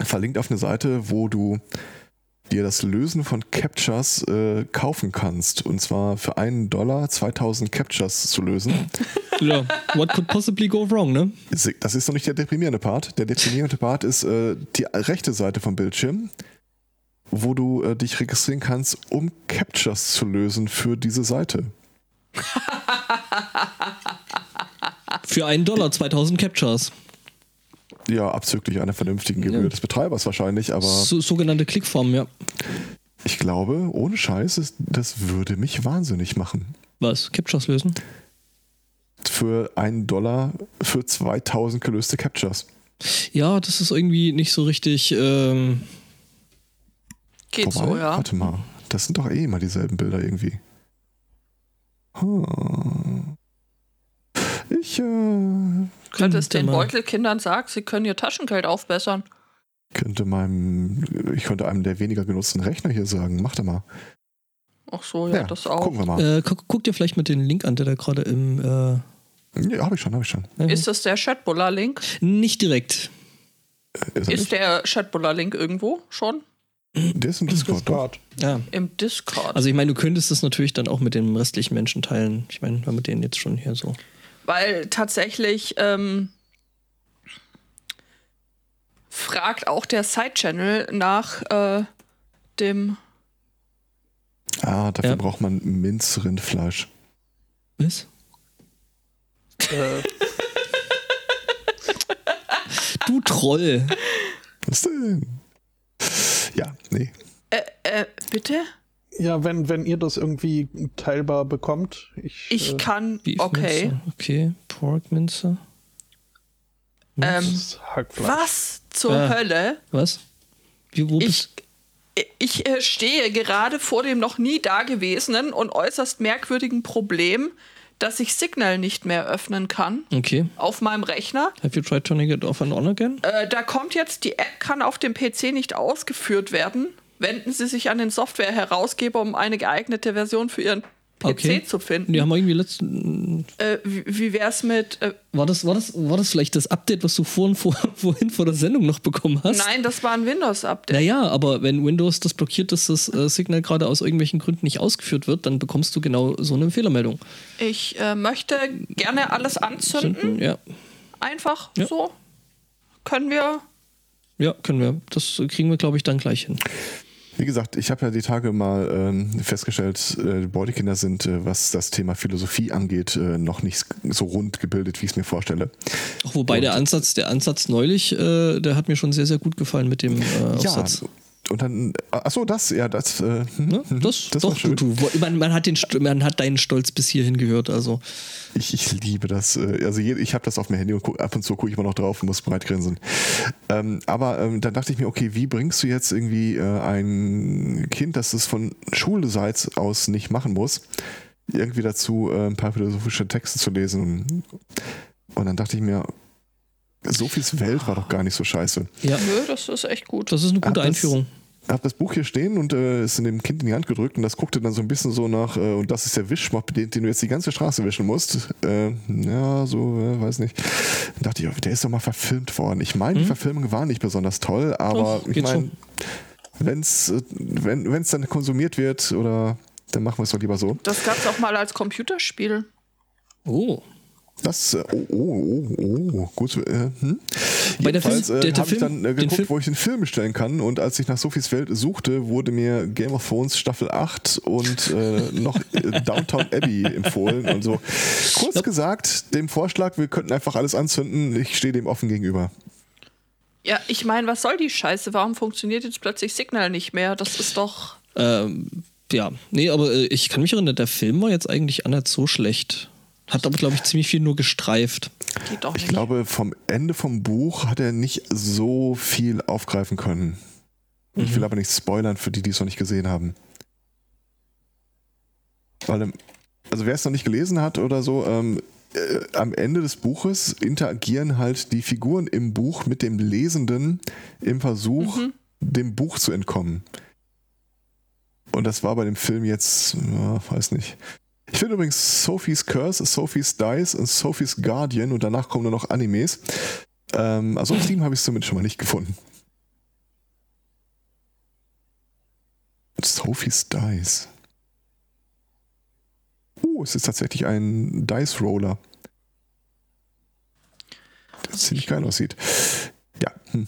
verlinkt auf eine Seite, wo du dir das Lösen von Captures äh, kaufen kannst. Und zwar für einen Dollar 2000 Captures zu lösen. ja. What could possibly go wrong, ne? Das ist noch nicht der deprimierende Part. Der deprimierende Part ist äh, die rechte Seite vom Bildschirm, wo du äh, dich registrieren kannst, um Captures zu lösen für diese Seite. Für einen Dollar 2000 Captures. Ja, abzüglich einer vernünftigen Gebühr Ja. des Betreibers wahrscheinlich, aber So, sogenannte Klickformen, ja. ich glaube, ohne Scheiß, das würde mich wahnsinnig machen. Was? Captures lösen? Für einen Dollar für 2000 gelöste Captures. Ja, das ist irgendwie nicht so richtig. Ähm, Geht Wobei, so, ja. Warte mal, das sind doch eh immer dieselben Bilder irgendwie. Hm. Ich äh, Könntest den mal- Beutelkindern sagen, sie können ihr Taschengeld aufbessern. könnte meinem, ich könnte einem der weniger genutzten Rechner hier sagen, mach doch mal. Ach so, ja, das auch. Gucken wir mal. äh, guck, guck dir vielleicht mal den Link an, der da gerade im. Äh, Ja, habe ich schon, habe ich schon. Ist das der Chatbuller-Link? nicht direkt. Äh, Ist Ist der Chatbuller-Link irgendwo schon? Der ist im Discord. Discord. Ja. Im Discord. Also ich meine, du könntest das natürlich dann auch mit den restlichen Menschen teilen. Ich meine, wir den jetzt schon hier so. Weil tatsächlich ähm, fragt auch der Side-Channel nach äh, dem. Ah, dafür Ja. braucht man Minzrindfleisch. Was? Äh, Du Troll. Was denn? Ja, nee. Äh, äh, bitte? ja, wenn, wenn ihr das irgendwie teilbar bekommt. Ich, Ich äh, kann. Okay. Okay. Pork Minze. Ähm, was zur Äh. Hölle? Was? Wie, wo Ich, bist ich äh, stehe gerade vor dem noch nie dagewesenen und äußerst merkwürdigen Problem, dass ich Signal nicht mehr öffnen kann Okay. auf meinem Rechner. Have you tried turning it off and on again? Äh, da kommt jetzt, die App kann auf dem PC nicht ausgeführt werden. Wenden Sie sich an den Softwareherausgeber, um eine geeignete Version für Ihren PC Okay. zu finden. Die haben wir irgendwie letzten. Äh, wie wie wäre es mit. Äh, War das, war, das, war das vielleicht das Update, was du vorhin, vor, vorhin vor der Sendung noch bekommen hast? nein, das war ein Windows-Update. Naja, aber wenn Windows das blockiert, dass das äh, Signal gerade aus irgendwelchen Gründen nicht ausgeführt wird, dann bekommst du genau so eine Fehlermeldung. Ich äh, möchte gerne alles anzünden. Zünden, Ja, Einfach Ja. so. Können wir. ja, können wir. Das kriegen wir, glaube ich, dann gleich hin. Wie gesagt, ich habe ja die Tage mal ähm, festgestellt, äh, Beutekinder sind, äh, was das Thema Philosophie angeht, äh, noch nicht so rund gebildet, wie ich es mir vorstelle. Auch wobei der Ansatz, der Ansatz neulich, äh, der hat mir schon sehr, sehr gut gefallen mit dem äh, Aufsatz. Und dann, achso, das, ja, das, äh, hm, Ne? hm, Das, das doch, du, schön. du, man, man, hat den, man hat deinen Stolz bis hierhin gehört. Also, Ich, ich liebe das. äh, Also je, ich habe das auf meinem Handy und guck, ab und zu gucke ich immer noch drauf und muss breit grinsen. Ähm, aber ähm, dann dachte ich mir, okay, wie bringst du jetzt irgendwie äh, ein Kind, das es von Schulseits aus nicht machen muss, irgendwie dazu, äh, ein paar philosophische Texte zu lesen? Und dann dachte ich mir, Sophies Welt war doch gar nicht so scheiße. ja, Nö, das ist echt gut. das ist eine gute das- Einführung. Hab das Buch hier stehen und äh, ist in dem Kind in die Hand gedrückt und das guckte dann so ein bisschen so nach, äh, und das ist der Wischmopp, den, den du jetzt die ganze Straße wischen musst. Äh, ja, so, äh, weiß nicht. Dann dachte ich, oh, der ist doch mal verfilmt worden. Ich meine, die Verfilmung war nicht besonders toll, aber Doch, ich meine, wenn's, äh, wenn es dann konsumiert wird, oder dann machen wir es doch lieber so. Das gab es auch mal als Computerspiel. Oh. Das, äh, oh, oh, oh, oh, gut. Äh, hm? Jedenfalls äh, habe ich dann äh, geguckt, Film- wo ich den Film bestellen kann. Und als ich nach Sophies Welt suchte, wurde mir Game of Thrones Staffel 8 und äh, noch äh, Downtown Abbey empfohlen und so. Kurz Yep. gesagt, dem Vorschlag, wir könnten einfach alles anzünden, ich stehe dem offen gegenüber. Ja, ich meine, was soll die Scheiße? Warum funktioniert jetzt plötzlich Signal nicht mehr? Das ist doch. Ähm, ja, nee, aber äh, ich kann mich erinnern, der Film war jetzt eigentlich nicht so schlecht. Hat aber, glaube ich, ziemlich viel nur gestreift. Geht doch Ich nicht. glaube, vom Ende vom Buch hat er nicht so viel aufgreifen können. Ich will aber nicht spoilern für die, die es noch nicht gesehen haben. Weil, ähm, also wer es noch nicht gelesen hat oder so, ähm, äh, am Ende des Buches interagieren halt die Figuren im Buch mit dem Lesenden im Versuch, dem Buch zu entkommen. Und das war bei dem Film jetzt, ja, weiß nicht. Ich finde übrigens Sophie's Curse, Sophie's Dice und Sophie's Guardian und danach kommen nur noch Animes. Ähm, also auf Steam habe ich es zumindest schon mal nicht gefunden. Sophie's Dice. Uh, es ist tatsächlich ein Dice Roller. Der ziemlich geil aussieht. Ja, hm.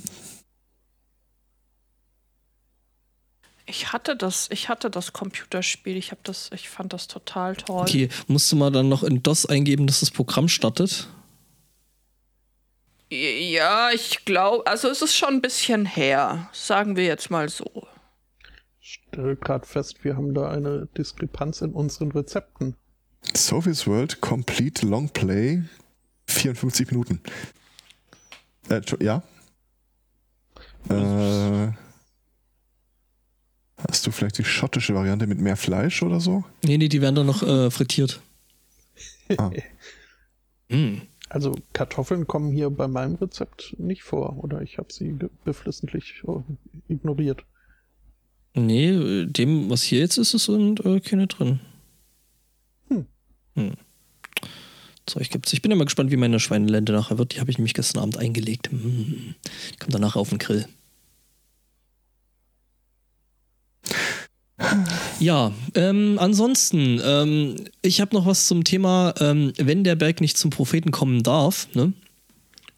Ich hatte das, ich hatte das Computerspiel. Ich habe das, ich fand das total toll. Okay, musst du mal dann noch in DOS eingeben, dass das Programm startet? Ja, ich glaube, also es ist schon ein bisschen her. Sagen wir jetzt mal so. Ich stelle gerade fest, wir haben da eine Diskrepanz in unseren Rezepten. Sophie's World Complete Long Play 54 Minuten. Äh, ja? Äh, hast du vielleicht die schottische Variante mit mehr Fleisch oder so? Nee, nee, die werden dann noch äh, frittiert. Ah. Hm. Also Kartoffeln kommen hier bei meinem Rezept nicht vor oder ich habe sie beflissentlich äh, ignoriert. Nee, dem, was hier jetzt ist, ist und äh, keine drin. Hm. Hm. Zeug gibt's. Ich bin immer gespannt, wie meine Schweinelende nachher wird. Die habe ich nämlich gestern Abend eingelegt. Hm. Die kommt danach auf den Grill. Ja, ähm, ansonsten, ähm, ich habe noch was zum Thema, ähm, wenn der Berg nicht zum Propheten kommen darf, ne?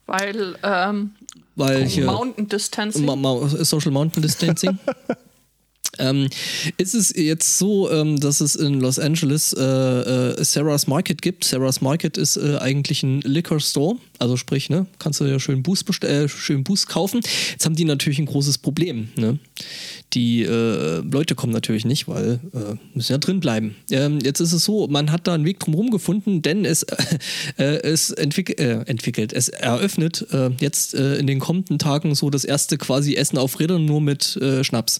Weil, ähm, Weil hier. Mountain Distancing. Ma Ma Social Mountain Distancing. ähm, ist es jetzt so, ähm, dass es in Los Angeles äh, äh, Sarah's Market gibt? Sarah's Market ist äh, eigentlich ein Liquor Store, also sprich, ne, kannst du ja schön Boost, äh, schön Boost kaufen. Jetzt haben die natürlich ein großes Problem. Ne? Die äh, Leute kommen natürlich nicht, weil äh, müssen ja drin bleiben. Ähm, jetzt ist es so, man hat da einen Weg drumherum gefunden, denn es, es entwick entwickelt, es eröffnet jetzt in den kommenden Tagen so das erste quasi Essen auf Rädern nur mit Schnaps.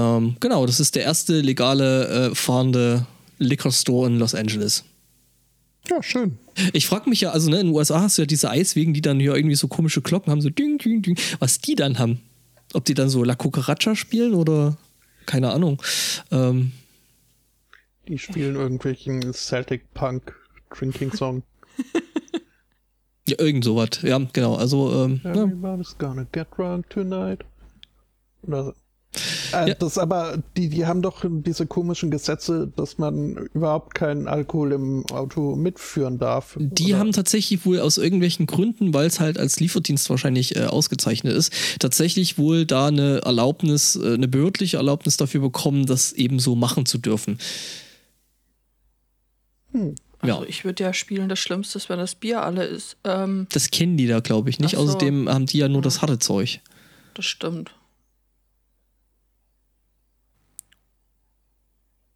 Ähm, genau, das ist der erste legale äh, fahrende Liquor Store in Los Angeles. Ja, schön. Ich frage mich ja, also ne, in den USA hast du ja diese Eiswegen, die dann hier irgendwie so komische Glocken haben, so ding, ding, ding, was die dann haben. Ob die dann so La Cucaracha spielen oder keine Ahnung. Ähm, Die spielen irgendwelchen Celtic Punk Drinking Song. ja, irgend sowas. Ja, genau. Also, ähm, ja. Everybody's gonna get drunk tonight. Oder. Äh, Ja. Das aber, die, die haben doch diese komischen Gesetze, dass man überhaupt keinen Alkohol im Auto mitführen darf. Die Oder- haben tatsächlich wohl aus irgendwelchen Gründen, weil es halt als Lieferdienst wahrscheinlich äh, ausgezeichnet ist, tatsächlich wohl da eine Erlaubnis, äh, eine behördliche Erlaubnis dafür bekommen, das eben so machen zu dürfen. Hm. Ja. Also ich würde ja spielen, das Schlimmste ist, wenn das Bier alle ist. Ähm, Das kennen die da, glaube ich, nicht. So. Außerdem haben die ja nur das harte Zeug. das stimmt.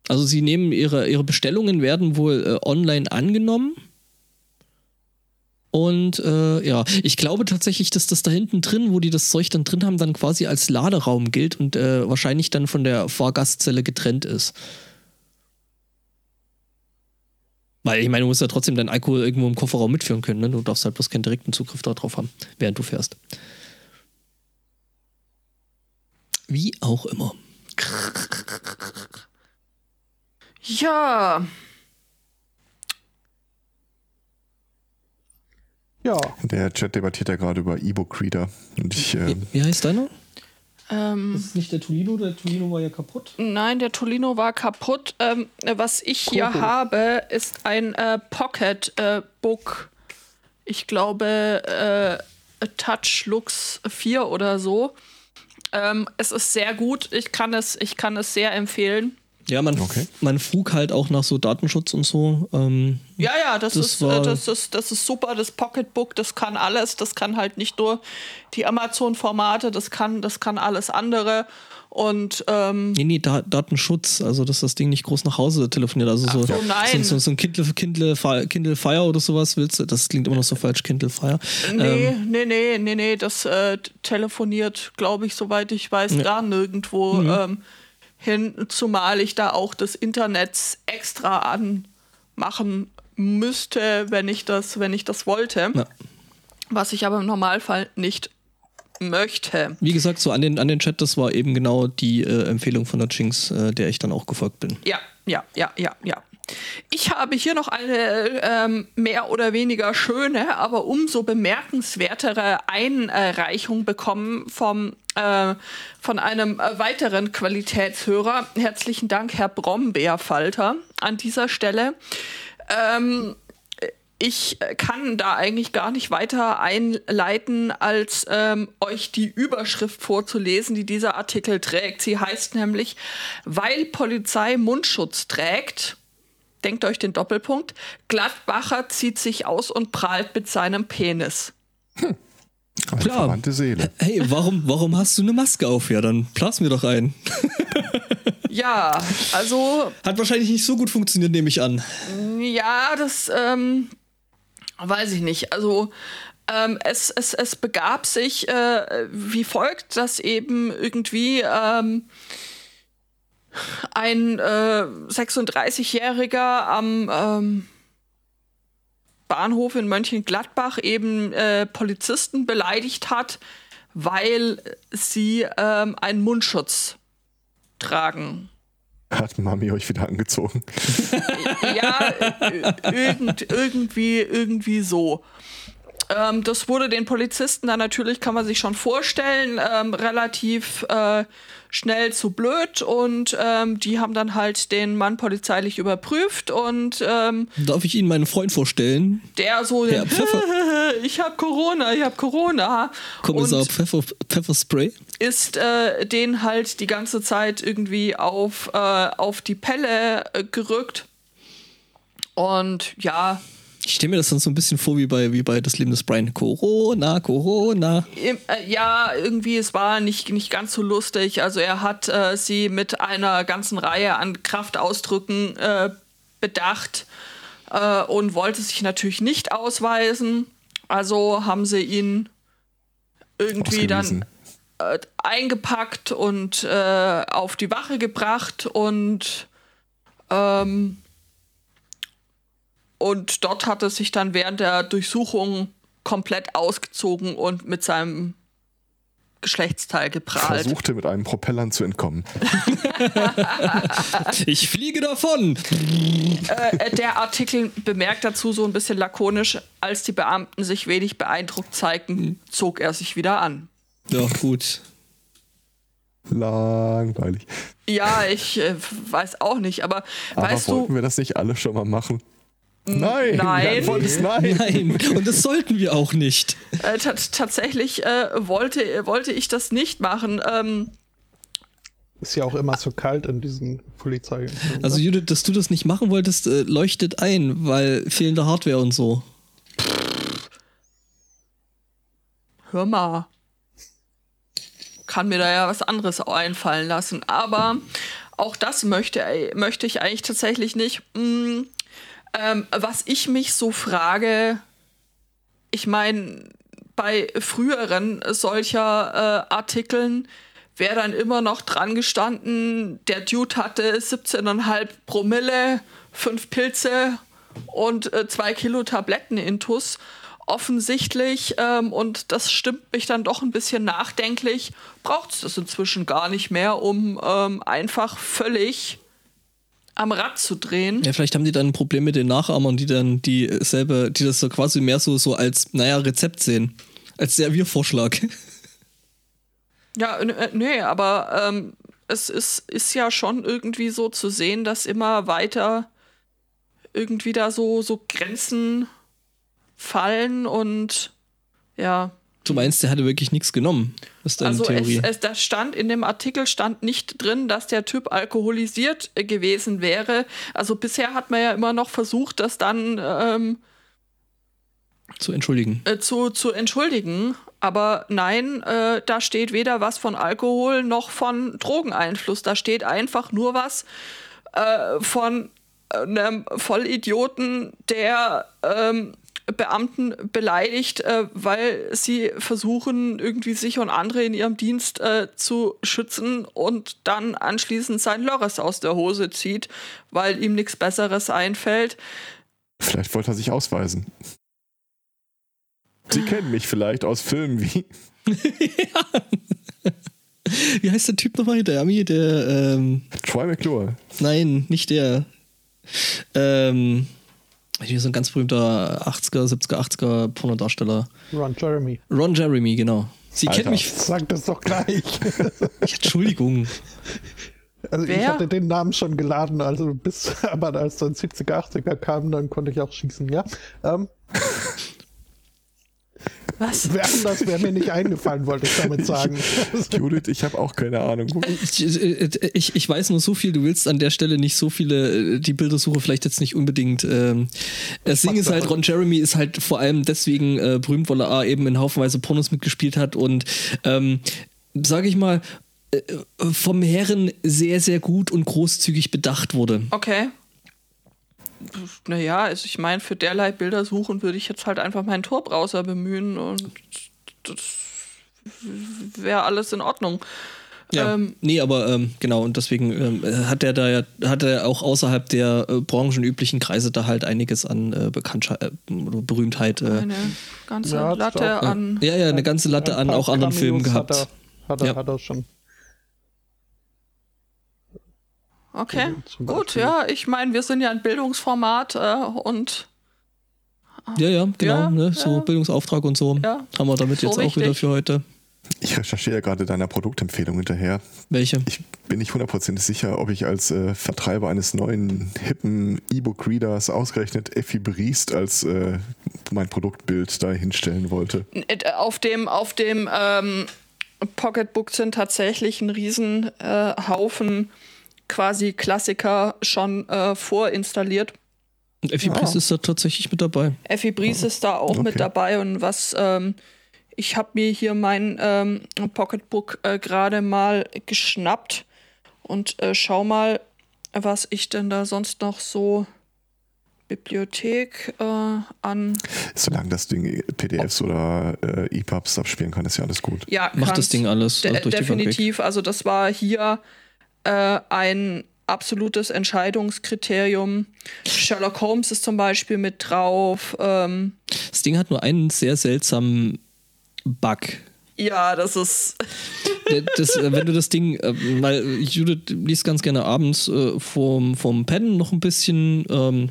Also sie nehmen ihre, ihre Bestellungen werden wohl äh, online angenommen. Und äh, ja, ich glaube tatsächlich, dass das da hinten drin, wo die das Zeug dann drin haben, dann quasi als Laderaum gilt und äh, wahrscheinlich dann von der Fahrgastzelle getrennt ist. Weil ich meine, du musst ja trotzdem deinen Alkohol irgendwo im Kofferraum mitführen können. Ne? Du darfst halt bloß keinen direkten Zugriff darauf haben, während du fährst. Wie auch immer. Ja, Ja, Der Chat debattiert ja gerade über E-Book-Reader. Und ich, äh, Wie heißt deiner? ähm, ist nicht der Tolino, der Tolino war ja kaputt. nein, der Tolino war kaputt. Ähm, was ich hier Kobo. habe, ist ein äh, Pocket äh, Book. Ich glaube, äh, Touch Lux 4 oder so. Ähm, es ist sehr gut. Ich kann es, ich kann es sehr empfehlen. Ja, man, okay. man frug halt auch nach so Datenschutz und so. Ähm, ja, ja, das, das, ist, äh, das, ist, das ist super. Das Pocketbook, das kann alles. Das kann halt nicht nur die Amazon-Formate, das kann, das kann alles andere. Und, ähm, nee, nee, da Datenschutz, also dass das Ding nicht groß nach Hause telefoniert. Also so, so, nein. so, so, ein Kindle, Kindle, Kindle Fire oder sowas willst du? Das klingt immer noch so falsch, Kindle Fire. Nee, ähm, nee, nee, nee, nee, das äh, telefoniert, glaube ich, soweit ich weiß, nee. gar nirgendwo mhm. ähm, hin, zumal ich da auch das Internet extra anmachen müsste, wenn ich das, wenn ich das wollte. Ja. Was ich aber im Normalfall nicht möchte. Wie gesagt, so an den, an den Chat, das war eben genau die äh, Empfehlung von der Jinx, äh, der ich dann auch gefolgt bin. Ja, ja, ja, ja, ja. Ich habe hier noch eine ähm, mehr oder weniger schöne, aber umso bemerkenswertere Einreichung bekommen vom, äh, von einem weiteren Qualitätshörer. Herzlichen Dank, Herr Brombeerfalter, an dieser Stelle. Ähm, ich kann da eigentlich gar nicht weiter einleiten, als ähm, euch die Überschrift vorzulesen, die dieser Artikel trägt. Sie heißt nämlich, weil Polizei Mundschutz trägt, denkt euch den Doppelpunkt, Gladbacher zieht sich aus und prahlt mit seinem Penis. Hm. Klar. Seele. Hey, warum, warum hast du eine Maske auf? Ja, dann blas mir doch ein. ja, also. Hat wahrscheinlich nicht so gut funktioniert, nehme ich an. Ja, das, ähm, weiß ich nicht. Also ähm, es, es, es begab sich äh, wie folgt, dass eben irgendwie ähm, ein äh, 36-Jähriger am ähm, Bahnhof in Mönchengladbach eben äh, Polizisten beleidigt hat, weil sie ähm, einen Mundschutz tragen. Hat Mami euch wieder angezogen? ja, irgend, irgendwie, irgendwie so. Ähm, das wurde den Polizisten dann natürlich, kann man sich schon vorstellen, ähm, relativ äh, schnell zu blöd und ähm, die haben dann halt den Mann polizeilich überprüft und ähm, Darf ich Ihnen meinen Freund vorstellen? Der so, Herr Pfeffer. ich habe Corona, ich habe Corona. Kommissar Pfeffer, Pfefferspray? Ist äh, den halt die ganze Zeit irgendwie auf, äh, auf die Pelle äh, gerückt. Und ja, ich stelle mir das dann so ein bisschen vor wie bei, wie bei Das Leben des Brian. Corona, Corona. Äh, ja, irgendwie, es war nicht, nicht ganz so lustig. Also er hat äh, sie mit einer ganzen Reihe an Kraftausdrücken äh, bedacht äh, und wollte sich natürlich nicht ausweisen. Also haben sie ihn irgendwie dann äh, eingepackt und äh, auf die Wache gebracht und ähm, und dort hat er sich dann während der Durchsuchung komplett ausgezogen und mit seinem Geschlechtsteil geprahlt. Versuchte mit einem Propellern zu entkommen. ich fliege davon. Äh, der Artikel bemerkt dazu so ein bisschen lakonisch, als die Beamten sich wenig beeindruckt zeigten, zog er sich wieder an. Ja, gut. Langweilig. Ja, ich äh, weiß auch nicht, aber, aber weißt wollten du, wir das nicht alle schon mal machen? Nein, nein. nein. nein. Und das sollten wir auch nicht. Äh, tatsächlich äh, wollte, wollte ich das nicht machen. Ähm, ist ja auch immer so kalt in diesen Polizei. Also Judith, dass du das nicht machen wolltest, äh, leuchtet ein, weil fehlende Hardware und so. Hör mal. Kann mir da ja was anderes einfallen lassen. Aber auch das möchte, möchte ich eigentlich tatsächlich nicht. Hm, ähm, was ich mich so frage, ich meine, bei früheren solcher äh, Artikeln wäre dann immer noch dran gestanden, der Dude hatte 17,5 Promille, 5 Pilze und äh, 2 Kilo Tabletten intus. Offensichtlich, ähm, und das stimmt mich dann doch ein bisschen nachdenklich, braucht es das inzwischen gar nicht mehr, um ähm, einfach völlig am Rad zu drehen. Ja, vielleicht haben die dann ein Problem mit den Nachahmern, die dann dieselbe, die das so quasi mehr so, so als, naja, Rezept sehen. Als Serviervorschlag. Ja, äh, nee, aber ähm, es ist, ist ja schon irgendwie so zu sehen, dass immer weiter irgendwie da so, so Grenzen fallen und ja, Du meinst, der hatte wirklich nichts genommen? Ist deine also Theorie? Es, es, da stand in dem Artikel stand nicht drin, dass der Typ alkoholisiert äh, gewesen wäre. Also bisher hat man ja immer noch versucht, das dann ähm, zu entschuldigen. Äh, zu, zu entschuldigen. Aber nein, äh, da steht weder was von Alkohol noch von Drogeneinfluss. Da steht einfach nur was äh, von einem Vollidioten, der ähm, Beamten beleidigt, äh, weil sie versuchen, irgendwie sich und andere in ihrem Dienst äh, zu schützen und dann anschließend sein Lörres aus der Hose zieht, weil ihm nichts Besseres einfällt. Vielleicht wollte er sich ausweisen. Sie kennen mich vielleicht aus Filmen wie. Wie heißt der Typ nochmal? Der Ami, der. Ähm, Troy McClure. Nein, nicht der. Ähm, hier ist ein ganz berühmter 80er, 70er, 80er Pornodarsteller. Ron Jeremy. Ron Jeremy, genau. Sie Alter. kennt mich. Sag das doch gleich. Entschuldigung. Also ich Wer? hatte den Namen schon geladen, also bis, aber als dann 70er, 80er kam, dann konnte ich auch schießen, ja. Ähm, Was? wer anders wäre mir nicht eingefallen, wollte ich damit sagen. Judith, ich habe auch keine Ahnung. Ich, ich, ich weiß nur so viel, du willst an der Stelle nicht so viele, äh, die Bildersuche vielleicht jetzt nicht unbedingt. Ähm, das Ding ist halt, Ron Jeremy ist halt vor allem deswegen äh, berühmt, weil er A, eben in haufenweise Pornos mitgespielt hat und ähm, sage ich mal, äh, vom Herren sehr, sehr gut und großzügig bedacht wurde. Okay. Naja, also ich meine, für derlei Bilder suchen würde ich jetzt halt einfach meinen Tor-Browser bemühen und das wäre alles in Ordnung. Ja, Ähm, nee, aber ähm, genau, und deswegen ähm, hat er da ja, hat er auch außerhalb der äh, branchenüblichen Kreise da halt einiges an äh, Bekanntheit äh, oder Berühmtheit. Äh, eine ganze Ja, Latte auch, an. ja, ja, eine ganze Latte Ein an auch anderen Filmen gehabt. Hat er, hat er, Ja. hat er schon. Okay, Zum gut, ja, ich meine, wir sind ja ein Bildungsformat äh, und Ja, ja, genau, Ja, ne, so ja. Bildungsauftrag und so. Ja. Haben wir damit So jetzt auch wieder richtig. für heute. Ich recherchiere gerade deiner Produktempfehlung hinterher. Welche? Ich bin nicht hundertprozentig sicher, ob ich als äh, Vertreiber eines neuen, hippen E-Book-Readers ausgerechnet Effi Briest als äh, mein Produktbild da hinstellen wollte. äh, auf dem, auf dem ähm, Pocketbook sind tatsächlich ein riesen äh, Haufen quasi Klassiker schon äh, vorinstalliert. Und Effi. Priest ist da tatsächlich mit dabei. Effi Bries ist da auch Okay. mit dabei und was ähm, ich habe mir hier mein ähm, Pocketbook äh, gerade mal geschnappt und äh, schau mal, was ich denn da sonst noch so Bibliothek äh, an Solange das Ding PDFs oder äh, EPUBs abspielen kann, ist ja alles gut. ja Macht das Ding alles De also definitiv. Also das war hier äh, ein absolutes Entscheidungskriterium. Sherlock Holmes ist zum Beispiel mit drauf. Ähm, Das Ding hat nur einen sehr seltsamen Bug. ja, das ist Das, äh, wenn du das Ding, äh, weil Judith liest ganz gerne abends äh, vorm, vorm Pennen noch ein bisschen ähm,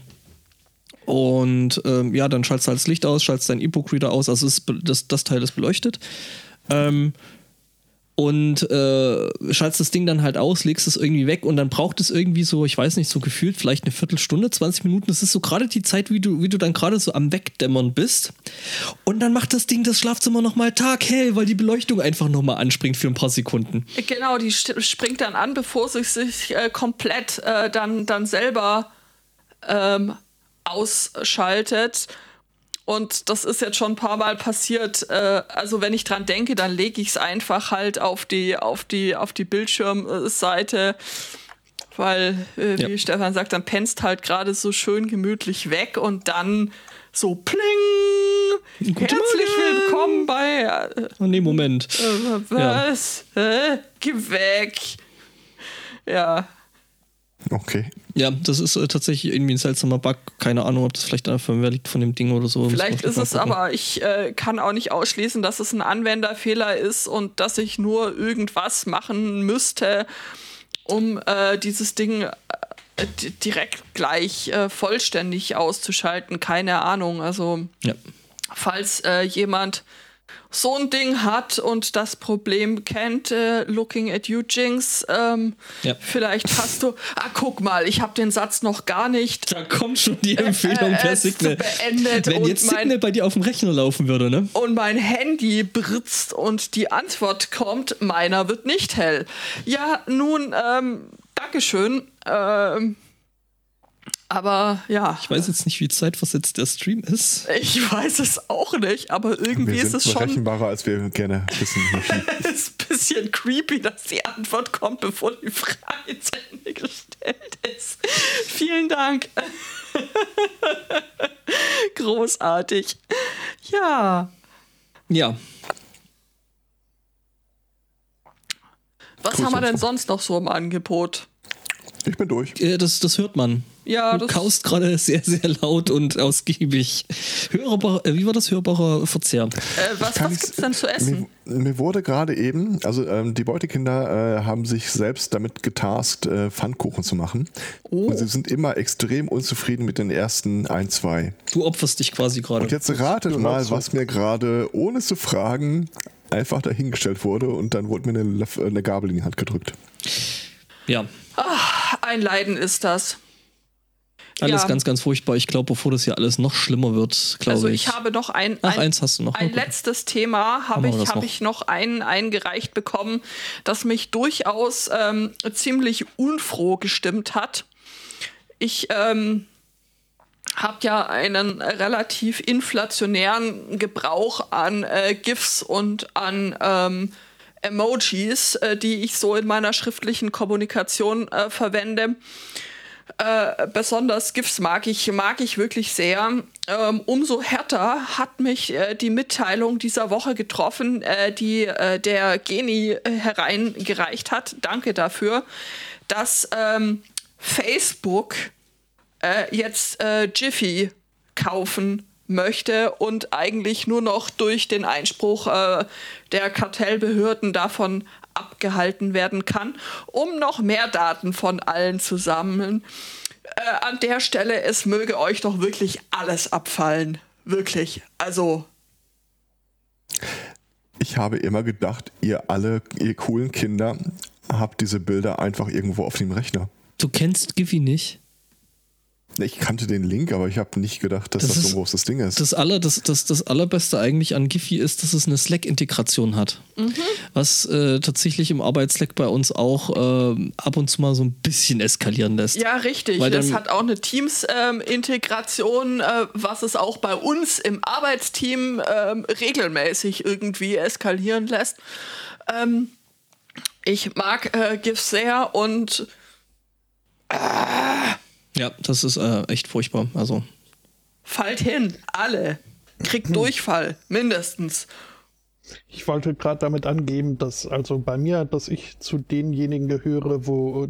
und ähm, ja, dann schaltest du halt das Licht aus, schaltest deinen E-Book-Reader aus, also ist, das, das Teil ist beleuchtet. Ähm, und äh, schaltest das Ding dann halt aus, legst es irgendwie weg und dann braucht es irgendwie so, ich weiß nicht, so gefühlt vielleicht eine Viertelstunde, 20 Minuten. Das ist so gerade die Zeit, wie du, wie du dann gerade so am Wegdämmern bist. Und dann macht das Ding das Schlafzimmer nochmal taghell, weil die Beleuchtung einfach nochmal anspringt für ein paar Sekunden. genau, die springt dann an, bevor sie sich äh, komplett äh, dann, dann selber ähm, ausschaltet. Und das ist jetzt schon ein paar Mal passiert. Äh, also wenn ich dran denke, dann lege ich es einfach halt auf die, auf die, auf die Bildschirmseite. Weil, äh, wie Ja. Stefan sagt, dann pennst halt gerade so schön gemütlich weg und dann so pling. Guten Herzlich Morgen. willkommen bei äh, Oh, nee, Moment. äh, was? Hä? Geh weg. Ja. Okay. Ja, das ist äh, tatsächlich irgendwie ein seltsamer Bug. Keine Ahnung, ob das vielleicht an der Firmware liegt von dem Ding oder so. Vielleicht ist es aber, ich äh, kann auch nicht ausschließen, dass es ein Anwenderfehler ist und dass ich nur irgendwas machen müsste, um äh, dieses Ding äh, di- direkt gleich äh, vollständig auszuschalten. Keine Ahnung. Also, Ja. falls äh, jemand so ein Ding hat und das Problem kennt, äh, looking at you, Jinx, ähm, Ja. vielleicht hast du, ah, guck mal, ich habe den Satz noch gar nicht Da kommt schon die Empfehlung äh, per äh, Signal. beendet Wenn jetzt mein- Signal bei dir auf dem Rechner laufen würde, ne? und mein Handy britzt und die Antwort kommt, meiner wird nicht hell. Ja, nun, ähm, Dankeschön. Ähm, aber ja, Ich weiß jetzt nicht, wie zeitversetzt der Stream ist. ich weiß es auch nicht, aber irgendwie Wir ist es schon berechenbarer, als wir gerne wissen möchten. ist ein bisschen creepy, dass die Antwort kommt, bevor die Frage zu Ende gestellt ist. Vielen Dank. Großartig. Ja. Ja, Was Grüß haben wir denn sonst noch so im Angebot? Ich bin durch. äh, das, das hört man. Ja, Du das kaust gerade sehr, sehr laut und ausgiebig. Hörbar, äh, wie war das hörbarer Verzehr? Äh, was was ich's- gibt's denn zu essen? Mir, mir wurde gerade eben, also ähm, die Beutekinder äh, haben sich selbst damit getaskt, äh, Pfannkuchen zu machen. Oh. Und sie sind immer extrem unzufrieden mit den ersten ein, zwei. Du opferst dich quasi gerade. Und jetzt ratet mal, was mir gerade, ohne zu fragen, einfach dahingestellt wurde und dann wurde mir eine, Löff- eine Gabel in die Hand gedrückt. Ja, Ein Leiden ist das. Alles Ja. ganz, ganz furchtbar. Ich glaube, bevor das hier alles noch schlimmer wird, glaube Also ich. ich habe noch ein, Ach, ein, eins hast du noch. ein gut. letztes Thema habe ich, habe noch. ich noch ein, eingereicht bekommen, das mich durchaus ähm, ziemlich unfroh gestimmt hat. Ich ähm, habe ja einen relativ inflationären Gebrauch an äh, GIFs und an ähm, Emojis, äh, die ich so in meiner schriftlichen Kommunikation äh, verwende. Äh, besonders GIFs mag ich, mag ich wirklich sehr. Ähm, umso härter hat mich äh, die Mitteilung dieser Woche getroffen, äh, die äh, der Geni äh, hereingereicht hat. Danke dafür, dass ähm, Facebook äh, jetzt Jiffy kaufen möchte und eigentlich nur noch durch den Einspruch der Kartellbehörden davon abgehalten werden kann, um noch mehr Daten von allen zu sammeln. Äh, an der Stelle, es möge euch doch wirklich alles abfallen. Wirklich. Also, Ich habe immer gedacht, ihr alle, ihr coolen Kinder, habt diese Bilder einfach irgendwo auf dem Rechner. Du kennst Giphy nicht? Ich kannte den Link, aber ich habe nicht gedacht, dass Das das, ist- so ein großes Ding ist. Das, aller, das, das, das Allerbeste eigentlich an Giphy ist, dass es eine Slack-Integration hat. Was äh, tatsächlich im Arbeitsslack bei uns auch ähm, ab und zu mal so ein bisschen eskalieren lässt. ja, richtig. Weil Es hat auch eine Teams-Integration, äh, was es auch bei uns im Arbeitsteam ähm, regelmäßig irgendwie eskalieren lässt. Ähm, ich mag äh, GIFs sehr und Ja, das ist äh, echt furchtbar. Also, fallt hin. Alle. Kriegt Durchfall. Mindestens. Ich wollte gerade damit angeben, dass also bei mir, dass ich zu denjenigen gehöre, wo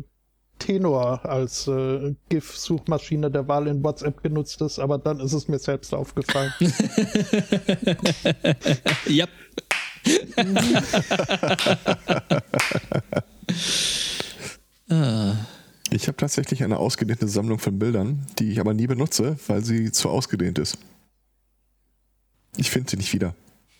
Tenor als äh, GIF-Suchmaschine der Wahl in WhatsApp genutzt ist, aber dann ist es mir selbst aufgefallen. ja. ah, Ich habe tatsächlich eine ausgedehnte Sammlung von Bildern, die ich aber nie benutze, weil sie zu ausgedehnt ist. Ich finde sie nicht wieder.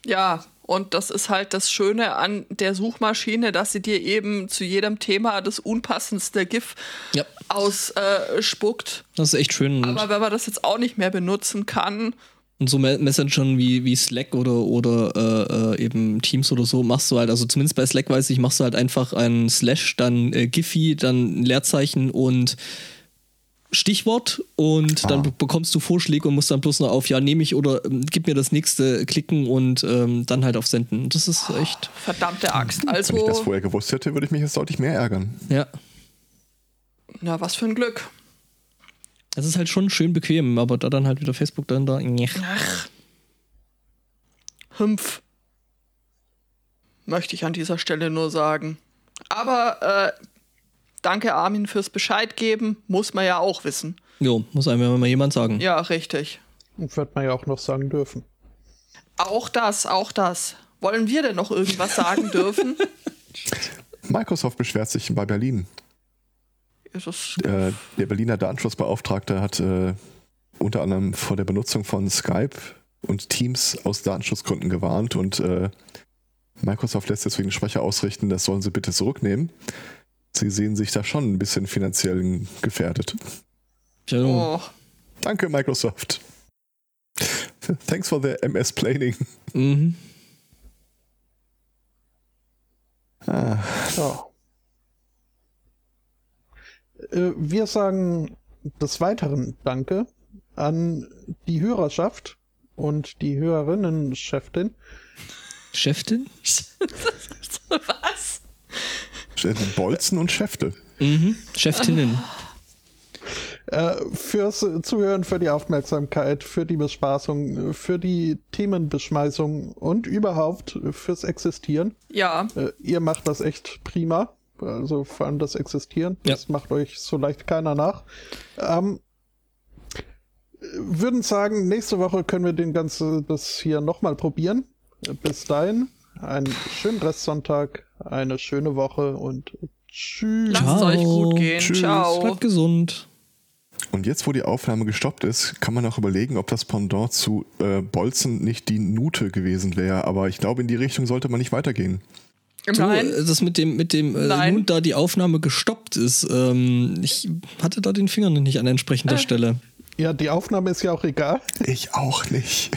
Ja, und das ist halt das Schöne an der Suchmaschine, dass sie dir eben zu jedem Thema das unpassendste GIF ja, ausspuckt. das ist echt schön. Aber wenn man das jetzt auch nicht mehr benutzen kann, und so Me- Messengern wie, wie Slack oder, oder äh, äh, eben Teams oder so machst du halt, also zumindest bei Slack weiß ich, machst du halt einfach ein Slash, dann äh, Giphy, dann ein Leerzeichen und Stichwort und dann Ah. be- bekommst du Vorschläge und musst dann bloß noch auf Ja, nehme ich oder ähm, gib mir das nächste klicken und ähm, dann halt auf Senden. Das ist echt, verdammte Axt. Wenn ich das Also, vorher gewusst hätte, würde ich mich jetzt deutlich mehr ärgern. ja. na, was für ein Glück. Es ist halt schon schön bequem, aber da dann halt wieder Facebook dann da. Ach. Hümpf. Möchte ich an dieser Stelle nur sagen. Aber äh, danke Armin fürs Bescheid geben, muss man ja auch wissen. Jo, muss einem mal jemand sagen. Ja, richtig. Und wird man ja auch noch sagen dürfen. Auch das, auch das. Wollen wir denn noch irgendwas sagen dürfen? Microsoft beschwert sich bei Berlin. Ist es- Äh, der Berliner Datenschutzbeauftragte hat äh, unter anderem vor der Benutzung von Skype und Teams aus Datenschutzgründen gewarnt und äh, Microsoft lässt deswegen Sprecher ausrichten, das sollen sie bitte zurücknehmen. Sie sehen sich da schon ein bisschen finanziell gefährdet. Oh. Danke, Microsoft. Thanks for the MS Planning. Mhm. Ah, Ja. Äh, Wir sagen des Weiteren Danke an die Hörerschaft und die Hörerinnen-Chefin. Chefin? Was? Bolzen und Schäfte. Mhm. Chefinnen. Äh, fürs Zuhören, für die Aufmerksamkeit, für die Bespaßung, für die Themenbeschmeißung und überhaupt fürs Existieren. Ja, Äh, ihr macht das echt prima. Also vor allem das Existieren. Ja. Das macht euch so leicht keiner nach. Ähm, würden sagen, nächste Woche können wir den ganzen das hier nochmal probieren. Bis dahin, einen schönen Restsonntag, eine schöne Woche und tschüss. lasst es euch gut gehen. Tschüss. Ciao. Bleibt gesund. Und jetzt, wo die Aufnahme gestoppt ist, kann man auch überlegen, ob das Pendant zu äh, Bolzen nicht die Nute gewesen wäre. Aber ich glaube, in die Richtung sollte man nicht weitergehen. Du, Nein. äh, das mit dem, mit dem äh, Nein. nun da die Aufnahme gestoppt ist, ähm, ich hatte da den Finger noch nicht an entsprechender Stelle. Ja, die Aufnahme ist ja auch egal. Ich auch nicht.